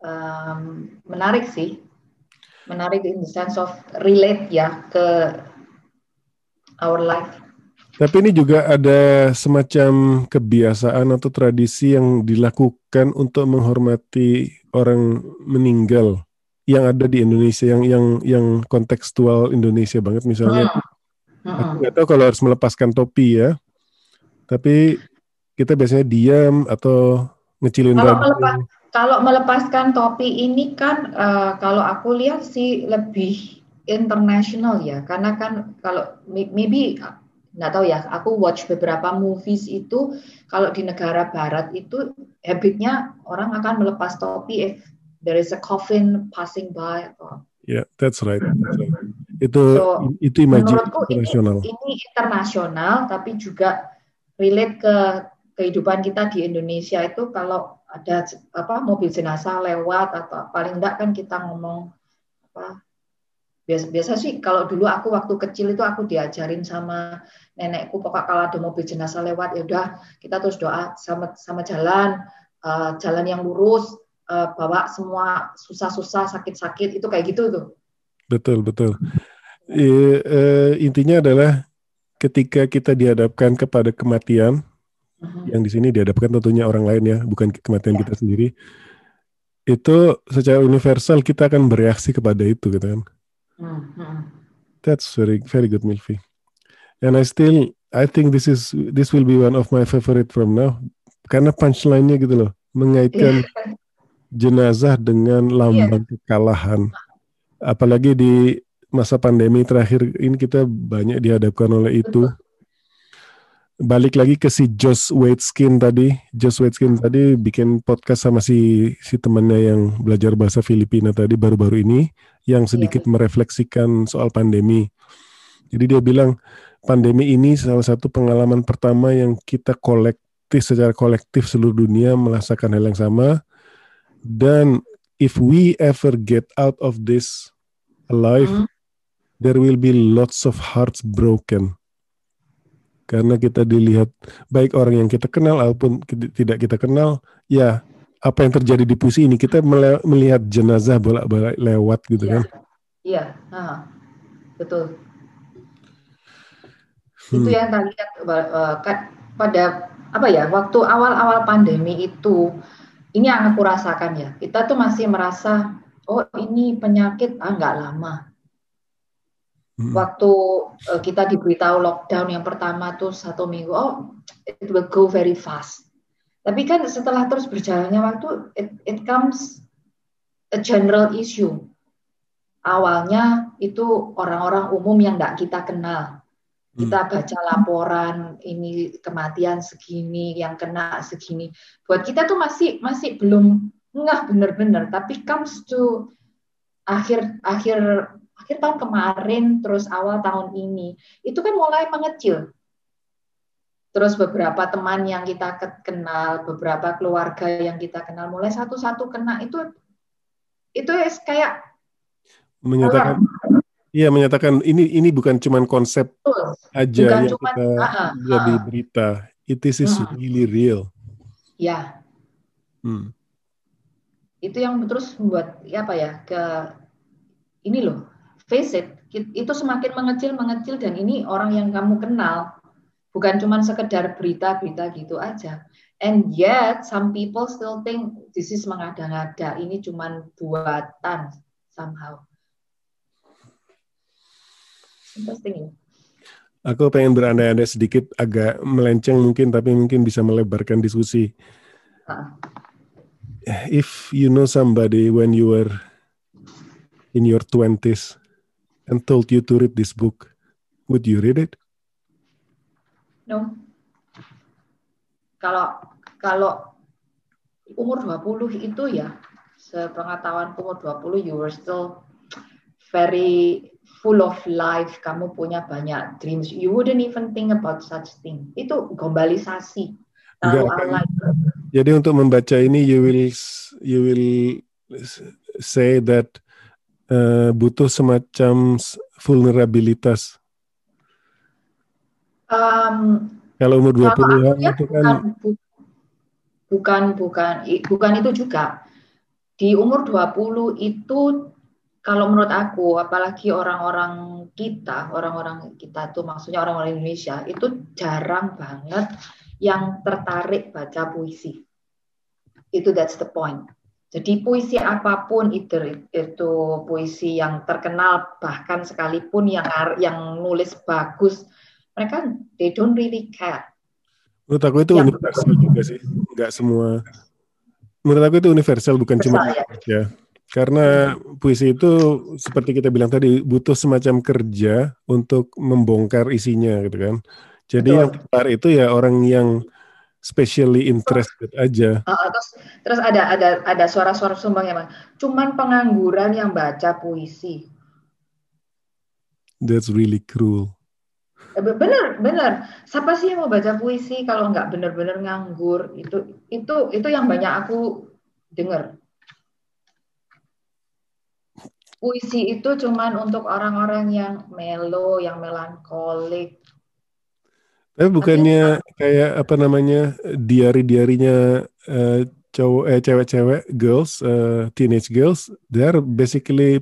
um, menarik sih, menarik in the sense of relate ya ke our life. Tapi ini juga ada semacam kebiasaan atau tradisi yang dilakukan untuk menghormati orang meninggal yang ada di Indonesia yang yang yang kontekstual Indonesia banget misalnya. Hmm. Aku nggak tahu kalau harus melepaskan topi ya. Tapi kita biasanya diam atau ngecilin kalau melepas, kalau melepaskan topi ini kan uh, kalau aku lihat sih lebih internasional ya karena kan kalau maybe nggak tahu ya aku watch beberapa movies itu kalau di negara barat itu habitnya orang akan melepas topi if there is a coffin passing by atau Yeah, that's right. That's right. Itu so, itu menurutku internasional. Ini, ini internasional tapi juga relate ke kehidupan kita di Indonesia itu kalau ada apa mobil jenazah lewat atau paling enggak kan kita ngomong apa biasa biasa sih kalau dulu aku waktu kecil itu aku diajarin sama nenekku pokok kalau ada mobil jenazah lewat ya udah kita terus doa sama sama jalan uh, jalan yang lurus uh, bawa semua susah-susah sakit-sakit itu kayak gitu tuh. Betul betul. E, uh, intinya adalah ketika kita dihadapkan kepada kematian uh-huh. yang di sini dihadapkan tentunya orang lain ya, bukan kematian ya. kita sendiri. Itu secara universal kita akan bereaksi kepada itu gitu kan. Uh-huh. That's very very good Milvi. And I still I think this is this will be one of my favorite from now karena punchline-nya gitu loh, mengaitkan yeah. jenazah dengan lambang yeah. kekalahan. Apalagi di masa pandemi terakhir ini kita banyak dihadapkan oleh itu. Balik lagi ke si Josh Waitzkin tadi, Josh Waitzkin tadi bikin podcast sama si si temannya yang belajar bahasa Filipina tadi baru-baru ini yang sedikit yeah. merefleksikan soal pandemi. Jadi dia bilang pandemi ini salah satu pengalaman pertama yang kita kolektif secara kolektif seluruh dunia merasakan hal yang sama dan if we ever get out of this alive mm there will be lots of hearts broken. Karena kita dilihat baik orang yang kita kenal ataupun tidak kita kenal, ya apa yang terjadi di puisi ini kita melihat jenazah bolak-balik lewat gitu ya. kan? Iya, nah, betul. Hmm. Itu yang tadi uh, pada apa ya waktu awal-awal pandemi itu ini yang aku rasakan ya kita tuh masih merasa oh ini penyakit ah nggak lama Hmm. Waktu uh, kita diberitahu lockdown yang pertama tuh satu minggu, oh it will go very fast. Tapi kan setelah terus berjalannya waktu, it, it comes a general issue. Awalnya itu orang-orang umum yang tidak kita kenal. Kita hmm. baca laporan ini kematian segini, yang kena segini. Buat kita tuh masih masih belum nggak benar-benar. Tapi comes to akhir akhir akhir tahun kemarin terus awal tahun ini itu kan mulai mengecil terus beberapa teman yang kita kenal beberapa keluarga yang kita kenal mulai satu-satu kena itu itu kayak menyatakan Iya menyatakan ini ini bukan cuma konsep Betul. aja bukan yang cuman, kita uh, jadi uh, berita. It is uh, really real. Ya. Hmm. Itu yang terus membuat ya apa ya ke ini loh face it, itu semakin mengecil mengecil dan ini orang yang kamu kenal, bukan cuma sekedar berita-berita gitu aja. And yet some people still think this is mengada-ngada, ini cuma buatan somehow. Interesting. Aku pengen berandai-andai sedikit, agak melenceng mungkin, tapi mungkin bisa melebarkan diskusi. Uh. If you know somebody when you were in your twenties and told you to read this book, would you read it? No. Kalau kalau umur 20 itu ya, sepengetahuan umur 20 you were still very full of life, kamu punya banyak dreams. You wouldn't even think about such thing. Itu globalisasi. Enggak, Jadi untuk membaca ini you will you will say that uh, butuh semacam vulnerabilitas. Um, Kalau umur 20-an itu kan bukan, bukan bukan itu juga. Di umur 20 itu kalau menurut aku apalagi orang-orang kita, orang-orang kita tuh maksudnya orang-orang Indonesia itu jarang banget yang tertarik baca puisi. Itu that's the point jadi puisi apa pun itu itu puisi yang terkenal bahkan sekalipun yang yang nulis bagus mereka they don't really care. Menurut aku itu yang universal juga sih, nggak semua. Menurut aku itu universal bukan cuma ya. ya. Karena puisi itu seperti kita bilang tadi butuh semacam kerja untuk membongkar isinya gitu kan. Jadi Betul. yang tertarik itu ya orang yang specially interested aja. Uh, terus terus ada ada ada suara-suara sumbang ya, Cuman pengangguran yang baca puisi. that's really cruel. Eh, bener, bener. Siapa sih yang mau baca puisi kalau nggak bener-bener nganggur? Itu, itu, itu yang banyak aku dengar. Puisi itu cuman untuk orang-orang yang melo, yang melankolik. Tapi bukannya kayak apa namanya diari-diarinya uh, cowok eh cewek-cewek girls uh, teenage girls they're basically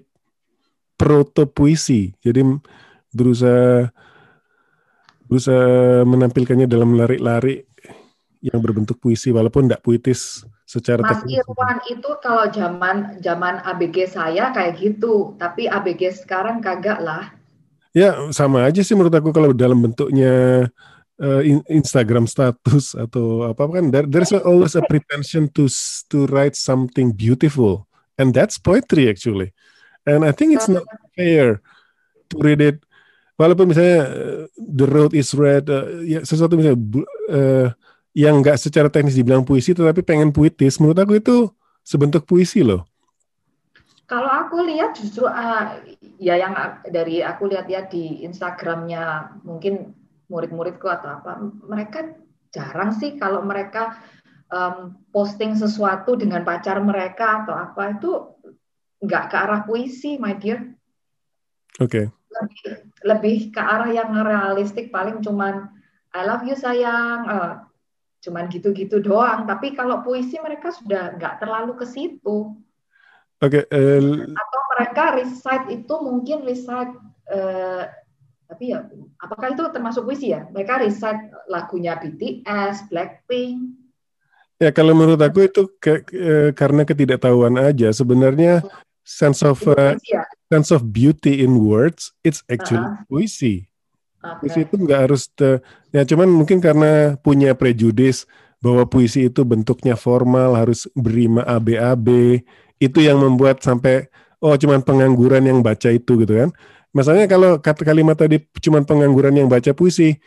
proto puisi. Jadi berusaha berusaha menampilkannya dalam lari-lari yang berbentuk puisi walaupun tidak puitis secara Mas teknis. Irwan itu kalau zaman zaman ABG saya kayak gitu, tapi ABG sekarang kagak lah. Ya sama aja sih menurut aku kalau dalam bentuknya uh, Instagram status atau apa kan? There, there's always a pretension to to write something beautiful. And that's poetry actually. And I think it's not fair to read it. Walaupun misalnya uh, the road is red uh, ya sesuatu misalnya uh, yang nggak secara teknis dibilang puisi tetapi pengen puitis menurut aku itu sebentuk puisi loh. Kalau aku lihat justru uh, ya yang dari aku lihat ya di Instagramnya mungkin murid-muridku atau apa mereka jarang sih kalau mereka um, posting sesuatu dengan pacar mereka atau apa itu nggak ke arah puisi my dear Oke. Okay lebih, lebih ke arah yang realistik paling cuman I love you sayang uh, cuman gitu-gitu doang tapi kalau puisi mereka sudah nggak terlalu ke situ Oke. Okay, uh... Atau mereka recite itu mungkin recite, uh, tapi ya, apakah itu termasuk puisi ya? Mereka recite lagunya BTS, Blackpink. Ya kalau menurut aku itu ke, ke, karena ketidaktahuan aja. Sebenarnya sense of uh, sense of beauty in words, it's actually uh -huh. puisi. Okay. Puisi itu nggak harus te, ya cuman mungkin karena punya prejudis bahwa puisi itu bentuknya formal harus berima ABAB itu yang membuat sampai oh cuman pengangguran yang baca itu gitu kan. Masalahnya kalau kata kalimat tadi cuman pengangguran yang baca puisi,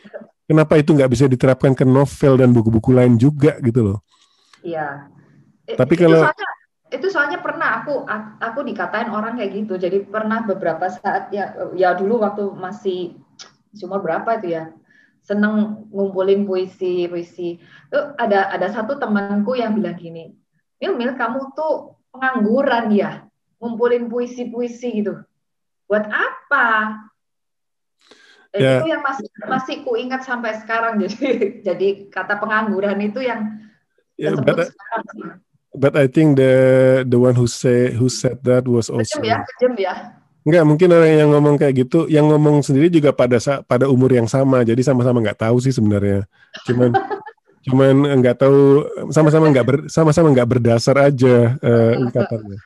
kenapa itu nggak bisa diterapkan ke novel dan buku-buku lain juga gitu loh? Iya. Tapi kalau itu soalnya pernah aku aku dikatain orang kayak gitu jadi pernah beberapa saat ya ya dulu waktu masih umur berapa itu ya seneng ngumpulin puisi puisi tuh ada ada satu temanku yang bilang gini Mil Mil kamu tuh pengangguran ya ngumpulin puisi puisi gitu buat apa yeah. itu yang masih masih kuingat sampai sekarang jadi jadi kata pengangguran itu yang yeah, but, sekarang But I think the the one who say who said that was also kejam ya, kejam ya. Enggak, mungkin orang yang ngomong kayak gitu, yang ngomong sendiri juga pada pada umur yang sama, jadi sama-sama nggak tahu sih sebenarnya. Cuman cuman nggak tahu sama-sama nggak ber, sama-sama nggak berdasar aja uh, ungkapannya.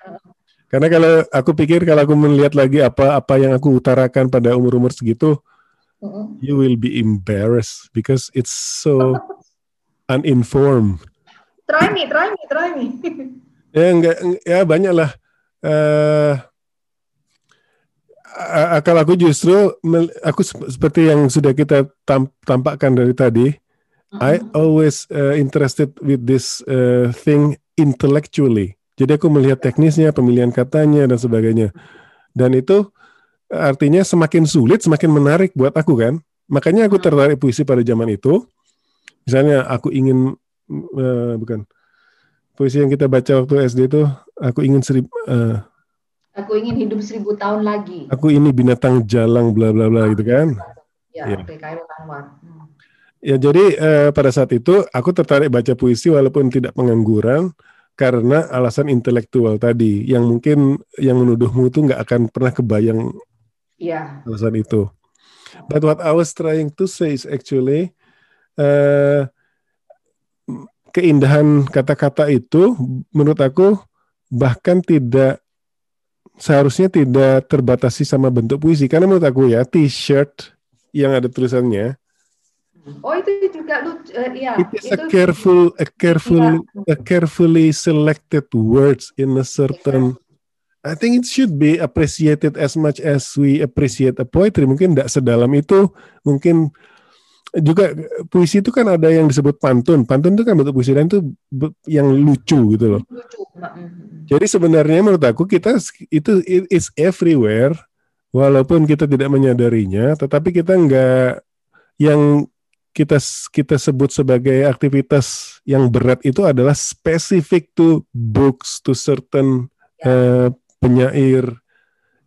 Karena kalau aku pikir kalau aku melihat lagi apa apa yang aku utarakan pada umur-umur segitu, you will be embarrassed because it's so uninformed try me, try me, try me. ya enggak, ya banyak lah. Uh, akal aku justru aku seperti yang sudah kita tampakkan dari tadi. Uh-huh. I always uh, interested with this uh, thing intellectually. Jadi aku melihat teknisnya, pemilihan katanya dan sebagainya. Dan itu artinya semakin sulit, semakin menarik buat aku kan. Makanya aku tertarik puisi pada zaman itu. Misalnya aku ingin uh, bukan puisi yang kita baca waktu SD itu aku ingin seribu uh, aku ingin hidup seribu tahun lagi aku ini binatang jalang bla bla bla gitu kan ya, ya. Hmm. ya jadi uh, pada saat itu aku tertarik baca puisi walaupun tidak pengangguran karena alasan intelektual tadi yang mungkin yang menuduhmu itu nggak akan pernah kebayang ya. alasan itu but what I was trying to say is actually uh, keindahan kata-kata itu menurut aku bahkan tidak seharusnya tidak terbatasi sama bentuk puisi karena menurut aku ya t-shirt yang ada tulisannya oh itu juga lu uh, ya it is itu, a careful a careful ya. a carefully selected words in a certain I think it should be appreciated as much as we appreciate a poetry mungkin tidak sedalam itu mungkin juga puisi itu kan ada yang disebut pantun. Pantun itu kan bentuk puisi dan itu yang lucu gitu loh. Lucu. Jadi sebenarnya menurut aku kita itu it's everywhere. walaupun kita tidak menyadarinya, tetapi kita nggak yang kita kita sebut sebagai aktivitas yang berat itu adalah spesifik to books to certain uh, penyair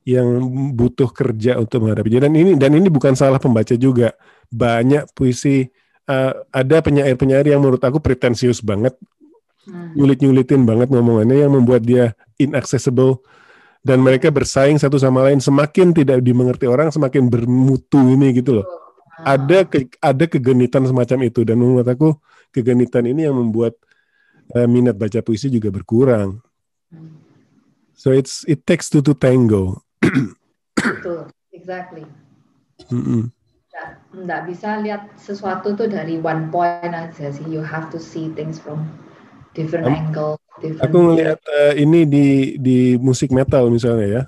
yang butuh kerja untuk menghadapi. Dan ini dan ini bukan salah pembaca juga. Banyak puisi uh, ada penyair-penyair yang menurut aku pretensius banget, hmm. nyulit-nyulitin banget ngomongannya yang membuat dia inaccessible dan mereka bersaing satu sama lain semakin tidak dimengerti orang semakin bermutu ini gitu loh ada ke, ada kegenitan semacam itu dan menurut aku kegenitan ini yang membuat uh, minat baca puisi juga berkurang so it's it takes two to tango betul exactly mm -mm. Nggak, bisa lihat sesuatu tuh dari one point aja sih you have to see things from different um, angle Aku ngelihat uh, ini di di musik metal misalnya ya.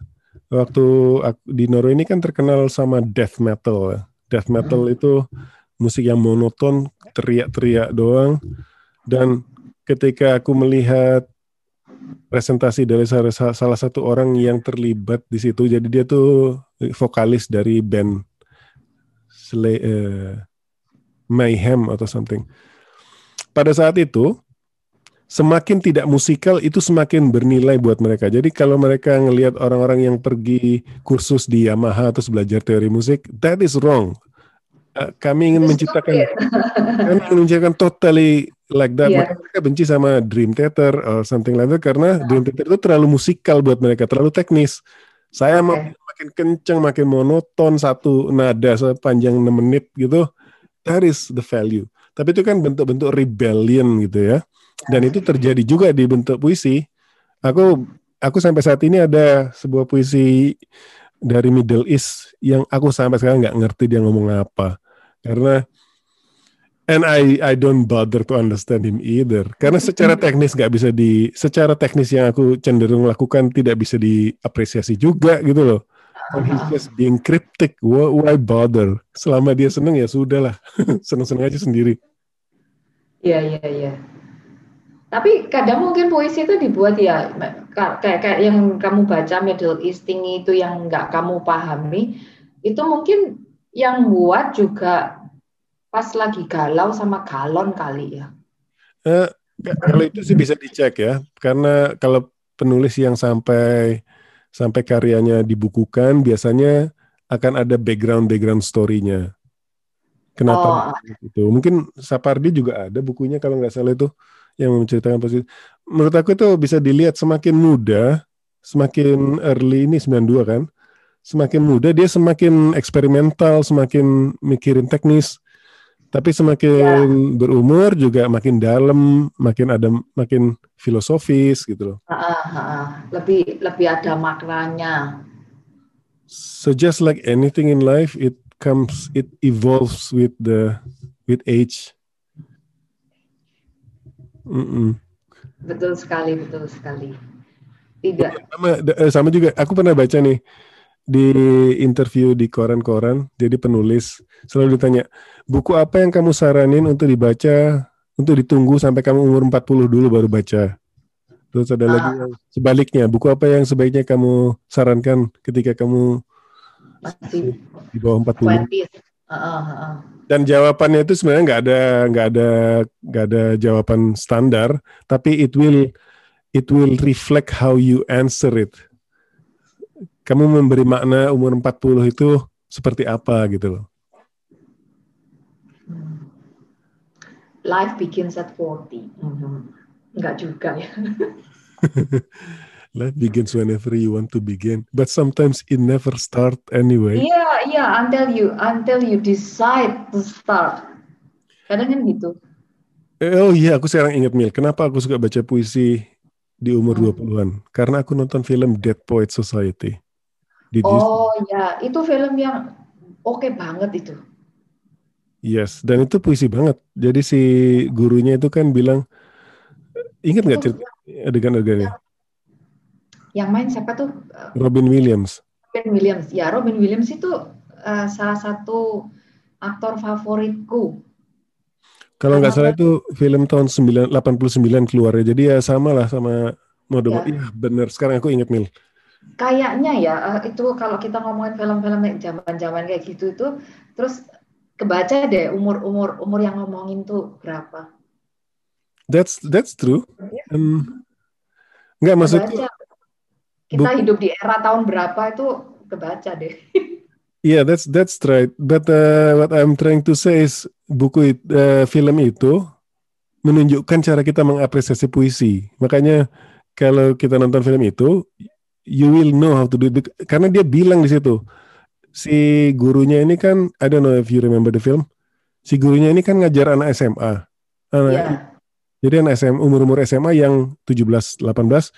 Waktu aku, di Norway ini kan terkenal sama death metal. Ya. Death metal itu musik yang monoton, teriak-teriak doang. Dan ketika aku melihat presentasi dari salah, satu orang yang terlibat di situ, jadi dia tuh vokalis dari band Slay, uh, Mayhem atau something. Pada saat itu semakin tidak musikal itu semakin bernilai buat mereka. Jadi kalau mereka ngelihat orang-orang yang pergi kursus di Yamaha terus belajar teori musik, that is wrong. Uh, kami ingin menciptakan kami ingin menciptakan totally like that. Yeah. mereka benci sama Dream Theater or something like that karena yeah. Dream Theater itu terlalu musikal buat mereka, terlalu teknis. Saya okay. mau makin kencang, makin monoton satu nada sepanjang 6 menit gitu. That is the value. Tapi itu kan bentuk-bentuk rebellion gitu ya dan itu terjadi juga di bentuk puisi. Aku aku sampai saat ini ada sebuah puisi dari Middle East yang aku sampai sekarang nggak ngerti dia ngomong apa. Karena and I I don't bother to understand him either. Karena secara teknis nggak bisa di secara teknis yang aku cenderung lakukan tidak bisa diapresiasi juga gitu loh. And he's just being cryptic. Why, why bother? Selama dia seneng ya sudahlah. Seneng seneng aja sendiri. Iya iya iya tapi kadang mungkin puisi itu dibuat ya kayak kayak yang kamu baca Middle East itu yang nggak kamu pahami, itu mungkin yang buat juga pas lagi galau sama galon kali ya. Eh, kalau itu sih bisa dicek ya, karena kalau penulis yang sampai sampai karyanya dibukukan biasanya akan ada background background story-nya. Kenapa oh. itu? Mungkin Sapardi juga ada bukunya kalau nggak salah itu yang menceritakan positif. Menurut aku itu bisa dilihat semakin muda, semakin early ini 92 kan, semakin muda dia semakin eksperimental, semakin mikirin teknis. Tapi semakin ya. berumur juga makin dalam, makin ada makin filosofis gitu loh. Lebih lebih ada maknanya. So just like anything in life, it comes, it evolves with the with age. Mm. Betul sekali, betul sekali. Tidak. Sama, eh, sama juga. Aku pernah baca nih di interview di koran-koran. Jadi penulis selalu ditanya, buku apa yang kamu saranin untuk dibaca, untuk ditunggu sampai kamu umur 40 dulu baru baca. Terus ada ah. lagi yang sebaliknya, buku apa yang sebaiknya kamu sarankan ketika kamu masih di bawah 40? 20. Uh, uh, uh dan jawabannya itu sebenarnya nggak ada nggak ada nggak ada jawaban standar tapi it will it will reflect how you answer it. Kamu memberi makna umur 40 itu seperti apa gitu loh. Life begins at 40 mm-hmm. nggak juga ya life begins whenever you want to begin but sometimes it never start anyway. Iya yeah, iya yeah, until you until you decide to start. Kadang kan gitu. Eh, oh iya aku sekarang ingat Mil. Kenapa aku suka baca puisi di umur hmm. 20-an karena aku nonton film Dead Poet Society Did oh ya itu film yang oke okay banget itu. Yes, dan itu puisi banget. Jadi si gurunya itu kan bilang, ingat nggak cerita adegan-adegannya? Yang main siapa tuh? Robin Williams. Robin Williams. Ya, Robin Williams itu uh, salah satu aktor favoritku. Kalau nggak salah itu film tahun 9, 89 keluar ya. Jadi ya sama lah sama mode ya. ya bener. Sekarang aku inget Mil. kayaknya ya eh, itu kalau kita ngomongin film-film zaman-zaman kayak gitu itu terus kebaca deh umur umur yang ngomongin tuh berapa that's that's true um, nggak maksudnya kita hidup di era tahun berapa itu kebaca deh Yeah, that's that's right. But uh, what I'm trying to say is buku uh, film itu menunjukkan cara kita mengapresiasi puisi. Makanya kalau kita nonton film itu, you will know how to do it. Karena dia bilang di situ, si gurunya ini kan, I don't know if you remember the film, si gurunya ini kan ngajar anak SMA. Anak, yeah. Jadi anak SMA, umur-umur SMA yang 17, 18,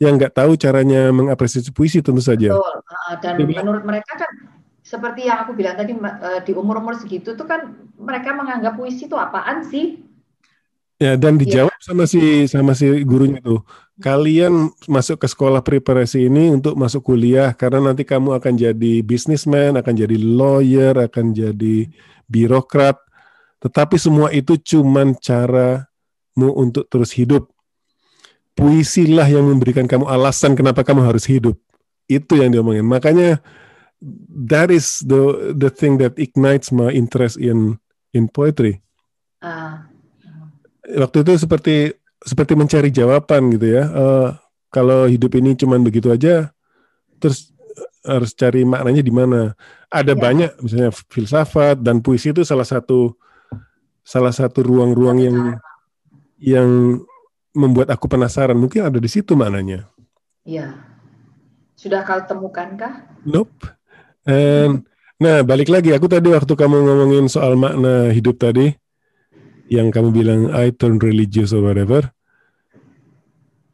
yang nggak tahu caranya mengapresiasi puisi tentu saja. Betul. Dan menurut mereka kan seperti yang aku bilang tadi eh, di umur-umur segitu tuh kan mereka menganggap puisi itu apaan sih? Ya dan iya. dijawab ya. sama si sama si gurunya itu. Kalian masuk ke sekolah preparasi ini untuk masuk kuliah karena nanti kamu akan jadi businessman, akan jadi lawyer, akan jadi birokrat. Tetapi semua itu cuman caramu untuk terus hidup. Puisilah yang memberikan kamu alasan kenapa kamu harus hidup. Itu yang diomongin. Makanya that is the the thing that ignites my interest in in poetry. Uh. Waktu itu seperti seperti mencari jawaban gitu ya. Uh, kalau hidup ini cuma begitu aja, terus harus cari maknanya di mana. Ada ya. banyak, misalnya filsafat dan puisi itu salah satu salah satu ruang-ruang yang yang membuat aku penasaran. Mungkin ada di situ maknanya. Iya. Sudah kau temukan kah? Nope. And, nah, balik lagi. Aku tadi waktu kamu ngomongin soal makna hidup tadi, yang kamu bilang I turn religious or whatever,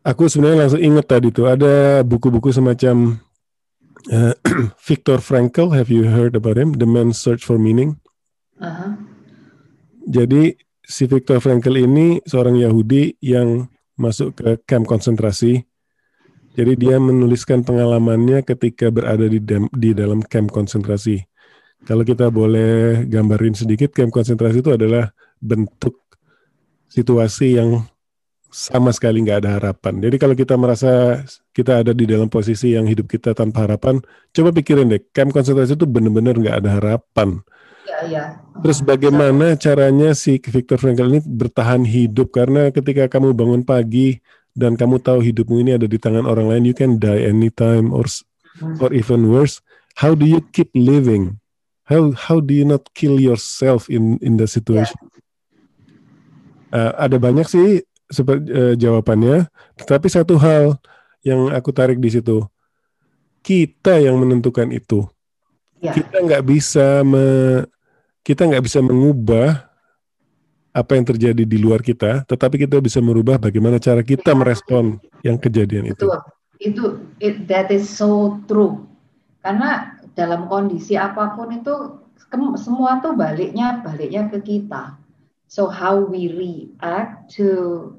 aku sebenarnya langsung inget tadi tuh ada buku-buku semacam uh, Viktor Frankl. Have you heard about him? The Man's Search for Meaning. Uh-huh. Jadi si Viktor Frankl ini seorang Yahudi yang masuk ke camp konsentrasi jadi dia menuliskan pengalamannya ketika berada di, di dalam camp konsentrasi. Kalau kita boleh gambarin sedikit, camp konsentrasi itu adalah bentuk situasi yang sama sekali nggak ada harapan. Jadi kalau kita merasa kita ada di dalam posisi yang hidup kita tanpa harapan, coba pikirin deh, camp konsentrasi itu benar-benar nggak ada harapan. Ya, ya. Terus bagaimana caranya si Viktor Frankl ini bertahan hidup? Karena ketika kamu bangun pagi, dan kamu tahu hidupmu ini ada di tangan orang lain, you can die anytime or or even worse. How do you keep living? How how do you not kill yourself in in the situation? Yeah. Uh, ada banyak sih seperti uh, jawabannya, tetapi satu hal yang aku tarik di situ, kita yang menentukan itu. Yeah. Kita nggak bisa me, kita nggak bisa mengubah apa yang terjadi di luar kita, tetapi kita bisa merubah bagaimana cara kita merespon yang kejadian itu. Itu it, that is so true. Karena dalam kondisi apa pun itu semua tuh baliknya baliknya ke kita. So how we react to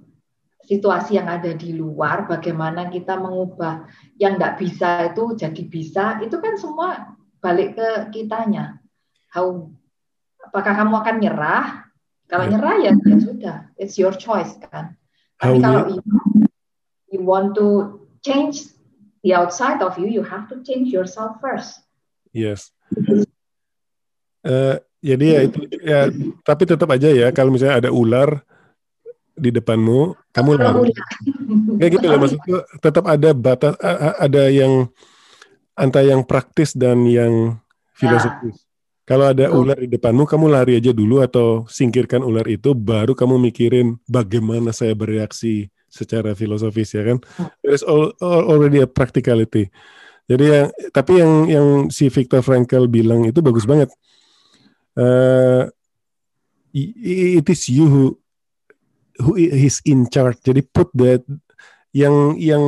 situasi yang ada di luar, bagaimana kita mengubah yang tidak bisa itu jadi bisa, itu kan semua balik ke kitanya. How apakah kamu akan nyerah kalau yeah. nyerah ya, ya sudah, it's your choice kan. Tapi How kalau you, you want to change the outside of you, you have to change yourself first. Yes. Uh, jadi ya itu ya, tapi tetap aja ya kalau misalnya ada ular di depanmu, kamu lari. Kayak gitu loh maksudku, tetap ada batas, ada yang antara yang praktis dan yang filosofis. Kalau ada oh. ular di depanmu, kamu lari aja dulu atau singkirkan ular itu, baru kamu mikirin bagaimana saya bereaksi secara filosofis ya kan. Hmm. There is all, all, already a practicality. Jadi yang tapi yang yang si Viktor Frankl bilang itu bagus banget. Uh, it is you who who is in charge. Jadi put that yang yang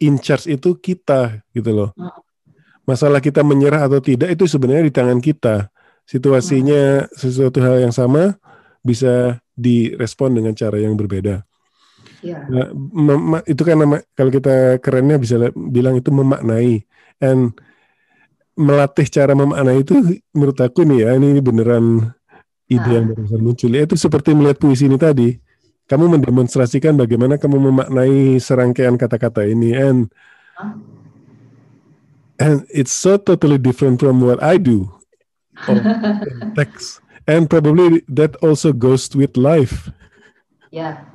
in charge itu kita gitu loh. Hmm masalah kita menyerah atau tidak itu sebenarnya di tangan kita. Situasinya sesuatu hal yang sama bisa direspon dengan cara yang berbeda. Ya. Nah, itu kan nama kalau kita kerennya bisa bilang itu memaknai. And melatih cara memaknai itu menurut aku nih ya ini beneran ide nah. yang barusan muncul. Ya, itu seperti melihat puisi ini tadi. Kamu mendemonstrasikan bagaimana kamu memaknai serangkaian kata-kata ini. And? And it's so totally different from what I do. Text. And probably that also goes with life. Ya.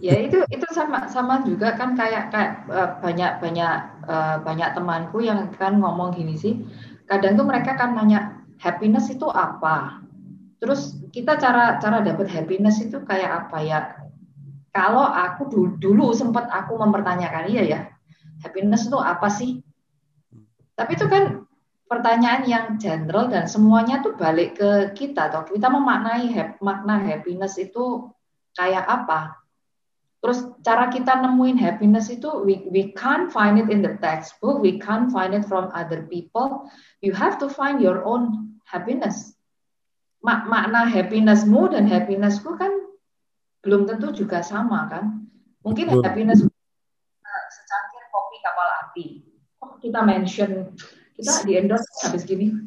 Ya itu itu sama sama juga kan kayak kayak uh, banyak banyak uh, banyak temanku yang kan ngomong gini sih. Kadang tuh mereka kan nanya happiness itu apa? Terus kita cara cara dapat happiness itu kayak apa ya? Kalau aku dulu, dulu sempat aku mempertanyakan iya ya happiness itu apa sih tapi itu kan pertanyaan yang general dan semuanya tuh balik ke kita atau kita memaknai makna happiness itu kayak apa Terus cara kita nemuin happiness itu we, we can't find it in the textbook, we can't find it from other people. You have to find your own happiness. Mak makna happinessmu dan happinessku kan belum tentu juga sama kan. Mungkin happiness secangkir kopi kapal api. Kita mention kita di endorse habis gini.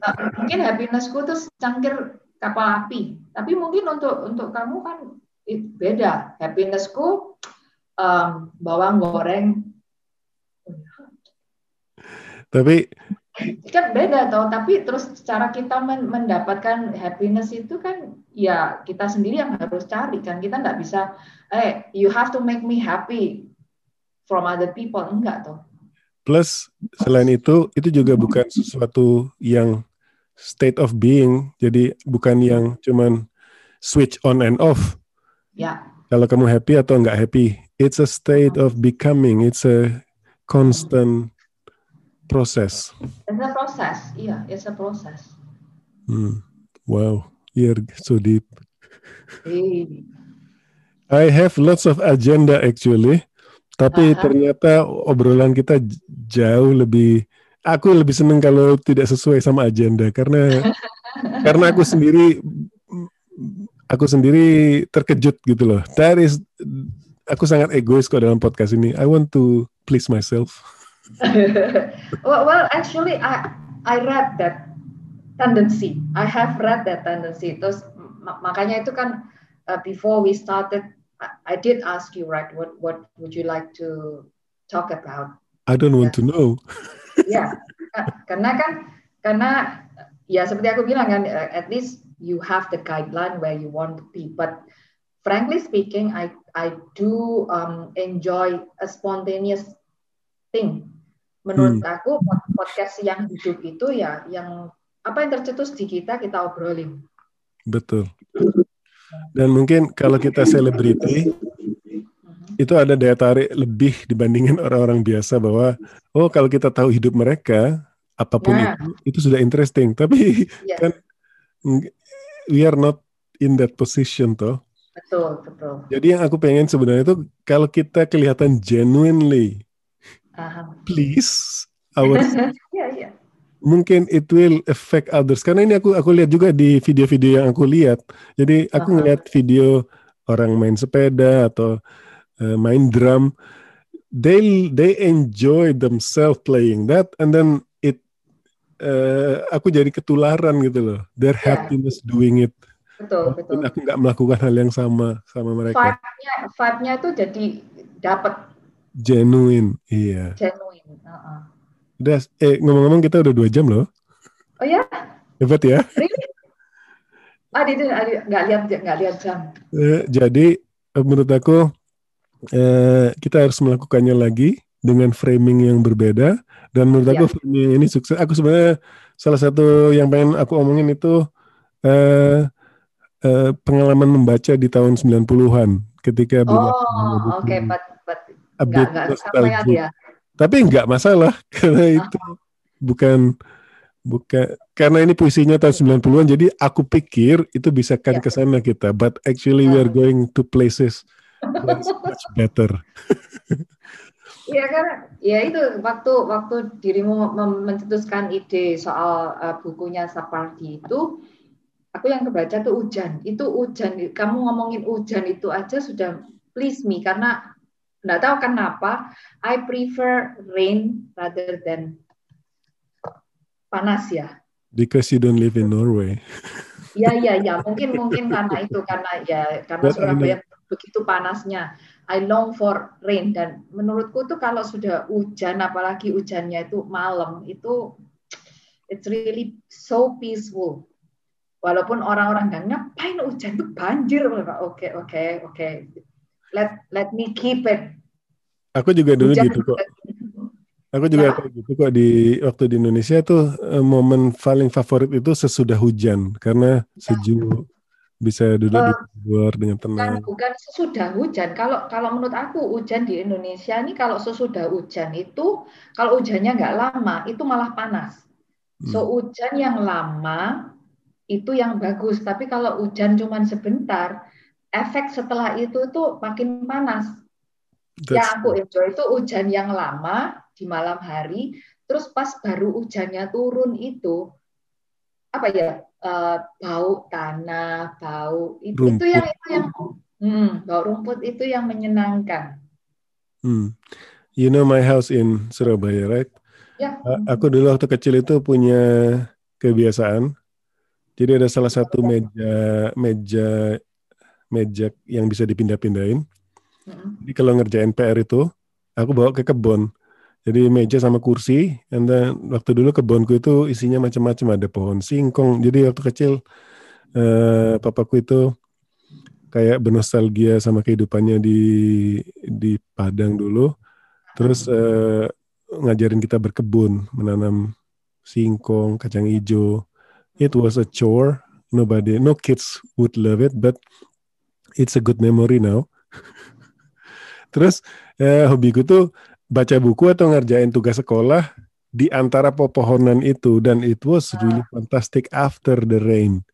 Nah, mungkin happinessku tuh secangkir kapal api. Tapi mungkin untuk untuk kamu kan beda. Happinessku um, bawang goreng. Tapi kan beda toh. Tapi terus cara kita mendapatkan happiness itu kan ya kita sendiri yang harus cari kan. Kita nggak bisa, eh you have to make me happy from other people enggak toh. Plus selain itu itu juga bukan sesuatu yang state of being. Jadi bukan yang cuman switch on and off. Ya. Kalau kamu happy atau nggak happy, it's a state of becoming. It's a constant process. It's a process. Iya, it's a process. Hmm. Wow, you're so deep. Hey. I have lots of agenda actually, tapi uh -huh. ternyata obrolan kita jauh lebih. Aku lebih seneng kalau tidak sesuai sama agenda karena karena aku sendiri aku sendiri terkejut gitu loh. That is aku sangat egois kok dalam podcast ini. I want to please myself. well, well, actually, I I read that tendency. I have read that tendency. Terus makanya itu kan uh, before we started, I, I did ask you right, what what would you like to talk about? I don't want yeah. to know. ya, yeah. karena kan karena ya seperti aku bilang kan, uh, at least you have the guideline where you want to be. But frankly speaking, I I do um, enjoy a spontaneous thing. Menurut hmm. aku podcast yang hidup itu ya yang apa yang tercetus di kita kita obrolin. Betul. Dan mungkin kalau kita selebriti itu ada daya tarik lebih dibandingin orang-orang biasa bahwa oh kalau kita tahu hidup mereka apa pun nah. itu itu sudah interesting tapi yeah. kan we are not in that position toh. Betul, betul. Jadi yang aku pengen sebenarnya itu kalau kita kelihatan genuinely uh-huh. please our. Mungkin it will affect others karena ini aku aku lihat juga di video-video yang aku lihat. Jadi aku uh-huh. ngeliat video orang main sepeda atau uh, main drum they they enjoy themselves playing that and then uh, aku jadi ketularan gitu loh. Their yeah. happiness doing it. Betul, betul. aku nggak melakukan hal yang sama sama mereka. Vibe-nya, vibe-nya itu jadi dapat. Genuine, iya. Genuine. Uh-uh. Udah, eh ngomong-ngomong kita udah dua jam loh. Oh ya? Hebat ya? Really? Ah, itu nggak lihat nggak lihat jam. Eh, jadi eh, menurut aku eh, kita harus melakukannya lagi dengan framing yang berbeda dan menurut aku ya. film ini sukses. Aku sebenarnya salah satu yang pengen aku omongin itu uh, uh, pengalaman membaca di tahun 90-an ketika Oh, oke, okay, but but update ya. Tapi enggak masalah karena itu bukan bukan karena ini puisinya tahun 90-an jadi aku pikir itu bisa kan ya. ke sana kita but actually we are ah. going to places much better. Iya kan, ya itu waktu waktu dirimu mencetuskan ide soal uh, bukunya Sapardi itu, aku yang kebaca tuh hujan. Itu hujan, kamu ngomongin hujan itu aja sudah please me karena nggak tahu kenapa I prefer rain rather than panas ya. Because you don't live in Norway. Iya iya iya, mungkin mungkin karena itu karena ya karena Surabaya begitu panasnya. I long for rain dan menurutku tuh kalau sudah hujan apalagi hujannya itu malam itu it's really so peaceful. Walaupun orang-orang nggak ngapain hujan itu banjir, oke oke oke. Let let me keep it. Aku juga dulu hujan gitu kok. Aku juga kayak gitu kok di waktu di Indonesia tuh eh, momen paling favorit itu sesudah hujan karena ya. sejuk bisa duduk uh, di luar dengan tenang. Bukan, bukan sesudah hujan. Kalau kalau menurut aku hujan di Indonesia ini kalau sesudah hujan itu kalau hujannya nggak lama itu malah panas. Hmm. So hujan yang lama itu yang bagus. Tapi kalau hujan cuma sebentar, efek setelah itu tuh makin panas. That's... Yang aku enjoy itu hujan yang lama di malam hari, terus pas baru hujannya turun itu apa ya uh, bau tanah, bau itu, itu yang itu yang hmm, bau rumput itu yang menyenangkan. Hmm. You know my house in Surabaya, right? Ya. Aku dulu waktu kecil itu punya kebiasaan. Jadi ada salah satu meja meja meja yang bisa dipindah-pindahin. Jadi kalau ngerjain PR itu, aku bawa ke kebun. Jadi meja sama kursi, dan waktu dulu kebunku itu isinya macam-macam ada pohon singkong. Jadi waktu kecil eh, papaku itu kayak bernostalgia sama kehidupannya di di Padang dulu. Terus eh, ngajarin kita berkebun, menanam singkong, kacang hijau. It was a chore. Nobody, no kids would love it, but it's a good memory now. Terus eh, hobiku tuh baca buku atau ngerjain tugas sekolah di antara pepohonan itu dan it was ah. really fantastic after the rain.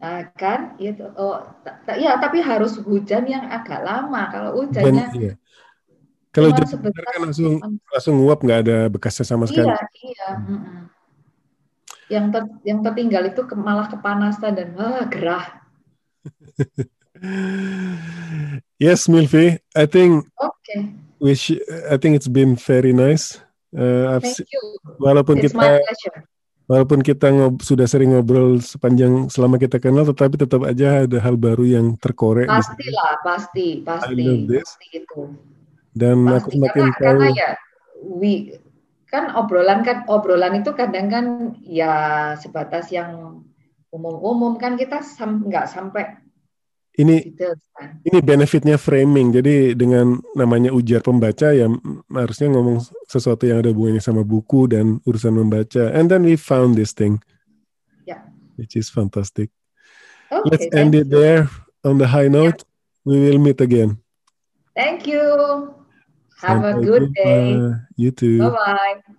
Nah, kan itu oh ya tapi harus hujan yang agak lama kalau hujannya dan, iya. kalau hujan sebentar kan langsung langsung nguap nggak ada bekasnya sama sekali. Iya iya. Hmm. Yang ter, yang tertinggal itu ke, malah kepanasan dan wah gerah. yes, Milvi, I think. Okay wish I think it's been very nice. Uh, Thank you. Walaupun It's kita walaupun kita ngob, sudah sering ngobrol sepanjang selama kita kenal, tetapi tetap aja ada hal baru yang terkorek. Pastilah, pasti, pasti, I love this. pasti itu. Dan pasti. aku makin karena, tahu. Karena ya, we, kan obrolan kan obrolan itu kadang kan ya sebatas yang umum-umum kan kita sam, nggak sampai ini ini benefitnya framing. Jadi dengan namanya ujar pembaca ya harusnya ngomong sesuatu yang ada hubungannya sama buku dan urusan membaca. And then we found this thing. Yeah. Which is fantastic. Okay, Let's end it you. there on the high note. Yeah. We will meet again. Thank you. Have Sampai a good jumpa. day. You too. Bye bye.